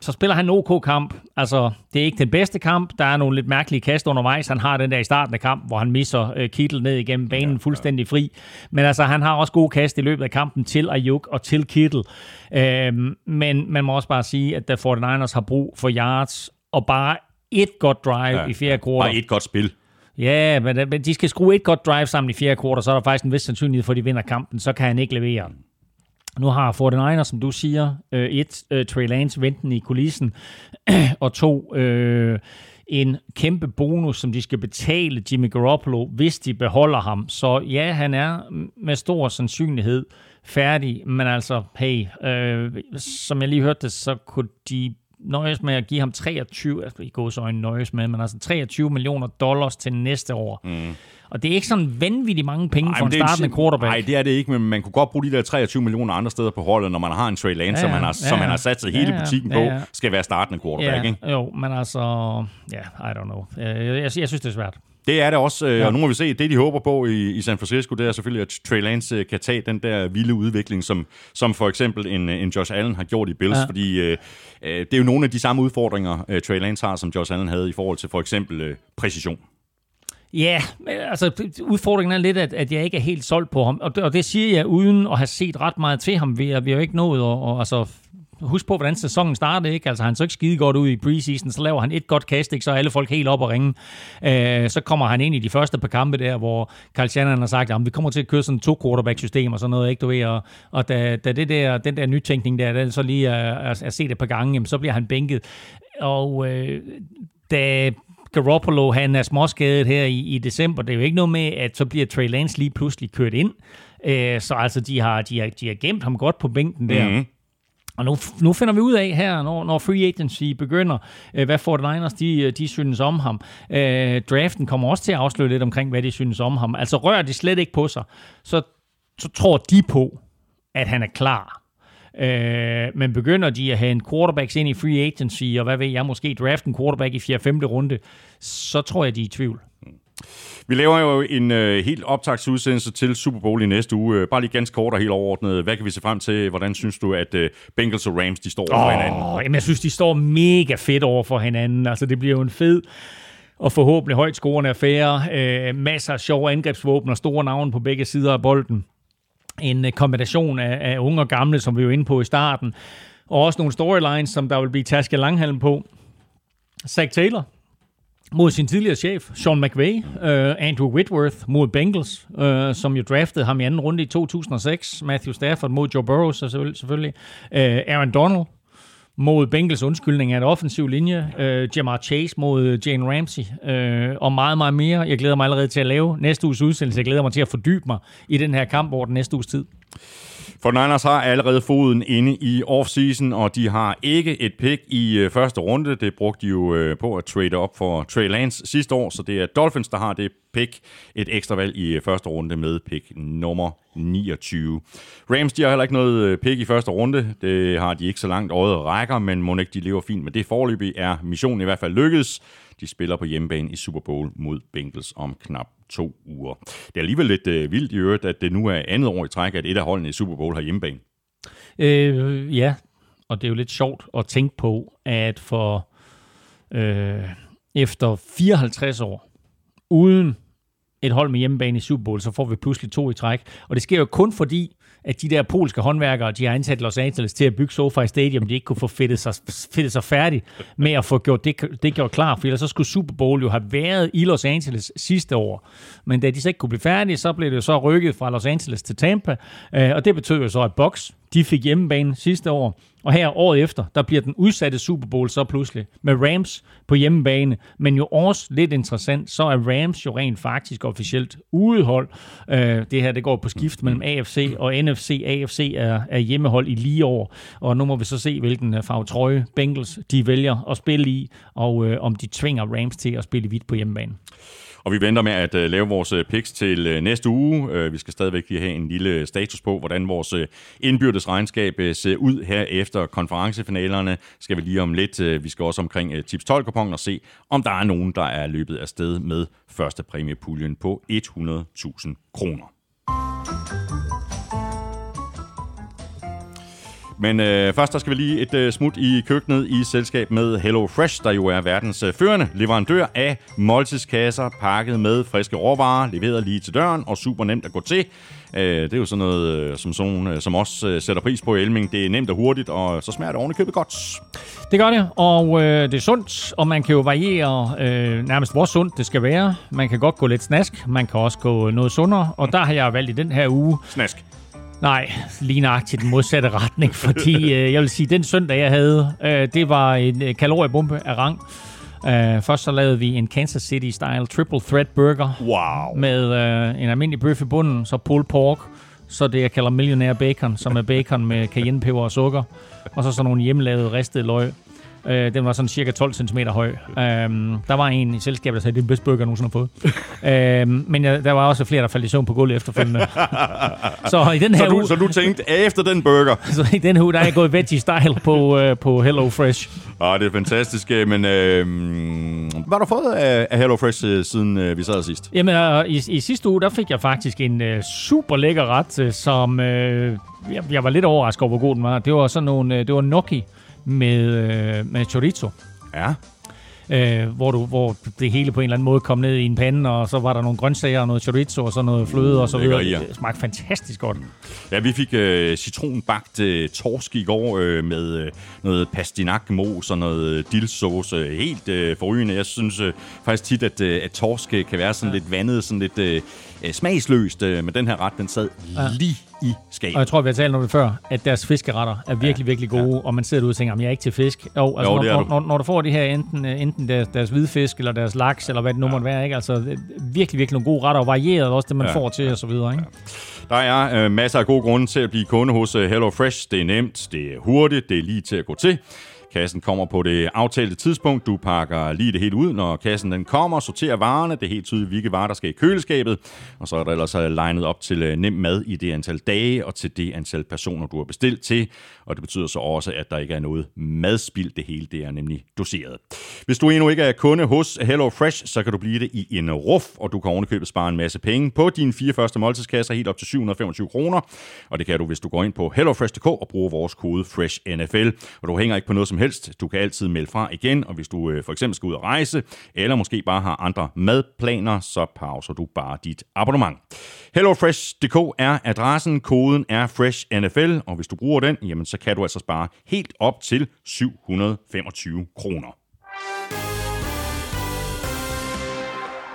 så spiller han en OK kamp. Altså, det er ikke den bedste kamp. Der er nogle lidt mærkelige kast undervejs. Han har den der i starten af kamp, hvor han misser uh, Kittel ned igennem banen ja, fuldstændig fri. Men altså, han har også gode kast i løbet af kampen til Ayuk og til Kittel. Uh, men man må også bare sige, at da 49ers har brug for yards og bare et godt drive ja, i fjerde kvartal. Bare et godt spil. Ja, men de skal skrue et godt drive sammen i fjerde kvartal, så er der faktisk en vis sandsynlighed for, at de vinder kampen. Så kan han ikke levere. Nu har 49ers, som du siger, øh, et, øh, Trey Lance venten i kulissen, og to, øh, en kæmpe bonus, som de skal betale Jimmy Garoppolo, hvis de beholder ham. Så ja, han er med stor sandsynlighed færdig, men altså, hey, øh, som jeg lige hørte det, så kunne de nøjes med at give ham 23, altså i godsøjne nøjes med, men altså 23 millioner dollars til næste år. Mm. Og det er ikke sådan vanvittigt mange penge Ej, for en startende quarterback. Nej, det er det ikke, men man kunne godt bruge de der 23 millioner andre steder på holdet, når man har en Trey Lance, ja, ja, som, man har, ja, som man har sat sig hele ja, butikken ja, ja. på, skal være startende quarterback. Ja, ikke? Jo, men altså, ja, yeah, I don't know. Jeg, jeg, jeg synes, det er svært. Det er det også, øh, ja. og nu må vi se, det de håber på i, i San Francisco, det er selvfølgelig, at Trey Lance øh, kan tage den der vilde udvikling, som, som for eksempel en, en Josh Allen har gjort i Bills, ja. fordi øh, det er jo nogle af de samme udfordringer, øh, Trey Lance har, som Josh Allen havde i forhold til for eksempel øh, præcision. Ja, altså udfordringen er lidt, at, at jeg ikke er helt solgt på ham, og det, og det siger jeg uden at have set ret meget til ham. Vi har, vi har jo ikke nået at og, altså, husk på, hvordan sæsonen startede. Ikke? Altså, han så ikke skide godt ud i preseason, så laver han et godt kast, ikke? så er alle folk helt op og ringe. Øh, så kommer han ind i de første par kampe der, hvor Carl Shannon har sagt, at vi kommer til at køre sådan to quarterback-system og sådan noget, ikke? Du ved, og, og da, da det der, den der nytænkning der, den så lige er, er, er set et par gange, jamen, så bliver han bænket. Og øh, da Garoppolo han er småskadet her i, i december. Det er jo ikke noget med, at så bliver Trey Lance lige pludselig kørt ind. Øh, så altså, de har, de, har, de har gemt ham godt på bænken der. Mm-hmm. Og nu, nu finder vi ud af her, når, når free agency begynder, øh, hvad 49ers de, de synes om ham. Øh, draften kommer også til at afsløre lidt omkring, hvad de synes om ham. Altså rører de slet ikke på sig, så, så tror de på, at han er klar. Øh, men begynder de at have en quarterbacks ind i free agency, og hvad ved jeg, måske draft en quarterback i 4. 5. runde, så tror jeg, de er i tvivl. Vi laver jo en øh, helt optagsudsendelse til Super Bowl i næste uge. Bare lige ganske kort og helt overordnet. Hvad kan vi se frem til? Hvordan synes du, at øh, Bengals og Rams de står over oh, for hinanden? Jamen, jeg synes, de står mega fedt over for hinanden. Altså, det bliver jo en fed og forhåbentlig højt scorende affære. Øh, masser af sjove angrebsvåben og store navne på begge sider af bolden en øh, kombination af, af unge og gamle, som vi var inde på i starten, og også nogle storylines, som der vil blive tasket langhalm på. Zach Taylor mod sin tidligere chef, Sean McVay, uh, Andrew Whitworth mod Bengals, uh, som jo draftede ham i anden runde i 2006, Matthew Stafford mod Joe Burrow selvfølgelig, uh, Aaron Donald mod Bengals undskyldning af en offensiv linje, øh, Jamar Chase mod Jane Ramsey, øh, og meget, meget mere. Jeg glæder mig allerede til at lave næste uges udsendelse. Jeg glæder mig til at fordybe mig i den her kamp over den næste uges tid. For Niners har allerede foden inde i offseason, og de har ikke et pick i øh, første runde. Det brugte de jo øh, på at trade op for Trey Lance sidste år, så det er Dolphins, der har det pick. Et ekstra valg i øh, første runde med pick nummer 29. Rams, de har heller ikke noget øh, pick i første runde. Det har de ikke så langt øjet rækker, men må ikke de lever fint med det forløbig, er missionen i hvert fald lykkedes. De spiller på hjemmebane i Super Bowl mod Bengals om knap to uger. Det er alligevel lidt øh, vildt i øvrigt, at det nu er andet år i træk, at et af holdene i Super Bowl har hjemmebane. Øh, ja, og det er jo lidt sjovt at tænke på, at for øh, efter 54 år, uden et hold med hjemmebane i Super Bowl, så får vi pludselig to i træk. Og det sker jo kun fordi, at de der polske håndværkere, de har ansat Los Angeles til at bygge SoFi Stadium, de ikke kunne få fedtet sig, fedtet sig færdigt med at få gjort det, det gjort klar, for ellers så skulle Super Bowl jo have været i Los Angeles sidste år. Men da de så ikke kunne blive færdige, så blev det jo så rykket fra Los Angeles til Tampa, øh, og det betød jo så, at Box, de fik hjemmebane sidste år, og her året efter, der bliver den udsatte Super Bowl så pludselig med Rams på hjemmebane. Men jo også lidt interessant, så er Rams jo rent faktisk officielt udehold. Øh, det her det går på skift mellem AFC og NFC. AFC er, er hjemmehold i lige år, og nu må vi så se, hvilken øh, farve trøje Bengals de vælger at spille i, og øh, om de tvinger Rams til at spille hvidt på hjemmebane. Og vi venter med at øh, lave vores øh, picks til øh, næste uge. Vi skal stadigvæk lige have en lille status på, hvordan vores indbyrdes regnskab ser ud her efter konferencefinalerne. Skal vi lige om lidt. Vi skal også omkring tips 12 og se, om der er nogen, der er løbet af sted med første præmiepuljen på 100.000 kroner. Men øh, først der skal vi lige et øh, smut i køkkenet i selskab med Hello Fresh, der jo er verdens øh, førende leverandør af måltidskasser pakket med friske råvarer, leveret lige til døren og super nemt at gå til. Øh, det er jo sådan noget, øh, som, sådan, øh, som også øh, sætter pris på i Elming. Det er nemt og hurtigt, og så smager det ordentligt købet godt. Det gør det, og øh, det er sundt, og man kan jo variere øh, nærmest, hvor sundt det skal være. Man kan godt gå lidt snask, man kan også gå noget sundere, og der har jeg valgt i den her uge Snask. Nej, lige nøjagtigt den modsatte retning, fordi øh, jeg vil sige, den søndag, jeg havde, øh, det var en øh, kaloriebombe af rang. Øh, først så lavede vi en Kansas City-style triple threat burger Wow. med øh, en almindelig bøf i bunden, så pulled pork, så det jeg kalder millionaire bacon, som er bacon med cayennepeber og sukker, og så sådan nogle hjemmelavede ristede løg. Øh, den var sådan cirka 12 cm høj. Øhm, der var en i selskabet, der sagde, det er den bedste burger, jeg nogensinde har fået. øhm, men ja, der var også flere, der faldt i søvn på gulvet efterfølgende. så i den her Så du, uge, så du tænkte, efter den burger, så i den her uge, der er jeg gået veggie style på, øh, på Hello Fresh. Ah, det er fantastisk, øh, men øh, hvad har du fået af, af HelloFresh øh, siden øh, vi sad sidst? Jamen, øh, i, i sidste uge, der fik jeg faktisk en øh, super lækker ret, øh, som øh, jeg, jeg var lidt overrasket over, hvor god den var. Det var sådan nogle, øh, det var gnocchi med, øh, med chorizo. Ja. øh, hvor, du, hvor det hele på en eller anden måde kom ned i en pande, og så var der nogle grøntsager, og noget chorizo, og så noget fløde, og så videre. ja. Det smagte fantastisk godt. Ja, vi fik øh, citronbagt øh, torsk i går øh, med øh, noget pastinakmos og noget dillsauce. Helt øh, forrygende. Jeg synes øh, faktisk tit, at, øh, at torsk øh, kan være sådan lidt vandet, sådan lidt øh, øh, smagsløst, øh, men den her ret, den sad Ja. lige i skabet. Og jeg tror, vi har talt om det før, at deres fiskeretter er virkelig, ja. virkelig gode, ja. og man sidder derude og tænker, at jeg er ikke til fisk. Jo, altså, Jo, når, når, du. når, når, du får de her, enten, øh, enten deres, deres hvidfisk, eller deres laks, eller hvad det nu måtte være, ikke? Altså, virkelig, virkelig nogle gode retter, og varieret også det, man Ja. ja. får til, og så videre, ikke? Der er øh, masser af gode grunde til at blive kunde hos øh, HelloFresh. Det er nemt, det er hurtigt, det er lige til at gå til. Kassen kommer på det aftalte tidspunkt. Du pakker lige det hele ud, når kassen den kommer, sorterer varerne. Det er helt tydeligt, hvilke varer, der skal i køleskabet. Og så er der ellers øh, legnet op til øh, nem mad i det antal dage og til det antal personer, du har bestilt til. Og det betyder så også, at der ikke er noget madspild. Det hele det er nemlig doseret. Hvis du endnu ikke er kunde hos Hello Fresh, så kan du blive det i en ruf, og du kan ovenikøbet spare en masse penge på dine fire første måltidskasser helt op til 725 kroner. Og det kan du, hvis du går ind på hellofresh.dk og bruger vores kode FRESHNFL. Og du hænger ikke på noget som helst. Du kan altid melde fra igen, og hvis du øh, for eksempel skal ud og rejse, eller måske bare har andre madplaner, så pauser du bare dit abonnement. HelloFresh.dk er adressen, koden er FRESHNFL, og hvis du bruger den, jamen, så kan du altså spare helt op til 725 kroner.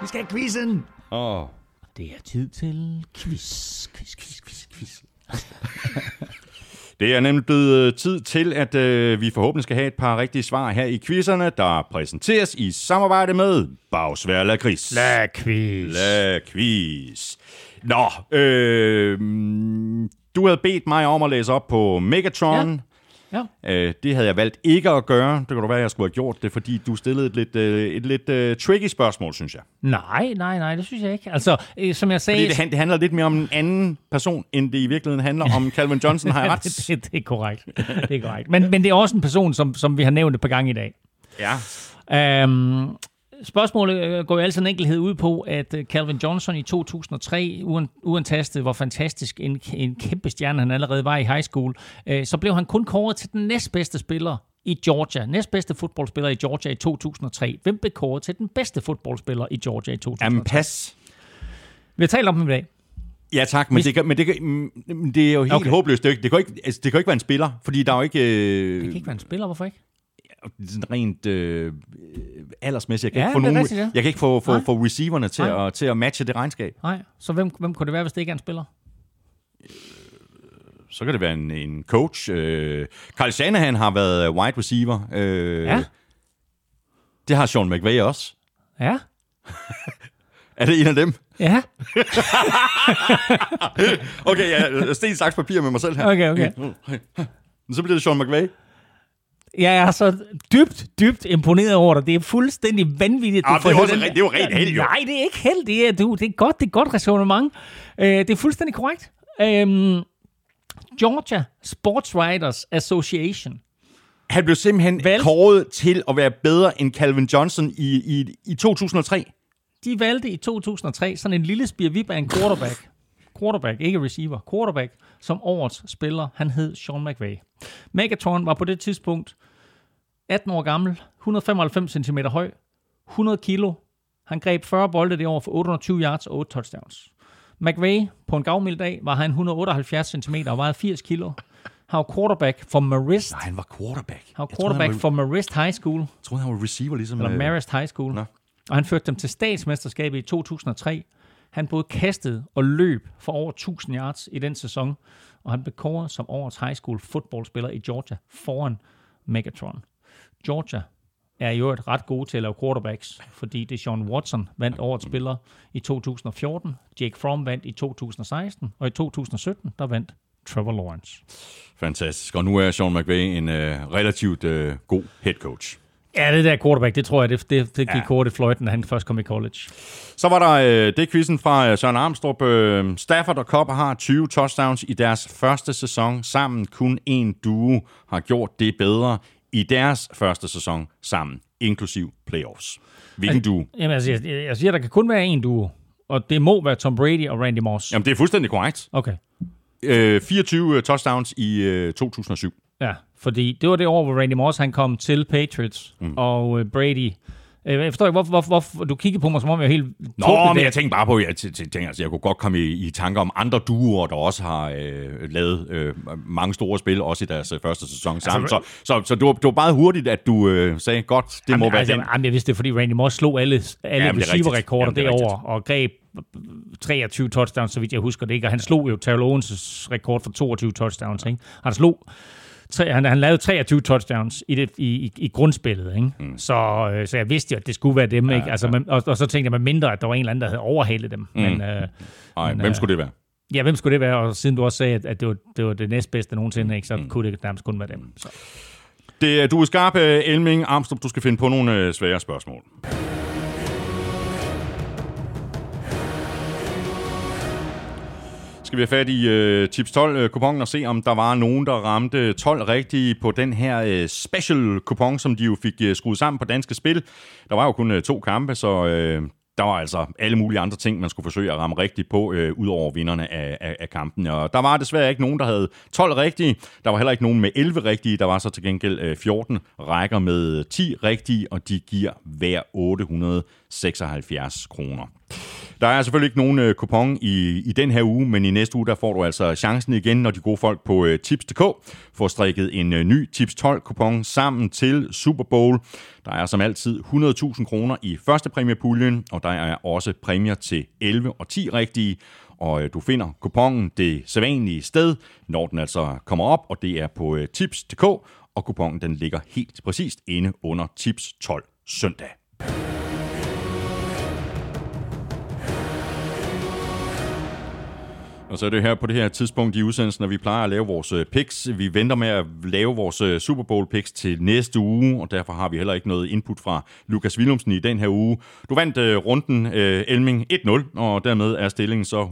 Vi skal have quizzen! Åh, Det er tid til quiz, quiz, quiz, quiz, quiz. Det er nemlig blevet øh, tid til, at øh, vi forhåbentlig skal have et par rigtige svar her i quizzerne, der præsenteres i samarbejde med Bagsvær Lakris. La quiz. La quiz. Nå, øh, du havde bedt mig om at læse op på Megatron. Ja. Øh, det havde jeg valgt ikke at gøre. Det kan du være, at jeg skulle have gjort det, fordi du stillede et lidt, øh, et lidt uh, tricky spørgsmål, synes jeg. Nej, nej, nej, det synes jeg ikke. Altså, øh, som jeg sagde... Fordi det, det handler lidt mere om en anden person, end det i virkeligheden handler om Calvin Johnson, har jeg ret? det, det, det er korrekt. Det er korrekt. Men, men det er også en person, som, som vi har nævnt et par gange i dag. Ja. Um, spørgsmålet øh, går jo altid en enkelhed ud på, at øh, Calvin Johnson i 2003, uen, uantastet hvor fantastisk en, en kæmpe stjerne han allerede var i high school, øh, så blev han kun kåret til den næstbedste spiller i Georgia. Næstbedste fodboldspiller i Georgia i 2003. Hvem blev kåret til den bedste fodboldspiller i Georgia i 2003? Jamen, pas. Vi har talt om ham i dag. Ja, tak, men, Hvis- det, kan, men det, kan, det er jo helt Okay. håbløst. Det, det, kan ikke, altså, det kan ikke være en spiller, fordi der er jo ikke... Øh, Det kan ikke være en spiller, hvorfor ikke? Sådan rent øh, øh, aldersmæssigt. Jeg kan Ja, ikke få nogen, rigtigt, ja. jeg kan ikke få, få, Nej. få receiverne til Nej. at, til at matche det regnskab. Nej, så hvem, hvem kunne det være, hvis det ikke er en spiller? Så kan det være en, en coach. Øh, Carl Shanahan har været wide receiver. Øh, Ja. Det har Sean McVay også. Ja. Er det en af dem? Ja. Okay, ja, sten, saks, papir med mig selv her. Okay, okay. Så bliver det Sean McVay. Jeg er så dybt, dybt imponeret over dig. Det er fuldstændig vanvittigt. Ah, det er også den- det er jo rent held, jo. Nej, det er ikke held. Det er, du, det er godt, det er godt resonemang. Uh, det er fuldstændig korrekt. Um, Georgia Sports Writers Association. Han blev simpelthen Valgt- kåret til at være bedre end Calvin Johnson i, i, i 2003. De valgte i 2003 sådan en lille spirvip af en quarterback. Quarterback, ikke receiver. Quarterback, som årets spiller. Han hed Sean McVay. Megatron var på det tidspunkt 18 år gammel, 195 cm høj, 100 kilo. Han greb 40 bolde det år for 820 yards og 8 touchdowns. McVay, på en gavmild dag, var han 178 cm og vejede 80 kilo. Han var quarterback for Marist. Nej, han var quarterback. Han var Jeg troede, quarterback han for Marist High School. Jeg troede, han var receiver, ligesom... eller øh, Marist High School. Nå. Og han førte dem til statsmesterskabet i 2003. Han både kastede og løb for over 1000 yards i den sæson, og han blev kåret som årets high school fodboldspiller i Georgia foran Megatron. Georgia er jo et ret gode til at lave quarterbacks, fordi det Sean Watson vandt årets spiller i 2014, Jake Fromm vandt i 2016, og i 2017, der vandt Trevor Lawrence. Fantastisk. Og nu er Sean McVay en øh, relativt øh, god head coach. Ja, det der quarterback, det tror jeg, det, det, det gik Ja. i fløjten, da han først kom i college. Så var der øh, det quizzen fra øh, Søren Armstrong. Øh, Stafford og Cobb har 20 touchdowns i deres første sæson sammen. Kun en duo har gjort det bedre i deres første sæson sammen, inklusiv playoffs. Hvilken duo? Jamen, altså, jeg, jeg siger, der kan kun være en duo, og det må være Tom Brady og Randy Moss. Jamen, det er fuldstændig korrekt. Okay, Øh, 24 touchdowns i øh, 2007. ja, fordi det var det år, hvor Randy Moss han kom til Patriots, mm. og øh, Brady... Øh, jeg forstår ikke, hvorfor, hvorfor, hvorfor du kigger på mig, som om jeg er helt... Nå, men jeg tænker bare på, jeg, t- t- tænker, altså, jeg kunne godt komme i, i tanker om andre duoer, der også har øh, lavet øh, mange store spil, også i deres øh, første sæson sammen. så så, så det, var, det var bare hurtigt, at du øh, sagde, godt, det må Jamen, være altså, den. jamen, jeg vidste det, fordi Randy Moss slog alle, alle Jamen, er receiver-rekorder Jamen, det er derovre, og greb 23 touchdowns, så vidt jeg husker det ikke. Og han slog jo Terrell Owens' rekord for 22 touchdowns. Ikke? Han slog tre, han, han lavede 23 touchdowns i, det, i, i, i grundspillet. Ikke? Mm. Så, øh, så jeg vidste jo, at det skulle være dem. Ja, ikke? Altså, men, og, og, så tænkte jeg, med mindre, at der var en eller anden, der havde overhalet dem. Mm. Men, øh, Nej, men, hvem øh, skulle det være? ja, hvem skulle det være? Og siden du også sagde, at, at det, var, det var det næstbedste nogensinde, ikke? så mm. kunne det nærmest kun være dem. Så. Det, du er skarp, øh, Elming Armstrong. Du skal finde på nogle øh, svære spørgsmål. Skal vi have fat i øh, tips 12 øh, kupongen kuponen og se, om der var nogen, der ramte 12 rigtige på den her øh, special kupon, som de jo fik øh, skruet sammen på Danske Spil. Der var jo kun øh, to kampe, så øh, der var altså alle mulige andre ting, man skulle forsøge at ramme rigtigt på, øh, ud over vinderne af, af, af kampen. Og der var desværre ikke nogen, der havde 12 rigtige. Der var heller ikke nogen med 11 rigtige. Der var så til gengæld øh, 14 rækker med 10 rigtige, og de giver hver 800 76 kroner. Der er selvfølgelig ikke nogen øh, kupon i, i den her uge, men i næste uge der får du altså chancen igen, når de gode folk på øh, Tips.dk får strikket en øh, ny Tips 12 kupon sammen til Super Bowl. Der er som altid 100.000 kroner i første præmiepuljen, og der er også præmier til 11 og 10 rigtige. Og øh, du finder kupongen det sædvanlige sted, når den altså kommer op, og det er på øh, tips.dk, og kupongen den ligger helt præcist inde under Tips 12 søndag. Og så er det her på det her tidspunkt i udsendelsen, når vi plejer at lave vores øh, picks. Vi venter med at lave vores øh, Super Bowl picks til næste uge, og derfor har vi heller ikke noget input fra Lukas Willumsen i den her uge. Du vandt uh, runden uh, Elming 1-0, og dermed er stillingen så 175-173.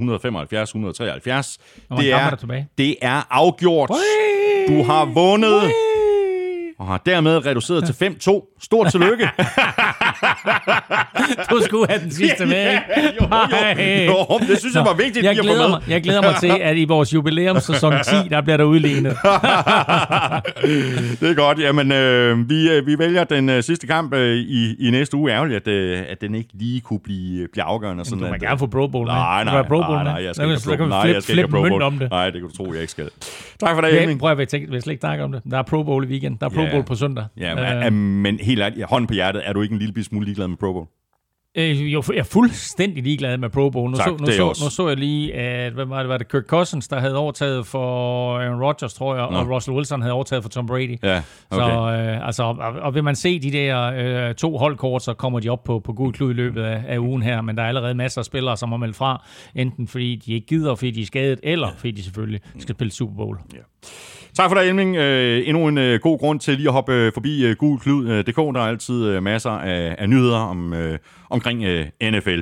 Det er, tilbage. det er afgjort. Du har vundet og har dermed reduceret til 5-2. Stort tillykke. du skulle have den sidste med, ikke? jo, jo, jo, det synes jeg var vigtigt jeg glæder, mig, jeg glæder mig til, at i vores jubilæumssæson 10, der bliver der udlignet. det er godt. Jamen, øh, vi, øh, vi vælger den øh, sidste kamp øh, i, i næste uge. Ærgerligt, at, øh, at den ikke lige kunne blive, blive afgørende. Sådan Du må at, gerne få Pro Bowl med. Nej, nej, Pro Bowl nej, nej, jeg skal ikke have Pro vi Nej, jeg skal ikke have Pro Bowl. om det. Nej, det kan du tro, jeg ikke skal. Tak for det, Ja, Elming. prøv at tænke, vi slet ikke snakke om det. Der er Pro Bowl i weekend. Der er Pro Ja. Bowl på søndag. Ja, Øh, men helt ærligt, hånden på hjertet, er du ikke en lille smule ligeglad med Pro Bowl? Øh, jo, jeg er fuldstændig ligeglad med Pro Bowl. Nu, Tak, så, nu, så, også. nu så jeg lige, at hvad var det, var det Kirk Cousins, der havde overtaget for Aaron Rodgers, tror jeg, Nå. og Russell Wilson havde overtaget for Tom Brady. Ja, Så, okay. øh, altså, og, og vil man se de der øh, to holdkort, så kommer de op på, på gul klud i løbet af, af ugen her, men der er allerede masser af spillere, som har meldt fra, enten fordi de ikke gider, fordi de er skadet, eller fordi de selvfølgelig skal spille Super Bowl. Tak for det, Elming. Øh, endnu en øh, god grund til lige at hoppe øh, forbi øh, gulklud.dk. Øh, Der er altid øh, masser af, af nyheder om, øh, omkring øh, NFL.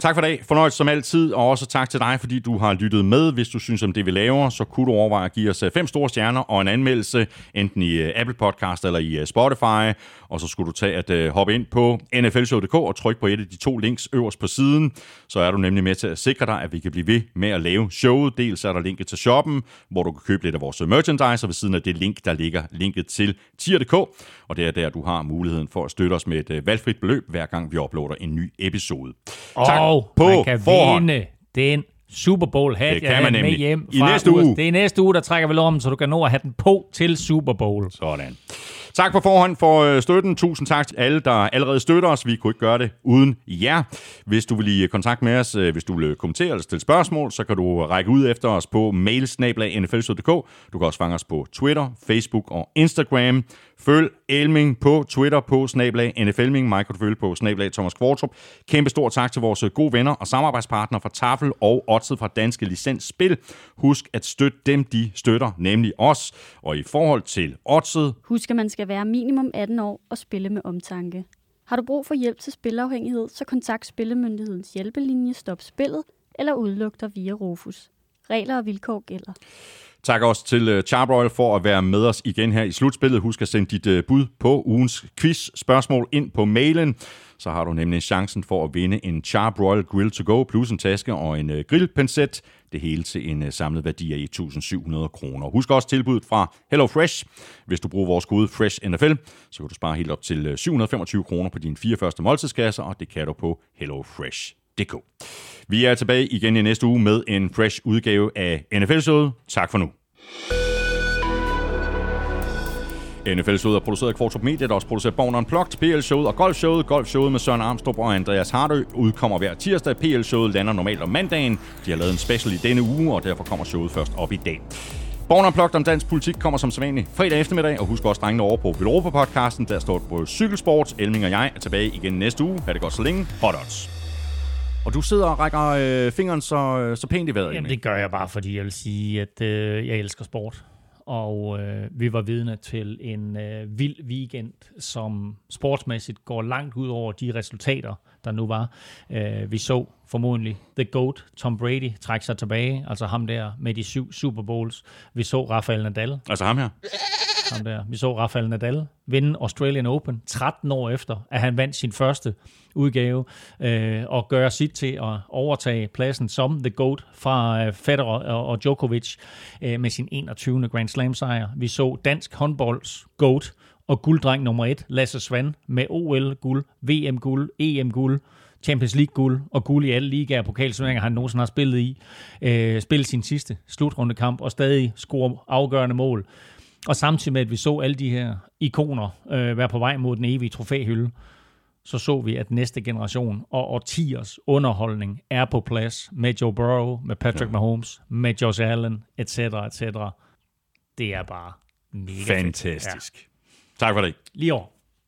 Tak for dag. Fornøjelse som altid, og også tak til dig, fordi du har lyttet med. Hvis du synes om det, vi laver, så kunne du overveje at give os øh, fem store stjerner og en anmeldelse, enten i øh, Apple Podcast eller i øh, Spotify. Og så skulle du tage at øh, hoppe ind på nflshow.dk og trykke på et af de to links øverst på siden. Så er du nemlig med til at sikre dig, at vi kan blive ved med at lave showet. Dels er der linket til shoppen, hvor du kan købe lidt af vores øh, merchandise, og ved siden af det link, der ligger linket til tier.dk. Og det er der, du har muligheden for at støtte os med et øh, valgfrit beløb, hver gang vi uploader en ny episode. Tak Og på man kan forhånd. vinde den Super Bowl hat, Det jeg kan man havde med nemlig. hjem I fra næste USA. uge. Det er næste uge, der trækker vi om, så du kan nå at have den på til Super Bowl. Sådan. Tak på forhånd for øh, støtten. Tusind tak til alle, der allerede støtter os. Vi kunne ikke gøre det uden jer. Hvis du vil i kontakt med os, øh, hvis du vil kommentere eller stille spørgsmål, så kan du række ud efter os på mailsnablag.nflsød.dk. Du kan også fange os på Twitter, Facebook og Instagram. Følg Elming på Twitter på snablag NFLming. Mig kan du følge på snablag Thomas Kvartrup. Kæmpe stor tak til vores øh, gode venner og samarbejdspartnere fra Tafel og Odset fra Danske Licens Spil. Husk at støtte dem, de støtter, nemlig os. Og i forhold til Odset, Husk, at man skal være minimum 18 år og spille med omtanke. Har du brug for hjælp til spilafhængighed, så kontakt Spillemyndighedens hjælpelinje Stop Spillet eller udluk dig via Rufus. Regler og vilkår gælder. Tak også til øh, Charbroil for at være med os igen her i slutspillet. Husk at sende dit øh, bud på ugens quiz-spørgsmål ind på mailen. Så har du nemlig chancen for at vinde en Charbroil Grill to Go plus en taske og en øh, uh, grillpincet. Det hele til en samlet værdi af 1.700 kroner. Husk også tilbuddet fra HelloFresh. Hvis du bruger vores kode FreshNFL, så kan du spare helt op til 725 kroner på dine fire første måltidskasser, og det kan du på HelloFresh.dk. Vi er tilbage igen i næste uge med en fresh udgave af NFL-showet. Tak for nu. NFL-showet er produceret af Kvartrup Media, der også producerer Born Unplugged, PL-showet og Golf-showet. Golf-showet med Søren Armstrong og Andreas Hardø udkommer hver tirsdag. PL-showet lander normalt om mandagen. De har lavet en special i denne uge, og derfor kommer showet først op i dag. Born Unplugged om dansk politik kommer som sædvanligt fredag eftermiddag, og husk også drengene over på Europa-podcasten, Der står på cykelsport. Elming og jeg er tilbage igen næste uge. Ha' det godt så længe. Hot odds. Og du sidder og rækker øh, fingeren så, så pænt i vejret. Jamen, det gør jeg bare, fordi jeg vil sige, at øh, jeg elsker sport. Og øh, vi var vidne til en øh, vild weekend, som sportsmæssigt går langt ud over de resultater, der nu var. Øh, vi så formodentlig The GOAT, Tom Brady, trække sig tilbage, altså ham der med de syv Super Bowls. Vi så Rafael Nadal, Altså ham her. ham der. Vi så Rafael Nadal vinde Australian Open 13 år efter, at han vandt sin første udgave øh, og gøre sit til at overtage pladsen som The GOAT fra øh, Federer og, og Djokovic øh, med sin 21. Grand Slam sejr. Vi så dansk håndbolds GOAT og gulddreng nummer et, Lasse Svan, med OL-guld, VM-guld, EM-guld, Champions League-guld og guld i alle ligaer og pokalsurneringer, han nogensinde har spillet i. Øh, spillet sin sidste slutrundekamp og stadig score afgørende mål. Og samtidig med, at vi så alle de her ikoner øh, være på vej mod den evige trofæhylde, så så vi, at næste generation og årtiers underholdning er på plads med Joe Burrow, med Patrick ja. Mahomes, med Josh Allen, etc., etc. Det er bare mega fedt. Fantastisk. Tak for det.